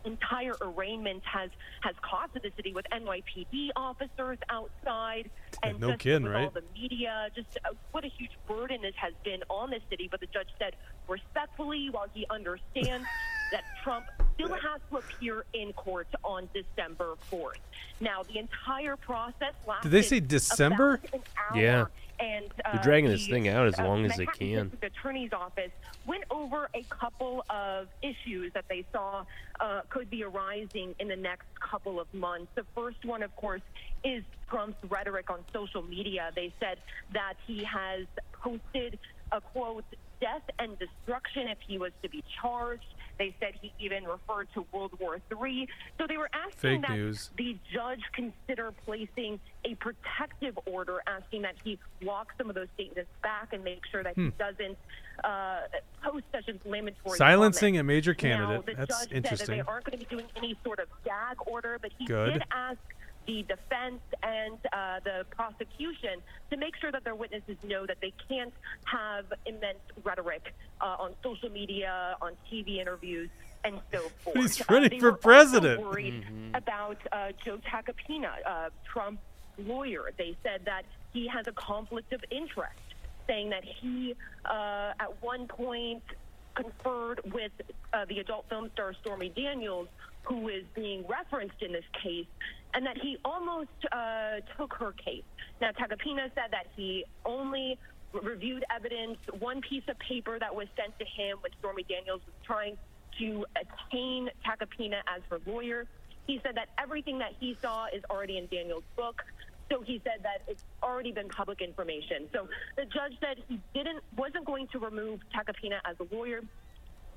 entire arraignment has has costed the city with NYPD officers outside and no just kidding, with all right? the media. Just uh, what a huge burden this has been on the city. But the judge said respectfully, while he understands that Trump still has to appear in court on December 4th. Now, the entire process lasted Did they say December? about an hour, Yeah. And They're uh, dragging this thing out as uh, long as they can. The Attorney's Office went over a couple of issues that they saw uh, could be arising in the next couple of months. The first one, of course, is Trump's rhetoric on social media. They said that he has posted a quote, death and destruction if he was to be charged. They said he even referred to World War III. So they were asking Fake that news. the judge consider placing a protective order, asking that he walk some of those statements back and make sure that Hmm. he doesn't uh, post such inflammatory Silencing comments. a major Now, candidate. the That's judge said interesting. that they aren't going to be doing any sort of gag order, but he Good. did ask the defense and uh, the prosecution to make sure that their witnesses know that they can't have immense rhetoric uh, on social media, on TV interviews, and so forth. He's Uh, running they for were also president. worried Mhm. about uh, Joe Tacopina, uh, Trump's lawyer. They said that he has a conflict of interest, saying that he, uh, at one point, conferred with uh, the adult film star Stormy Daniels, who is being referenced in this case, and that he almost uh, took her case. Now, Tacopina said that he only reviewed evidence, one piece of paper that was sent to him when Stormy Daniels was trying to attain Tacopina as her lawyer. He said that everything that he saw is already in Daniels' book. So he said that it's already been public information. So the judge said he didn't wasn't going to remove Tacopina as a lawyer,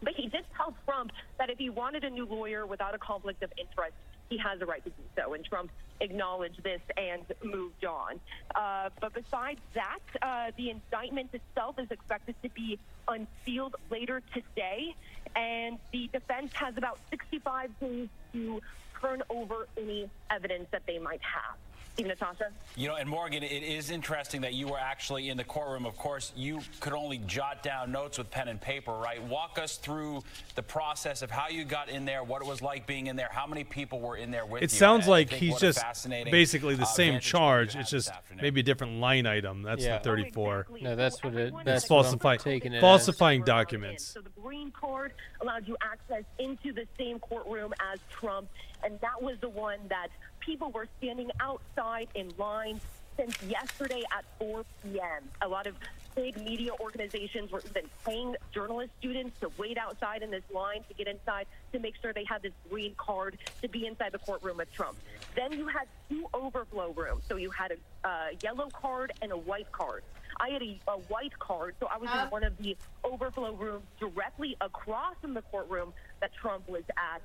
but he did tell Trump that if he wanted a new lawyer without a conflict of interest, he has a right to do so. And Trump acknowledged this and moved on. Uh, but besides that, uh, the indictment itself is expected to be unsealed later today. And the defense has about 65 days to turn over any evidence that they might have. Steve Natasha? You know, and Morgan, it is interesting that you were actually in the courtroom. Of course, you could only jot down notes with pen and paper, right? Walk us through the process of how you got in there, what it was like being in there, how many people were in there with you. It sounds I- I like he's just fascinating, basically the uh, same vantage point you charge. It's just maybe a different line item. That's Yeah. the 34. No, that's what it. It's That's what I'm falsifying, taking it as. falsifying documents. So the green card allowed you access into the same courtroom as Trump, and that was the one that people were standing outside in line since yesterday at 4 p.m. A lot of big media organizations were even paying journalist students to wait outside in this line to get inside to make sure they had this green card to be inside the courtroom with Trump. Then you had two overflow rooms. So you had a uh, yellow card and a white card. I had a, a white card, so I was in one of the overflow rooms directly across from the courtroom that Trump was at.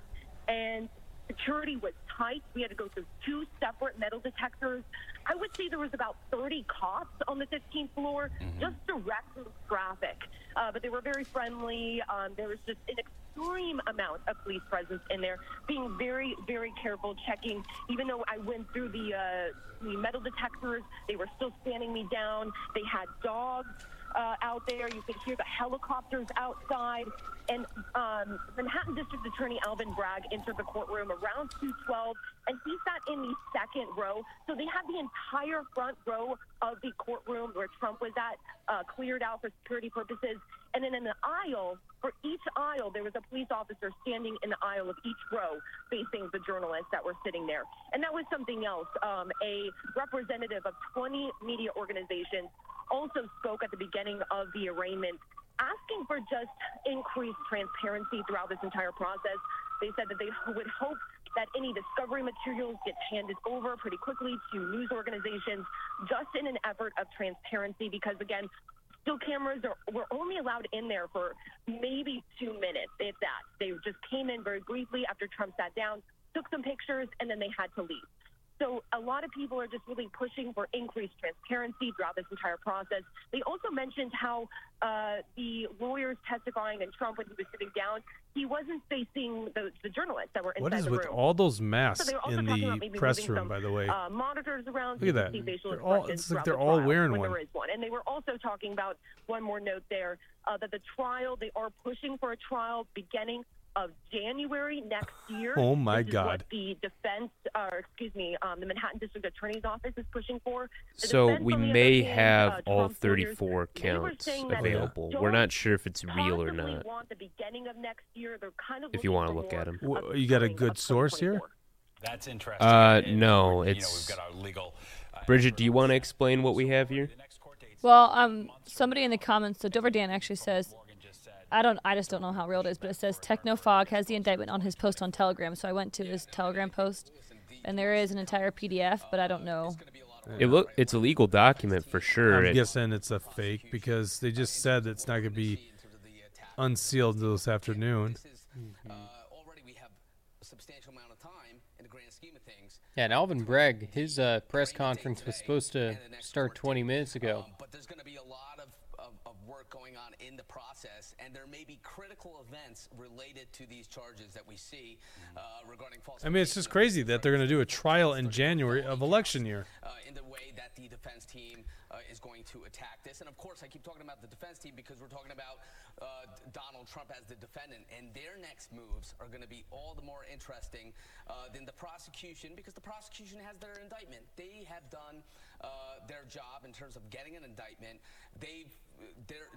And security was tight. We had to go through two separate metal detectors. I would say there was about 30 cops on the 15th floor, just directing traffic. Uh, but they were very friendly. Um, there was just an extreme amount of police presence in there, being very, very careful, checking. Even though I went through the, uh, the metal detectors, they were still standing me down. They had dogs. Uh, out there. You could hear the helicopters outside. And um, Manhattan District Attorney Alvin Bragg entered the courtroom around 2:12, and he sat in the second row. So they had the entire front row of the courtroom where Trump was at uh, cleared out for security purposes. And then in the aisle, for each aisle, there was a police officer standing in the aisle of each row facing the journalists that were sitting there. And that was something else. Um, a representative of 20 media organizations also spoke at the beginning of the arraignment, asking for just increased transparency throughout this entire process. They said that they would hope that any discovery materials get handed over pretty quickly to news organizations just in an effort of transparency because again still cameras are, were only allowed in there for maybe two minutes if that they just came in very briefly after trump sat down took some pictures and then they had to leave so a lot of people are just really pushing for increased transparency throughout this entire process. They also mentioned how uh, the lawyers testifying and Trump, when he was sitting down, he wasn't facing the, the journalists that were inside What is the with room. all those masks also in the press room, some, by the way? Uh, monitors around Look at that. They're all- it's like they're the all wearing one. One, and they were also talking about one more note there uh, that the trial they are pushing for a trial beginning of January next year. Oh, my This is God. What the defense, or excuse me, um, the Manhattan District Attorney's Office is pushing for. The So we on the other may have uh, all Trump's lawyers, 34 counts saying that available. don't We're not sure if it's real or not. Want the beginning of next year. They're kind of If you want to look at them. Wha- you got a good source here? That's interesting. Uh, And, no, you know, it's. we've got our legal. uh, Bridget, do you want to explain what we have here? Well, um, somebody in the comments, so Dover Dan actually says, I don't, I just don't know how real it is, but it says Technofog has the indictment on his post on Telegram. So I went to his Telegram post, and there is an entire PDF, but I don't know. It look. It's a legal document for sure. I'm It- guessing it's a fake because they just said it's not going to be unsealed until this afternoon. Yeah, and Alvin Bragg, his uh, press conference was supposed to start 20 minutes ago. but there's going to be a lot of, of, of work going on in the process, and there may be critical events related to these charges that we see uh, regarding false. I mean, it's just crazy that they're going to do a trial in January of election year. uh, in the way that the defense team uh, is going to attack this. And of course, I keep talking about the defense team because we're talking about uh, Donald Trump as the defendant, and their next moves are going to be all the more interesting uh, than the prosecution because the prosecution has their indictment. They have done uh, their job in terms of getting an indictment. They've they're,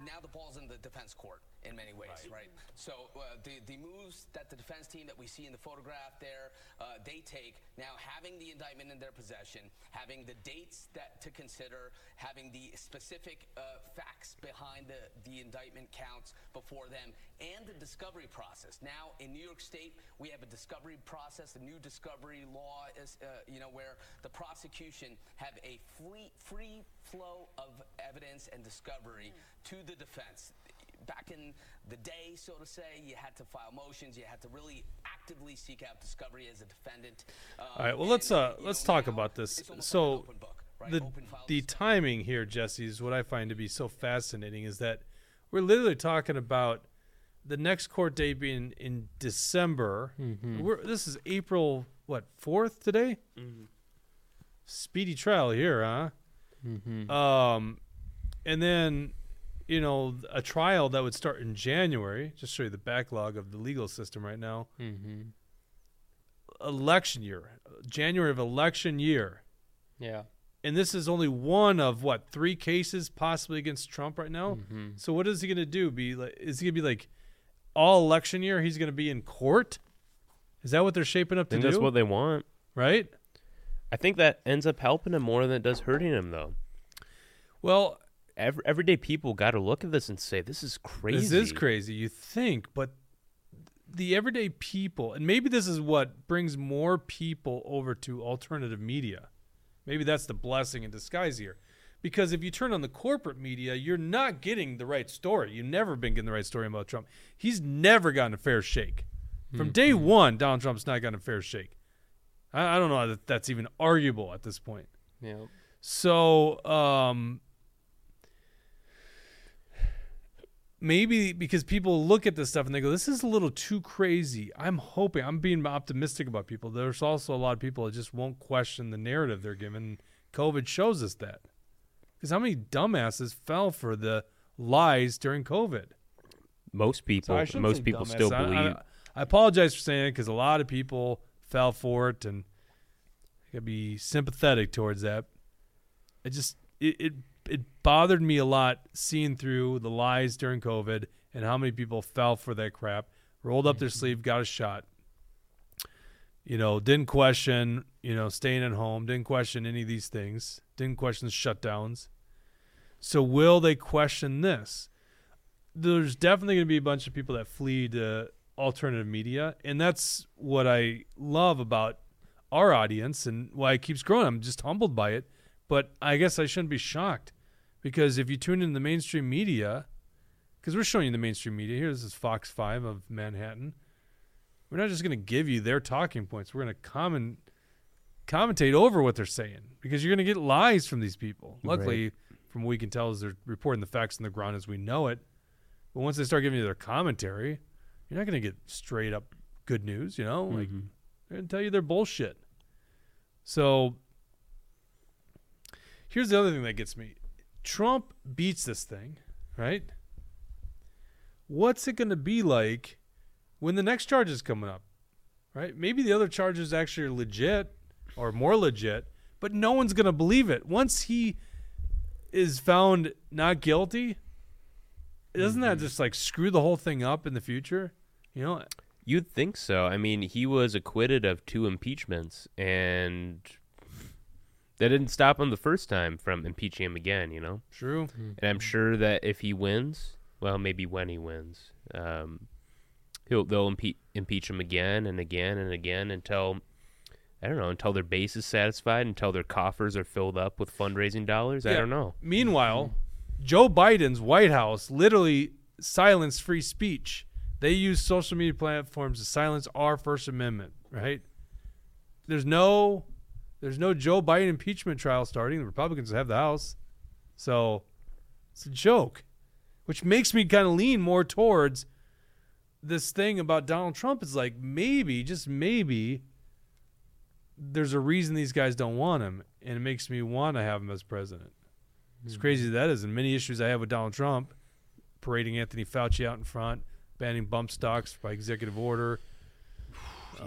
now the ball's in the defense court in many ways, right? So uh, the the moves that the defense team that we see in the photograph there, uh, they take now having the indictment in their possession, having the dates that to consider, having the specific uh, facts behind the the indictment counts before them, and the discovery process. Now in New York State, we have a discovery process. The new discovery law is, uh, you know, where the prosecution have a free free flow of evidence and discovery to the defense. Back in the day, so to say, you had to file motions. You had to really actively seek out discovery as a defendant. Um, All right, well let's uh let's talk about this. So the the timing here, Jesse, is what I find to be so fascinating is that we're literally talking about the next court date being in December. Mhm. We're, this is April what fourth today. Speedy trial here, huh? Mhm. Um, and then you know a trial that would start in January. Just show you the backlog of the legal system right now. Mhm. Election year, January of election year. Yeah. And this is only one of what three cases possibly against Trump right now. Mhm. So what is he going to do? Be like, is he going to be like all election year? He's going to be in court. Is that what they're shaping up to think do? that's what they want, right? I think that ends up helping him more than it does hurting him, though. Well, every, everyday people got to look at this and say, "This is crazy." This is crazy. You think, but the everyday people, and maybe this is what brings more people over to alternative media. Maybe that's the blessing in disguise here. Because if you turn on the corporate media, you're not getting the right story. You've never been getting the right story about Trump. He's never gotten a fair shake. From day one, Donald Trump's not gotten a fair shake. I, I don't know that that's even arguable at this point. Yeah. So, um, maybe because people look at this stuff and they go, "This is a little too crazy." I'm hoping I'm being optimistic about people. There's also a lot of people that just won't question the narrative they're given. COVID shows us that. Because how many dumbasses fell for the lies during COVID. Most people, So most people dumbass. still I- believe. I, I apologize for saying it because a lot of people fell for it, and I gotta be sympathetic towards that. It just it, it it bothered me a lot seeing through the lies during COVID and how many people fell for that crap, rolled up their mm-hmm. sleeve, got a shot. You know, didn't question, you know, staying at home, didn't question any of these things, didn't question the shutdowns. So will they question this? there's definitely going to be a bunch of people that flee to alternative media, and that's what I love about our audience and why it keeps growing. I'm just humbled by it, but I guess I shouldn't be shocked because if you tune in the mainstream media, because we're showing you the mainstream media here, this is Fox Five of Manhattan. We're not just going to give you their talking points. We're going to comment commentate over what they're saying because you're going to get lies from these people. Luckily, Right. from what we can tell, is they're reporting the facts on the ground as we know it. But once they start giving you their commentary, you're not going to get straight up good news. You know, like mm-hmm. they're going to tell you their bullshit. So here's the other thing that gets me: Trump beats this thing, right? What's it going to be like when the next charge is coming up? Right? Maybe the other charges actually are legit or more legit, but no one's going to believe it. Once he is found not guilty, doesn't that mm-hmm. just like screw the whole thing up in the future? You know, You'd think so. I mean, he was acquitted of two impeachments, and that didn't stop him the first time from impeaching him again. You know, True. And I'm sure that if he wins, well, maybe when he wins, um, he'll they'll impe- impeach him again and again and again until I don't know until their base is satisfied, until their coffers are filled up with fundraising dollars. I don't know. Meanwhile, Joe Biden's White House literally silenced free speech. They use social media platforms to silence our First Amendment, right? There's no there's no Joe Biden impeachment trial starting. The Republicans have the House. So it's a joke. Which makes me kind of lean more towards this thing about Donald Trump is like maybe, just maybe, there's a reason these guys don't want him, and it makes me want to have him as president. As crazy as that is, and many issues I have with Donald Trump, parading Anthony Fauci out in front, banning bump stocks by executive order.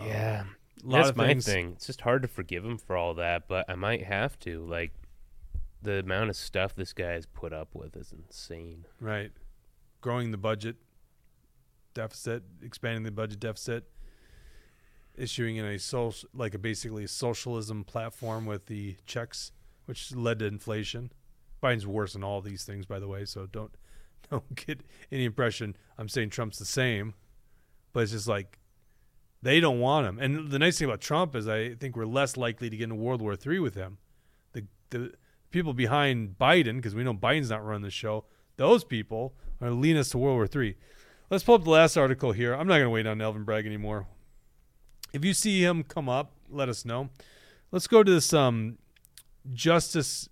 Yeah, Um, that's of my things. thing. It's just hard to forgive him for all that, but I might have to. Like, the amount of stuff this guy has put up with is insane. Right. Growing the budget deficit, expanding the budget deficit, issuing in a social, like a basically a socialism platform with the checks, which led to inflation. Biden's worse than all these things, by the way. So don't don't get any impression I'm saying Trump's the same, but it's just like they don't want him. And the nice thing about Trump is I think we're less likely to get into World War III with him. The the people behind Biden, because we know Biden's not running the show, those people are leading us to World War III. Let's pull up the last article here. I'm not going to wait on Alvin Bragg anymore. If you see him come up, let us know. Let's go to this um, Justice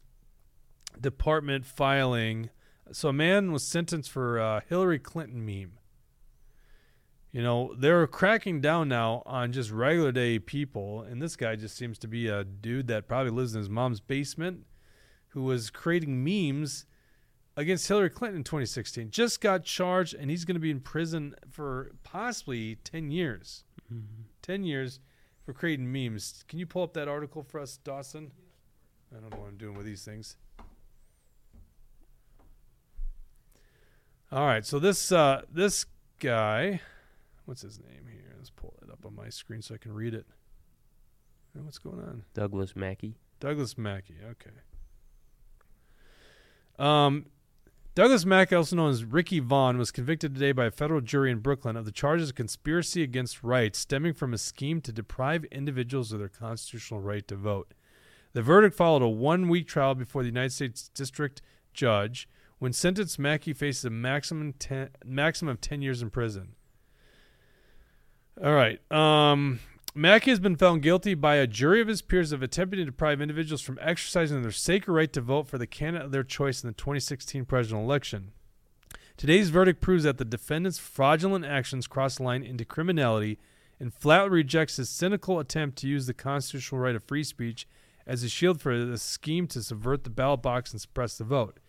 Department filing. So a man was sentenced for uh, Hillary Clinton meme. You know, they're cracking down now on just regular day people, and this guy just seems to be a dude that probably lives in his mom's basement who was creating memes against Hillary Clinton in 2016. Just got charged, and he's going to be in prison for possibly 10 years. 10 years for creating memes. Can you pull up that article for us, Dawson? I don't know what I'm doing with these things. All right, so this uh, this guy, what's his name here? Let's pull it up on my screen so I can read it. Oh, What's going on? Douglas Mackey. Douglas Mackey. Okay. Um, Douglas Mackey, also known as Ricky Vaughn, was convicted today by a federal jury in Brooklyn of the charges of conspiracy against rights stemming from a scheme to deprive individuals of their constitutional right to vote. The verdict followed a one-week trial before the United States District Judge. When sentenced, Mackey faces a maximum ten, maximum of ten years in prison. All right. Um, Mackey has been found guilty by a jury of his peers of attempting to deprive individuals from exercising their sacred right to vote for the candidate of their choice in the 2016 presidential election. Today's verdict proves that the defendant's fraudulent actions cross the line into criminality and flatly rejects his cynical attempt to use the constitutional right of free speech as a shield for the scheme to subvert the ballot box and suppress the vote.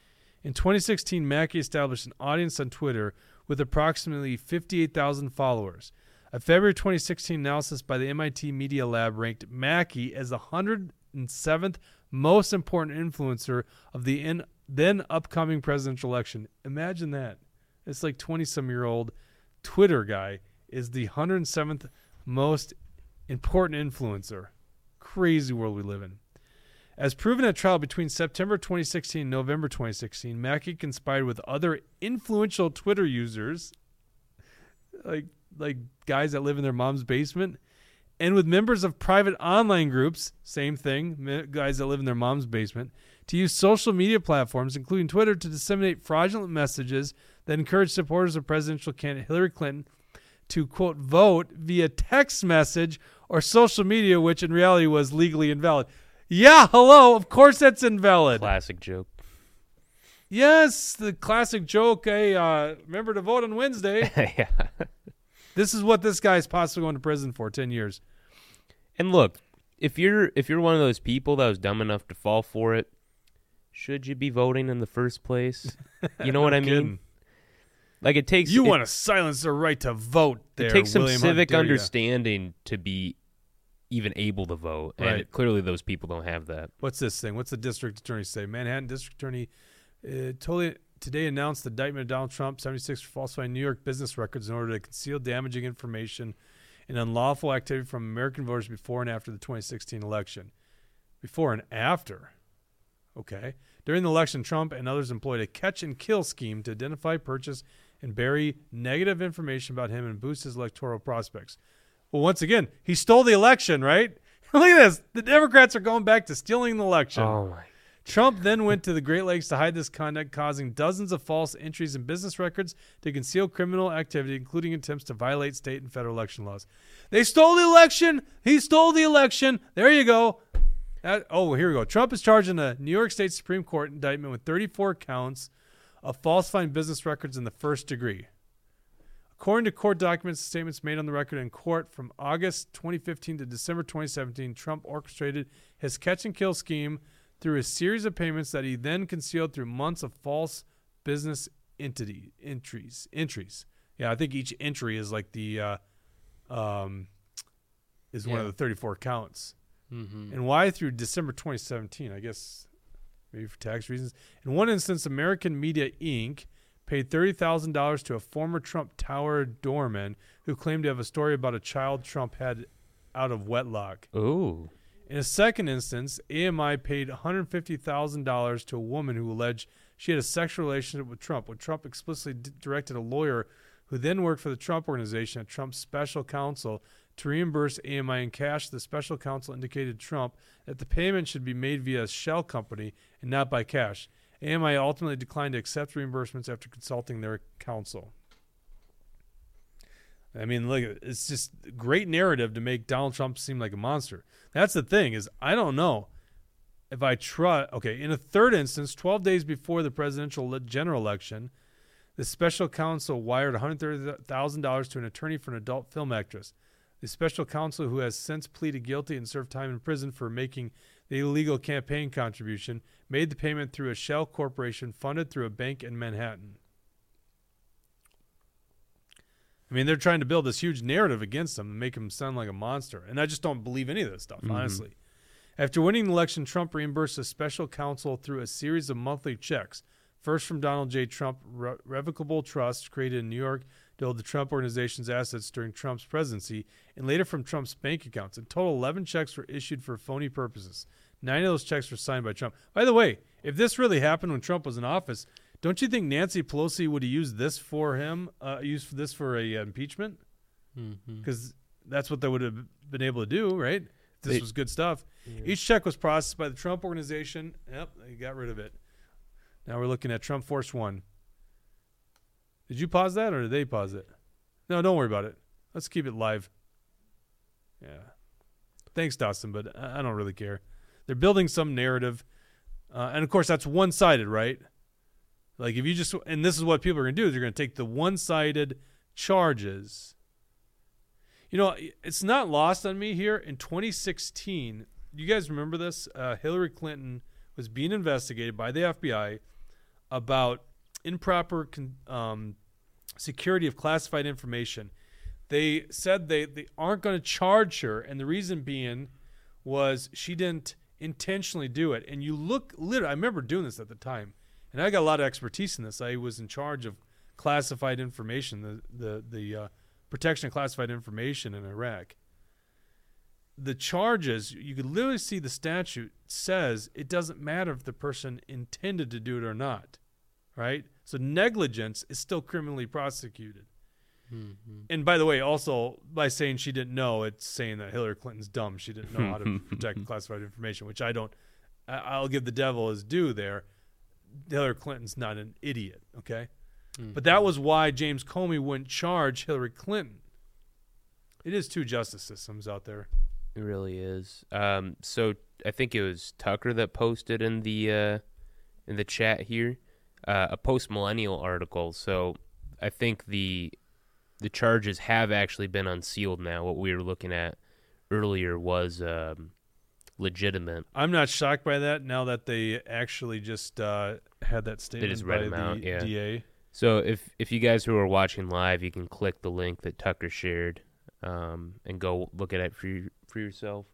In 2016, Mackey established an audience on Twitter with approximately 58,000 followers. A February 2016 analysis by the MIT Media Lab ranked Mackey as the 107th most important influencer of the in, then upcoming presidential election. Imagine that. It's like 20 some year old Twitter guy is the 107th most important influencer. Crazy world we live in. As proven at trial between September 2016 and November 2016, Mackey conspired with other influential Twitter users, like like guys that live in their mom's basement, and with members of private online groups, same thing, guys that live in their mom's basement, to use social media platforms, including Twitter, to disseminate fraudulent messages that encourage supporters of presidential candidate Hillary Clinton to quote vote via text message or social media, which in reality was legally invalid. Yeah, hello. Of course, that's invalid. Classic joke. Yes, the classic joke. Hey, uh, remember to vote on Wednesday. yeah. This is what this guy's possibly going to prison for ten years. And look, if you're if you're one of those people that was dumb enough to fall for it, should you be voting in the first place? You know what No I mean? Like it takes You it- want to silence the right to vote. There, it takes some William, civic understanding to be even able to vote, and Right. clearly those people don't have that. What's this thing? What's the district attorney say? Manhattan district attorney uh, totally today announced the indictment of Donald Trump, 76, for falsifying New York business records in order to conceal damaging information and unlawful activity from American voters before and after the 2016 election. Before and after. Okay. During the election, Trump and others employed a catch and kill scheme to identify, purchase, and bury negative information about him and boost his electoral prospects. Well, once again, he stole the election, right? Look at this. The Democrats are going back to stealing the election. Oh my. Trump then went to the Great Lakes to hide this conduct, causing dozens of false entries in business records to conceal criminal activity, including attempts to violate state and federal election laws. They stole the election. He stole the election. There you go. That, oh, here we go. Trump is charged in a New York State Supreme Court indictment with 34 counts of falsifying business records in the first degree. According to court documents and statements made on the record in court from August 2015 to December 2017, Trump orchestrated his catch and kill scheme through a series of payments that he then concealed through months of false business entity entries. Entries. Yeah, I think each entry is like the uh, um, is one of the 34 counts. Mhm. And why through December 2017? I guess maybe for tax reasons. In one instance, American Media Inc. paid $30,000 to a former Trump Tower doorman who claimed to have a story about a child Trump had out of wedlock. Ooh. In a second instance, AMI paid $150,000 to a woman who alleged she had a sexual relationship with Trump, when Trump explicitly d- directed a lawyer who then worked for the Trump organization at Trump's special counsel to reimburse AMI in cash. The special counsel indicated Trump that the payment should be made via a shell company and not by cash. AMI ultimately declined to accept reimbursements after consulting their counsel. I mean, look, it's just great narrative to make Donald Trump seem like a monster. That's the thing is, I don't know if I trust. Okay, in a third instance, 12 days before the presidential general election, the special counsel wired $130,000 to an attorney for an adult film actress. The special counsel, who has since pleaded guilty and served time in prison for making the illegal campaign contribution, made the payment through a shell corporation funded through a bank in Manhattan. I mean, they're trying to build this huge narrative against him and make him sound like a monster. And I just don't believe any of this stuff, Mhm. honestly. After winning the election, Trump reimbursed the special counsel through a series of monthly checks. First from Donald J. Trump Re- Revocable Trust, created in New York to hold the Trump organization's assets during Trump's presidency, and later from Trump's bank accounts. In total, 11 checks were issued for phony purposes. Nine of those checks were signed by Trump. By the way, if this really happened when Trump was in office, don't you think Nancy Pelosi would have used this for him, uh, used this for a uh, impeachment? Mhm. Because that's what they would have been able to do, right? This They- was good stuff. Each check was processed by the Trump organization. Yep, they got rid of it. Now we're looking at Trump Force One. Did you pause that or did they pause it? No, don't worry about it. Let's keep it live. Yeah. Thanks, Dawson, but I I don't really care. They're building some narrative. Uh, and of course, that's one sided, right? Like, if you just, and this is what people are going to do, is they're going to take the one sided charges. You know, it's not lost on me here. In 2016, you guys remember this? Uh, Hillary Clinton was being investigated by the FBI about improper con- um, security of classified information. They said they, they aren't going to charge her, and the reason being was she didn't intentionally do it. And you look, literally, I remember doing this at the time, and I got a lot of expertise in this. I was in charge of classified information, the the the uh, protection of classified information in Iraq. The charges, you could literally see the statute says it doesn't matter if the person intended to do it or not, right? So negligence is still criminally prosecuted. And by the way, also by saying she didn't know, it's saying that Hillary Clinton's dumb. She didn't know how to protect classified information, which I don't. I'll give the devil his due there. Hillary Clinton's not an idiot, okay? But that was why James Comey wouldn't charge Hillary Clinton. It is two justice systems out there. It really is. Um, so I think it was Tucker that posted in the uh, in the chat here uh, a post millennial article. So I think the the charges have actually been unsealed now. What we were looking at earlier was um, legitimate. I'm not shocked by that now that they actually just uh, had that They statement just read by the out. Yeah. DA. So if if you guys who are watching live, you can click the link that Tucker shared um, and go look at it for you, for yourself.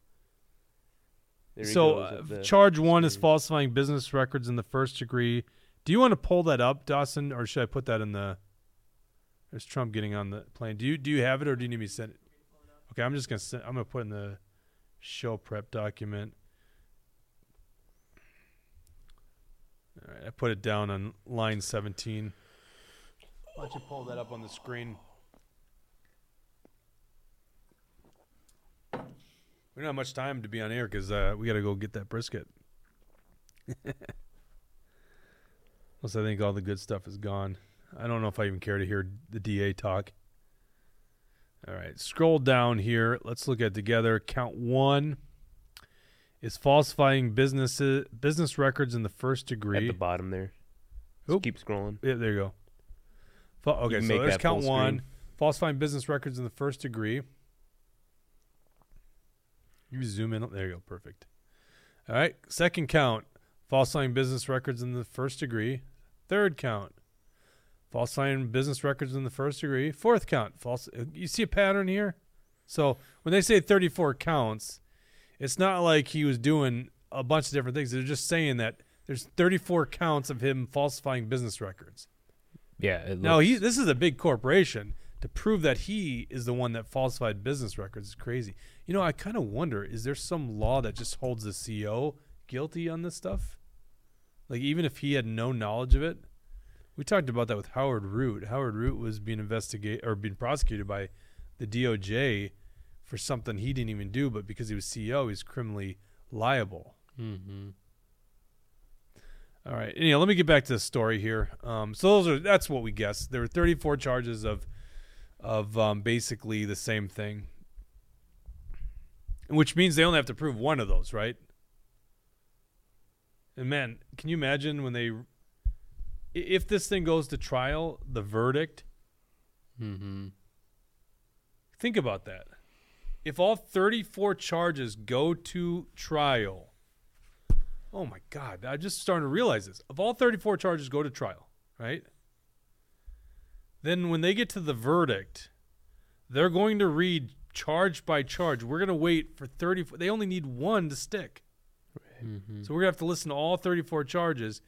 There So, uh, charge one is falsifying business records in the first degree. Do you want to pull that up, Dawson, or should I put that in the? There's Trump getting on the plane. Do you do you have it, or do you need me to send it? Okay, I'm just gonna send. I'm gonna put in the show prep document. All right, I put it down on line 17. Why don't you pull that up on the screen? We don't have much time to be on air because uh, we got to go get that brisket. Plus, I think all the good stuff is gone. I don't know if I even care to hear the DA talk. All right, scroll down here. Let's look at together. Count one is falsifying business business records in the first degree. at the bottom there. Just Oop. keep scrolling. Yeah, there you go. Fa- okay, can so there's count one. screen. Falsifying business records in the first degree. You zoom in. There you go. Perfect. All right. Second count. Falsifying business records in the first degree. Third count. Falsifying business records in the first degree. Fourth count. False. Uh, you see a pattern here? So when they say 34 counts, it's not like he was doing a bunch of different things. They're just saying that there's 34 counts of him falsifying business records. Yeah. It Now he this is a big corporation. To prove that he is the one that falsified business records is crazy. You know, I kind of wonder: is there some law that just holds the CEO guilty on this stuff? Like even if he had no knowledge of it. We talked about that with Howard Root. Howard Root was being investigated or being prosecuted by the DOJ for something he didn't even do, but because he was CEO, he's criminally liable. Mm-hmm. All right. Anyhow, let me get back to the story here. Um, so those are that's what we guessed. There were 34 charges of of um, basically the same thing, which means they only have to prove one of those, right? And man, can you imagine when they, if this thing goes to trial, the verdict? Mm-hmm. Think about that. If all 34 charges go to trial, oh my God, I'm just starting to realize this. If all 34 charges go to trial, right? Then when they get to the verdict, they're going to read charge by charge. We're going to wait for 34. They only need one to stick. Mm-hmm. So we're going to have to listen to all 34 charges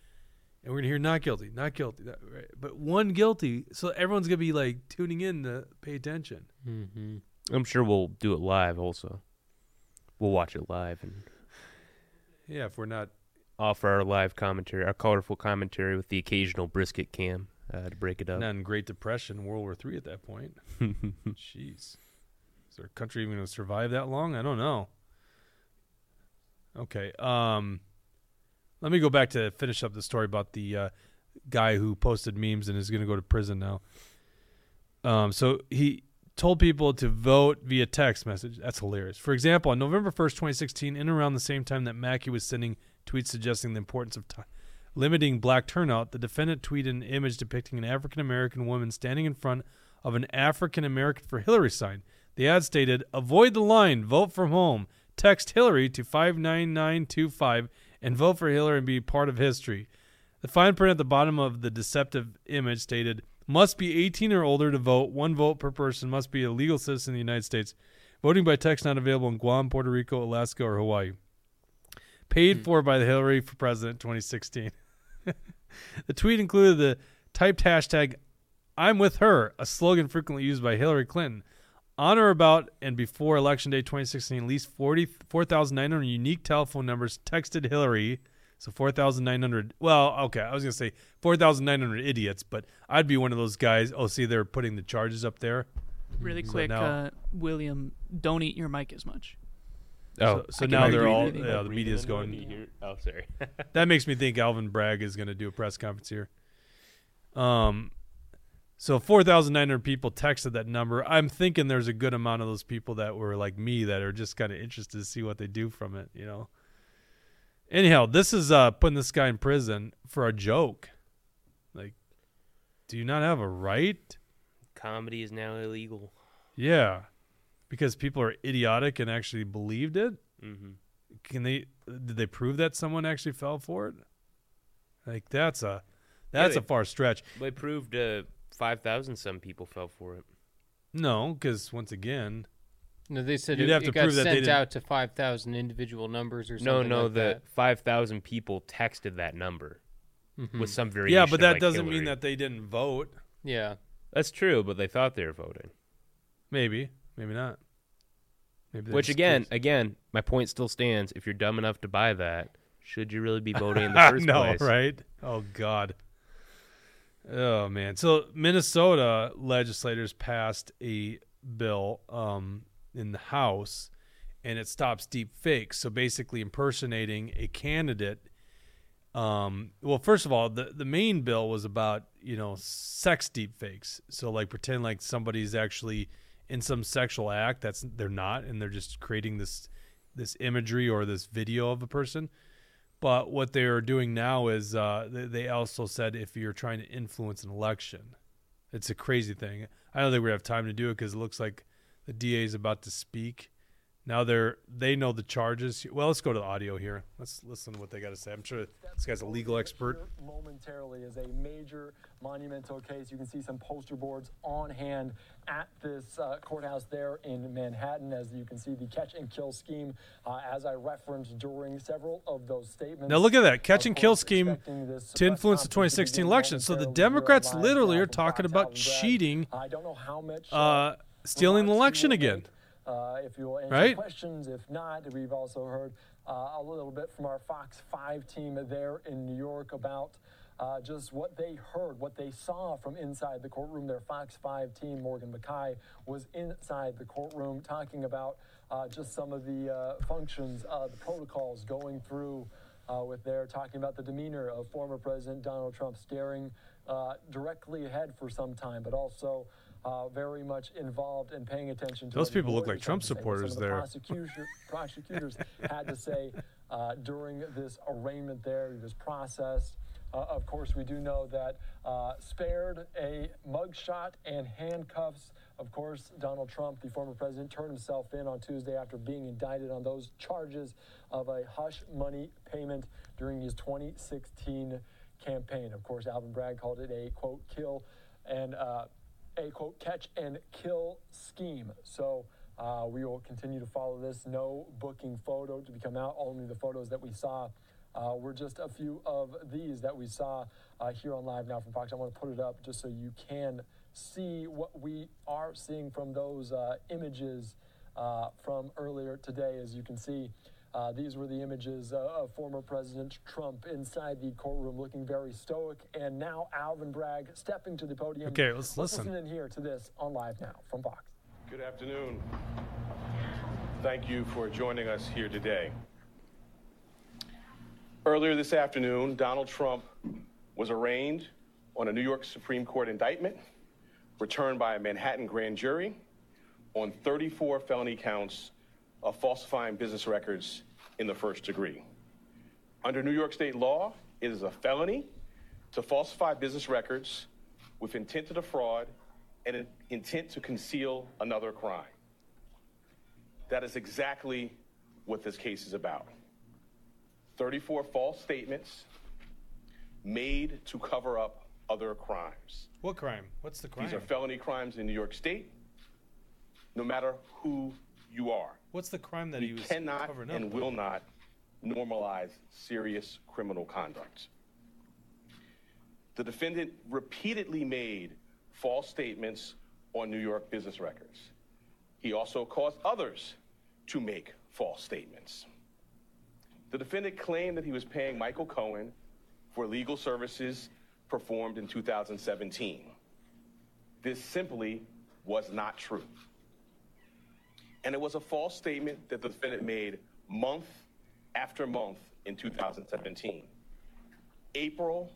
and we're going to hear not guilty, not guilty. That, right? But one guilty. So everyone's going to be like tuning in to pay attention. Mm-hmm. I'm sure we'll do it live also. We'll watch it live and Yeah, if we're not offer our live commentary, our colorful commentary with the occasional brisket cam uh, to break it up. not in Great Depression, World War Three at that point. Jeez. Is our country even to survive that long? I don't know. Okay. Um, let me go back to finish up the story about the uh, guy who posted memes and is going to go to prison now. Um, so he told people to vote via text message. That's hilarious. For example, on November 1st, 2016, in around the same time that Mackey was sending tweets suggesting the importance of ti limiting black turnout, the defendant tweeted an image depicting an African American woman standing in front of an African American for Hillary sign. The ad stated, Avoid the line, vote from home. Text Hillary to 59925 and vote for Hillary and be part of history. The fine print at the bottom of the deceptive image stated, "Must be 18 or older to vote. One vote per person. Must be a legal citizen of the United States. Voting by text not available in Guam, Puerto Rico, Alaska, or Hawaii. Paid hmm. for by the Hillary for President 2016." the tweet included the typed hashtag "I'm with her," a slogan frequently used by Hillary Clinton. On or about and before Election Day 2016, at least 40 4,900 unique telephone numbers texted Hillary. So 4,900. Well, okay, I was going to say 4,900 idiots, but I'd be one of those guys. Oh, see, they're putting the charges up there. Really So quick, now- uh, William, don't eat your mic as much. Oh, so, so now they're all, breathing. yeah, the media's Breathing going. in when you hear- oh, sorry. that makes me think Alvin Bragg is going to do a press conference here. Um, so 4,900 people texted that number. I'm thinking there's a good amount of those people that were like me that are just kind of interested to see what they do from it, you know. Anyhow, this is uh putting this guy in prison for a joke. Like, do you not have a right? Comedy is now illegal. Yeah, because people are idiotic and actually believed it. Mm-hmm. Can they? Did they prove that someone actually fell for it? Like that's a that's they- a far stretch. They proved uh, 5,000 some people fell for it. No, because once again, No, they said you'd it, have it to got prove that they sent didn't. out to 5,000 individual numbers or No, something no, like the that. 5,000 people texted that number Mhm. with some variation. yeah, but that like doesn't Hillary. mean that they didn't vote. Yeah. That's true, but they thought they were voting. Maybe, maybe not. Maybe they're Which just again, kids. again, my point still stands. If you're dumb enough to buy that, should you really be voting in the first no, place? right? Oh God. Oh man. So Minnesota legislators passed a bill um, in the House, and it stops deep fakes. So basically, impersonating a candidate. Um, well, first of all, the the main bill was about you know sex deep fakes. So like pretend like somebody's actually in some sexual act that's they're not, and they're just creating this this imagery or this video of a person. But what they're doing now is uh, they, they also said if you're trying to influence an election, it's a crazy thing. I don't think we have time to do it because it looks like the DA is about to speak. Now they're they know the charges. Well, let's go to the audio here. Let's listen to what they got to say. I'm sure this guy's a legal expert. momentarily is a major monumental case. You can see some poster boards on hand at this uh, courthouse there in Manhattan. As you can see, the catch and kill scheme, uh, as I referenced during several of those statements. Now look at that catch and kill scheme to influence the 2016 election. So the Democrats literally are talking about cheating, I don't know how much uh, stealing the election again. Uh, if you'll answer Right? questions. If not, we've also heard uh, a little bit from our Fox 5 team there in New York about uh, just what they heard, what they saw from inside the courtroom. Their Fox 5 team, Morgan McKay, was inside the courtroom talking about uh, just some of the uh, functions, uh, the protocols going through uh, with their talking about the demeanor of former President Donald Trump staring uh, directly ahead for some time, but also uh, very much involved in paying attention to Those people look like Trump had say, what supporters the there. prosecutors had to say uh, during this arraignment there, this process. Uh, of course, we do know that uh, spared a mugshot and handcuffs. Of course, Donald Trump, the former president, turned himself in on Tuesday after being indicted on those charges of a hush money payment during his 2016 campaign. Of course, Alvin Bragg called it a quote kill and uh, a quote catch and kill scheme. So uh, we will continue to follow this. No booking photo to become out. Only the photos that we saw uh, were just a few of these that we saw uh, here on Live Now from Fox. I want to put it up just so you can see what we are seeing from those uh, images uh, from earlier today. As you can see, uh, these were the images uh, of former President Trump inside the courtroom looking very stoic. And now Alvin Bragg stepping to the podium. Okay, let's listen. listen in here to this on Live Now from Fox. Good afternoon. Thank you for joining us here today. Earlier this afternoon, Donald Trump was arraigned on a New York Supreme Court indictment returned by a Manhattan grand jury on 34 felony counts of falsifying business records in the first degree. Under New York state law, it is a felony to falsify business records with intent to defraud and an intent to conceal another crime. That is exactly what this case is about. 34 false statements made to cover up other crimes. What crime? What's the crime? These are felony crimes in New York State, no matter who you are. What's the crime that we he was cannot covering up? and will not normalize serious criminal conduct. The defendant repeatedly made false statements on New York business records. He also caused others to make false statements. The defendant claimed that he was paying Michael Cohen for legal services performed in 2017. This simply was not true. And it was a false statement that the defendant made month after month in 2017. April,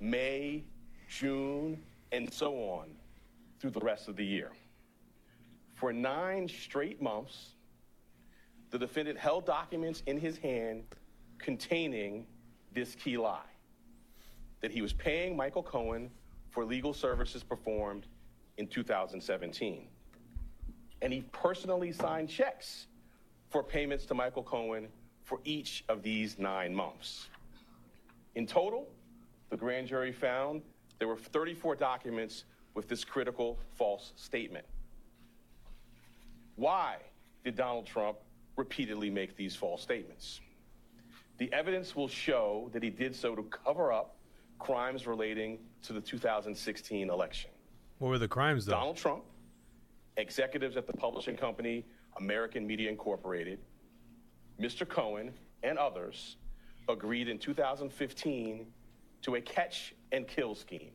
May, June, and so on through the rest of the year. For nine straight months, the defendant held documents in his hand containing this key lie that he was paying Michael Cohen for legal services performed in 2017. And he personally signed checks for payments to Michael Cohen for each of these nine months. In total, the grand jury found there were 34 documents with this critical false statement. Why did Donald Trump repeatedly make these false statements? The evidence will show that he did so to cover up crimes relating to the 2016 election. What were the crimes, though? Donald Trump, executives at the publishing company American Media Incorporated, Mr. Cohen, and others agreed in 2015 to a catch and kill scheme.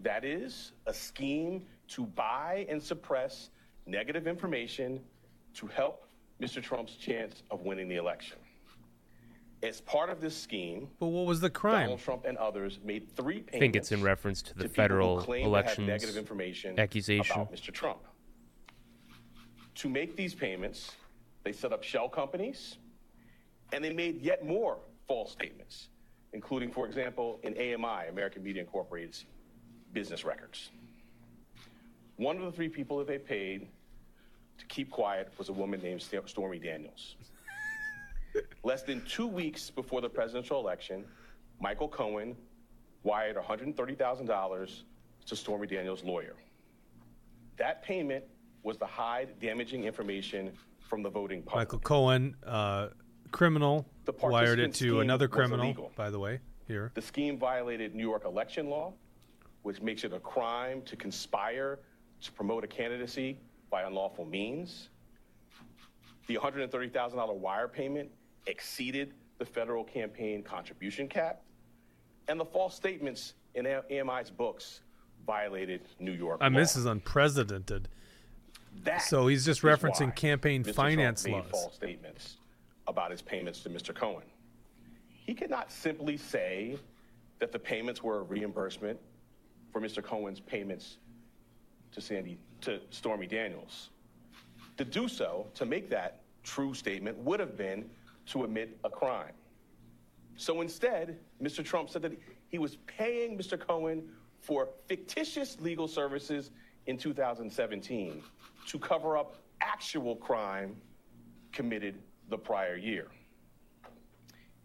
That is, a scheme to buy and suppress negative information to help Mr. Trump's chance of winning the election. As part of this scheme, But what was the crime? Donald Trump and others made three payments. I think it's in reference to the people who federal claim to have elections negative information accusation. about Mr. Trump. To make these payments, they set up shell companies, and they made yet more false statements, including, for example, in AMI, American Media Incorporated's business records. One of the three people that they paid to keep quiet was a woman named Stormy Daniels. Less than two weeks before the presidential election, Michael Cohen wired $130,000 to Stormy Daniels' lawyer. That payment was to hide damaging information from the voting public. Michael Cohen, uh, criminal, wired it to another criminal, by the way, here. The scheme violated New York election law, which makes it a crime to conspire to promote a candidacy by unlawful means. The $130,000 wire payment exceeded the federal campaign contribution cap. And the false statements in AMI's books violated New York I mean, law. this is unprecedented. That so he's just referencing campaign Mr. finance Trump made laws. false statements about his payments to Mr. Cohen. He could not simply say that the payments were a reimbursement for Mr. Cohen's payments to Sandy to Stormy Daniels. To do so, to make that true statement, would have been to admit a crime. So instead, Mr. Trump said that he was paying Mr. Cohen for fictitious legal services in 2017 to cover up actual crime committed the prior year.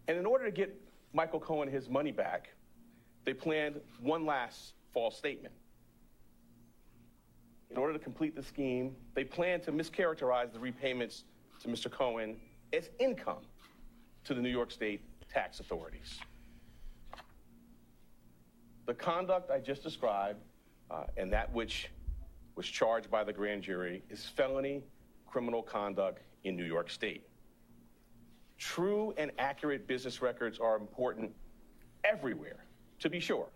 And in order to get Michael Cohen his money back, they planned one last false statement. In order to complete the scheme, they planned to mischaracterize the repayments to Mr. Cohen as income to the New York State tax authorities. The conduct I just described uh, and that which was charged by the grand jury is felony criminal conduct in New York State. True and accurate business records are important everywhere, to be sure.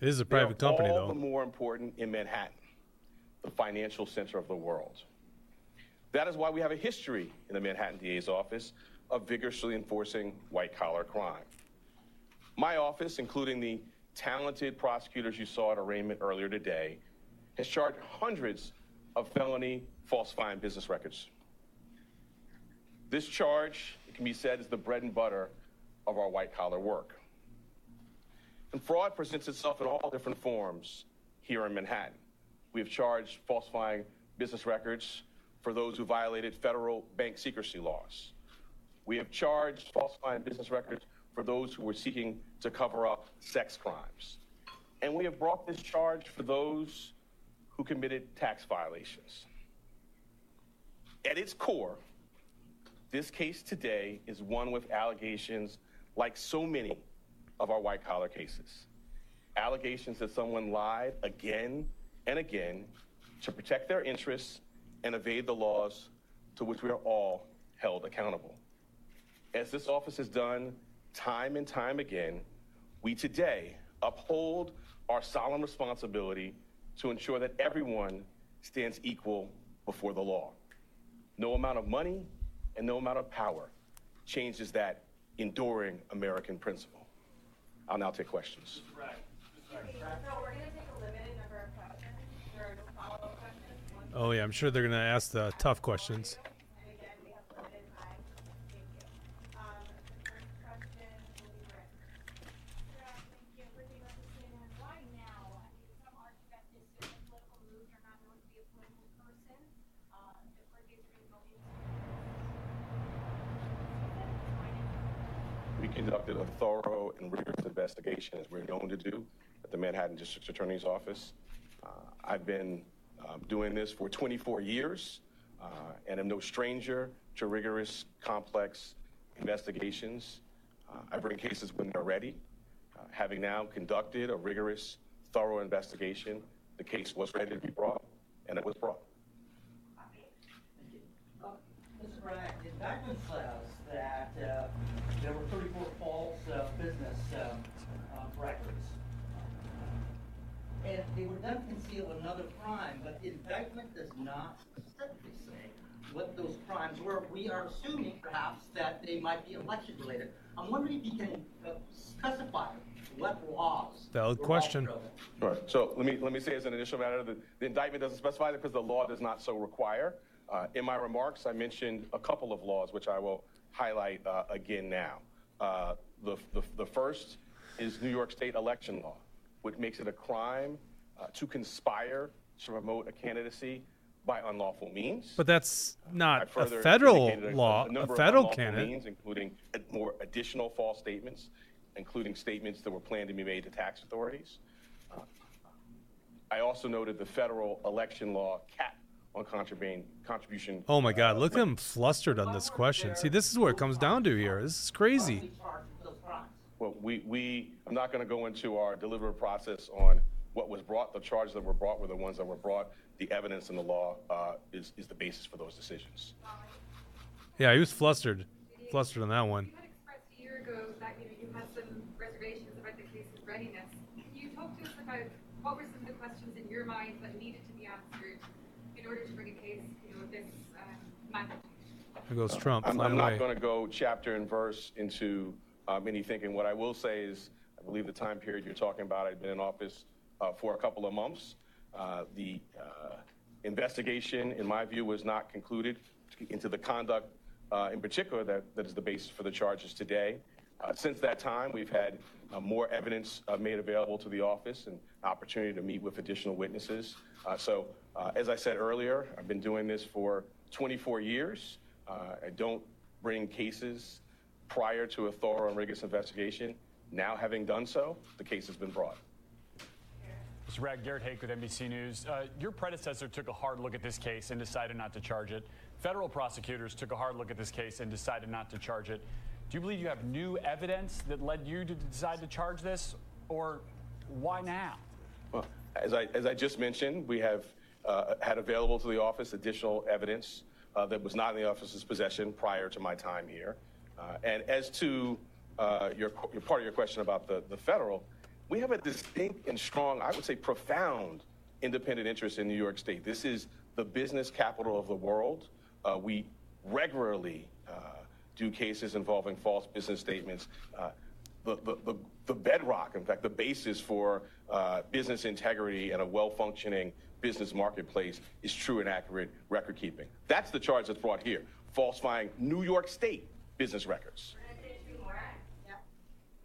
It is a They private are company, all though. the more important in Manhattan, the financial center of the world. That is why we have a history in the Manhattan DA's office of vigorously enforcing white collar crime. My office, including the talented prosecutors you saw at arraignment earlier today, has charged hundreds of felony falsifying business records. This charge, it can be said, is the bread and butter of our white collar work. And fraud presents itself in all different forms here in Manhattan. We have charged falsifying business records for those who violated federal bank secrecy laws. We have charged falsifying business records for for those who were seeking to cover up sex crimes. And we have brought this charge for those who committed tax violations. At its core, this case today is one with allegations like so many of our white collar cases. Allegations that someone lied again and again to protect their interests and evade the laws to which we are all held accountable. As this office has done time and time again, we today uphold our solemn responsibility to ensure that everyone stands equal before the law. No amount of money and no amount of power changes that enduring American principle. I'll now take questions. Oh yeah, I'm sure they're gonna ask the tough questions. We conducted a thorough and rigorous investigation, as we're known to do, at the Manhattan District Attorney's Office. Uh, I've been um, doing this for 24 years uh, and am no stranger to rigorous, complex investigations. Uh, I bring cases when they're ready. Uh, having now conducted a rigorous, thorough investigation, the case was ready to be brought, and it was brought. Mr. Indictment says that uh, there were 34 false uh, business um, uh, records. And they would then conceal another crime, but the indictment does not specifically say what those crimes were. We are assuming perhaps that they might be election related. I'm wondering if you can uh, specify what laws. Valid were question. altered. All right. So let me let me say as an initial matter, the, the indictment doesn't specify that because the law does not so require. Uh, in my remarks, I mentioned a couple of laws, which I will highlight uh, again now. Uh, the, the the first is New York State election law, which makes it a crime uh, to conspire to promote a candidacy by unlawful means. But that's not a federal law. a A federal candidate. means, including more additional false statements, including statements that were planned to be made to tax authorities. Uh, I also noted the federal election law cap on contraband contribution. Oh my God! Look at him flustered on this question. See, this is where it comes down to here. This is crazy. Well, we, we, I'm not going to go into our deliberative process on what was brought. The charges that were brought were the ones that were brought. The evidence in the law uh, is, is the basis for those decisions. Yeah, he was flustered, flustered on that one. You had expressed a year ago that you know you had some reservations about the case's readiness. Can you talk to us about what were some of the questions in your mind that needed to be answered in order to bring a case, you know, of this um, magnitude? There goes Trump I'm, I'm not going to go chapter and verse into um, any thinking. What I will say is, I believe the time period you're talking about, I've been in office uh, for a couple of months. Uh, the uh, investigation, in my view, was not concluded into the conduct, uh, in particular, that, that is the basis for the charges today. Uh, since that time, we've had uh, more evidence uh, made available to the office and opportunity to meet with additional witnesses. Uh, so, uh, as I said earlier, I've been doing this for 24 years. Uh, I don't bring cases prior to a thorough and rigorous investigation. Now, having done so, the case has been brought. Mr. Bragg, Garrett Haake with NBC News. Uh, your predecessor took a hard look at this case and decided not to charge it. Federal prosecutors took a hard look at this case and decided not to charge it. Do you believe you have new evidence that led you to decide to charge this, or why now? Well, as I, as I just mentioned, we have uh, had available to the office additional evidence uh, that was not in the office's possession prior to my time here. Uh, and as to uh, your, your part of your question about the, the federal, we have a distinct and strong, I would say profound, independent interest in New York State. This is the business capital of the world. Uh, we regularly do cases involving false business statements. The, the, the, the bedrock, in fact, the basis for uh, business integrity and a well functioning business marketplace is true and accurate record keeping. That's the charge that's brought here falsifying New York State business records.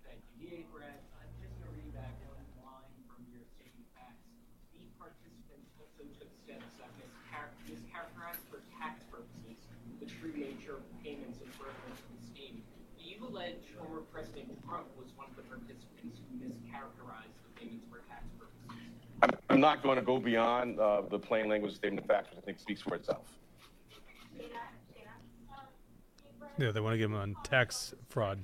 Thank you. D.A. Bragg, I'm just going to read back one line from your statement of facts. The participants also took steps such as char- mischaracterized for tax purposes the true nature of payments and furtherance of the scheme. Do you allege allege former President Trump was one of the participants who mischaracterized the payments for tax purposes. I'm, I'm not going to go beyond uh, the plain language statement of facts, which I think speaks for itself. Yeah, they want to get him on tax fraud.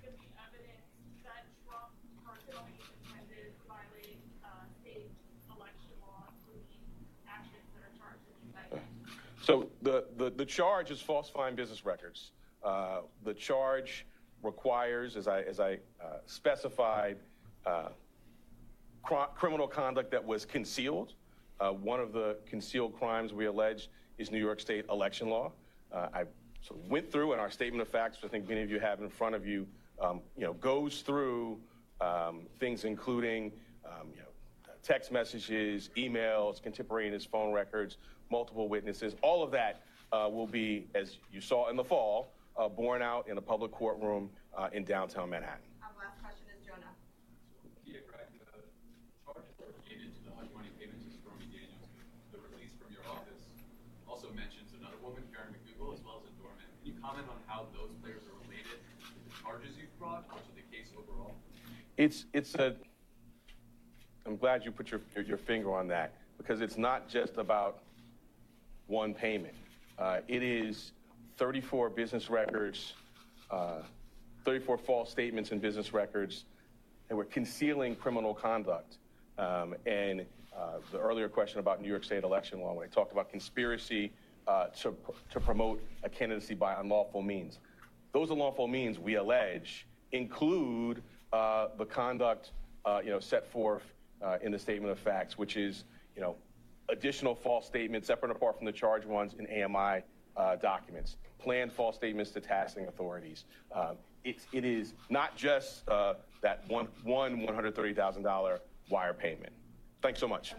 So the, the, the charge is falsifying business records. Uh, the charge requires, as I, as I uh, specified, uh, cr- criminal conduct that was concealed. Uh, one of the concealed crimes we allege is New York State election law. Uh, I of went through in our statement of facts, which I think many of you have in front of you, um, you know, goes through um, things including, um, you know, text messages, emails, contemporaneous phone records, multiple witnesses. All of that uh, will be, as you saw in the fall, uh, borne out in a public courtroom uh, in downtown Manhattan. Our last question is Jonah. Yeah, Greg, the charges related to the hush money payments to Stormy Daniels, the release from your office also mentions another woman, Karen McDougal, as well as a doorman. Can you comment on how those players are related to the charges you've brought, or to the case overall? It's it's a. I'm glad you put your your, finger on that because it's not just about one payment. Uh, it is 34 business records, uh, 34 false statements in business records, and we're concealing criminal conduct. Um, and uh, the earlier question about New York State election law, when I talked about conspiracy uh, to, to promote a candidacy by unlawful means, those unlawful means we allege include uh, the conduct, uh, you know, set forth uh, in the statement of facts, which is, you know, additional false statements separate and apart from the charged ones in AMI uh, documents, planned false statements to taxing authorities. Um, it's, it is not just uh, that one, one $130,000 wire payment. Thanks so much.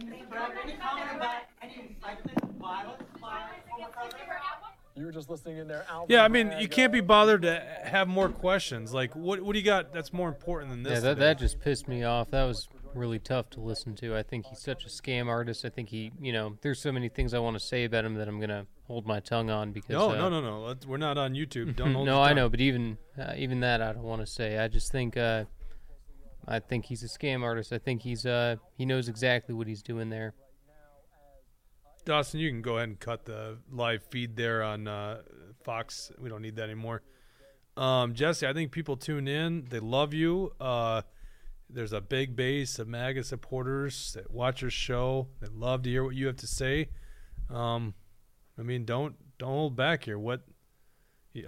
Any comment about any incitement of violence by former president? You were just listening in there. Alvin Yeah, I mean, Bragg, you can't be bothered to have more questions. Like, what what do you got that's more important than this? Yeah, that, today? that just pissed me off. That was really tough to listen to. I think he's such a scam artist. I think he, you know, there's so many things I want to say about him that I'm going to hold my tongue on because. No, uh, no, no, no. Let's, we're not on YouTube. Don't hold no, I know, but even uh, even that I don't want to say. I just think uh, I think he's a scam artist. I think he's uh, he knows exactly what he's doing there. Dawson, you can go ahead and cut the live feed there on uh, Fox. We don't need that anymore. Um, Jesse, I think people tune in. They love you. Uh, there's a big base of MAGA supporters that watch your show. They love to hear what you have to say. Um, I mean, don't don't hold back here. What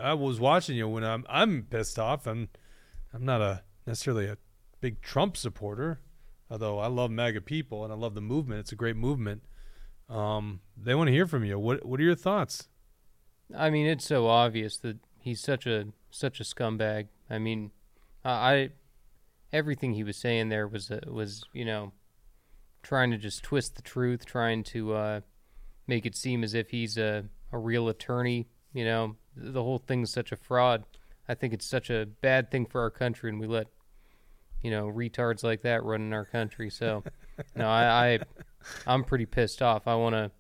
I was watching you when I'm I'm pissed off. and I'm not a necessarily a big Trump supporter, although I love MAGA people and I love the movement. It's a great movement. Um, they want to hear from you. What What are your thoughts? I mean, it's so obvious that he's such a such a scumbag. I mean, I, I everything he was saying there was uh, was you know trying to just twist the truth, trying to uh, make it seem as if he's a a real attorney. You know, the whole thing's such a fraud. I think it's such a bad thing for our country, and we let you know retards like that run in our country. So, no, I, I I'm pretty pissed off. I want to.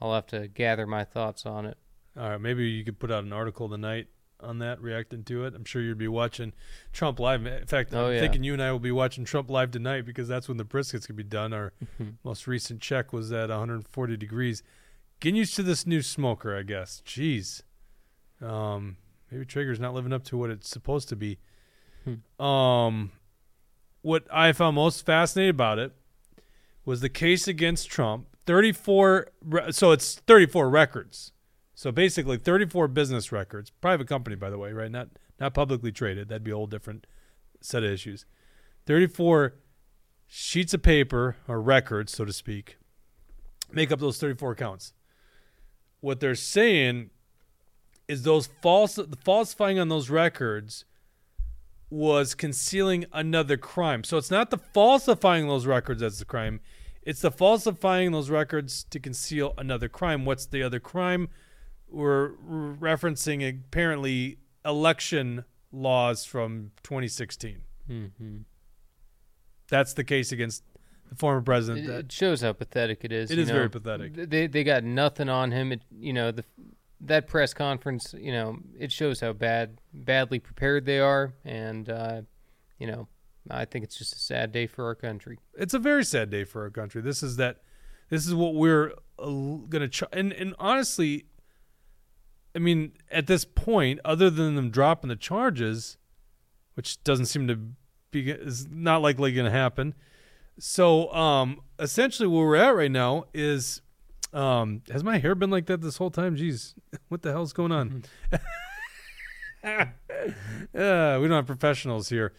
I'll have to gather my thoughts on it. All right, maybe you could put out an article tonight on that, reacting to it. I'm sure you'd be watching Trump live. In fact, Oh, I'm yeah. thinking you and I will be watching Trump live tonight because that's when the briskets can be done. Our most recent check was at 140 degrees. Getting used to this new smoker, I guess. Jeez, um, maybe Traeger's not living up to what it's supposed to be. Um, what I found most fascinating about it was the case against Trump. 34, so it's 34 records. So basically, 34 business records, private company, by the way, right? Not not publicly traded. That'd be a whole different set of issues. 34 sheets of paper or records, so to speak, make up those 34 counts. What they're saying is those false the falsifying on those records was concealing another crime. So it's not the falsifying those records that's the crime. It's the falsifying those records to conceal another crime. What's the other crime? We're referencing apparently election laws from 2016. Mm-hmm. That's the case against the former president. It, that- it shows how pathetic it is. It is know. very pathetic. They they got nothing on him. It, you know the that press conference, you know, it shows how bad, badly prepared they are, and uh, you know, I think it's just a sad day for our country. It's a very sad day for our country. This is that. This is what we're uh, gonna try. And and honestly, I mean, at this point, other than them dropping the charges, which doesn't seem to be is not likely to happen. So, um, essentially, where we're at right now is, um, has my hair been like that this whole time? Jeez, what the hell's going on? uh, we don't have professionals here.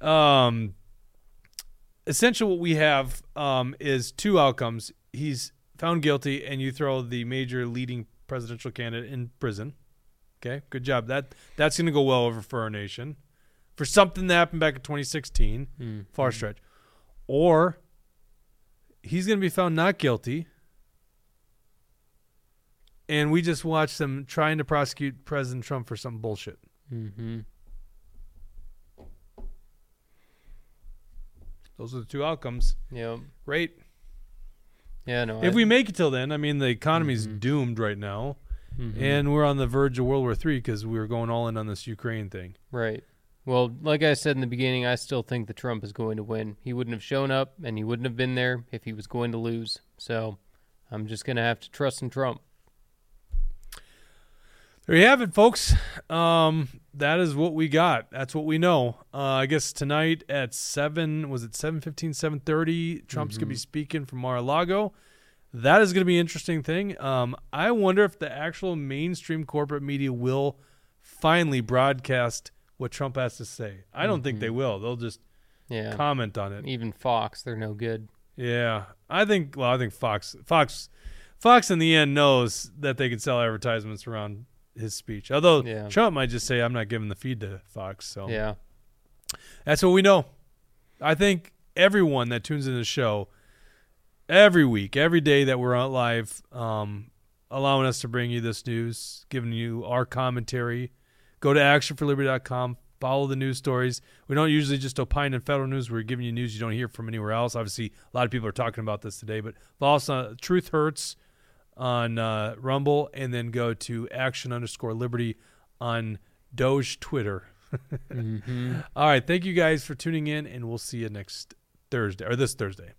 Um, essentially, what we have um, is two outcomes. He's found guilty, and you throw the major leading presidential candidate in prison. Okay, good job. That that's going to go well over for our nation. For something that happened back in 2016, Mm. far stretch, or he's going to be found not guilty, and we just watch them trying to prosecute President Trump for some bullshit. Mm-hmm. Those are the two outcomes. Yep. Great. Yeah, no. if I- we make it till then, I mean, the economy's doomed right now, Mhm. and we're on the verge of World War III because we are going all in on this Ukraine thing. Right. Well, like I said in the beginning, I still think that Trump is going to win. He wouldn't have shown up and he wouldn't have been there if he was going to lose. So I'm just going to have to trust in Trump. There you have it, folks. Um, that is what we got. That's what we know. Uh, I guess tonight at seven was it 7.15, 7.30, Trump's gonna be Mhm. speaking from Mar-a-Lago. That is gonna be an interesting thing. Um, I wonder if the actual mainstream corporate media will finally broadcast what Trump has to say. I don't think they Mhm. will. They'll just Yeah. comment on it. Even Fox, they're no good. Yeah, I think. Well, I think Fox, Fox, Fox in the end knows that they can sell advertisements around his speech. Although Yeah. Trump might just say, "I'm not giving the feed to Fox." So Yeah. that's what we know. I think everyone that tunes into the show every week, every day that we're on live, um, allowing us to bring you this news, giving you our commentary. Go to actionforliberty.com. Follow the news stories. We don't usually just opine in federal news. We're giving you news you don't hear from anywhere else. Obviously, a lot of people are talking about this today, but follow us on Truth Hurts on uh, Rumble, and then go to Action underscore Liberty on Doge Twitter. Mhm. All right, thank you guys for tuning in, and we'll see you next Thursday or this Thursday.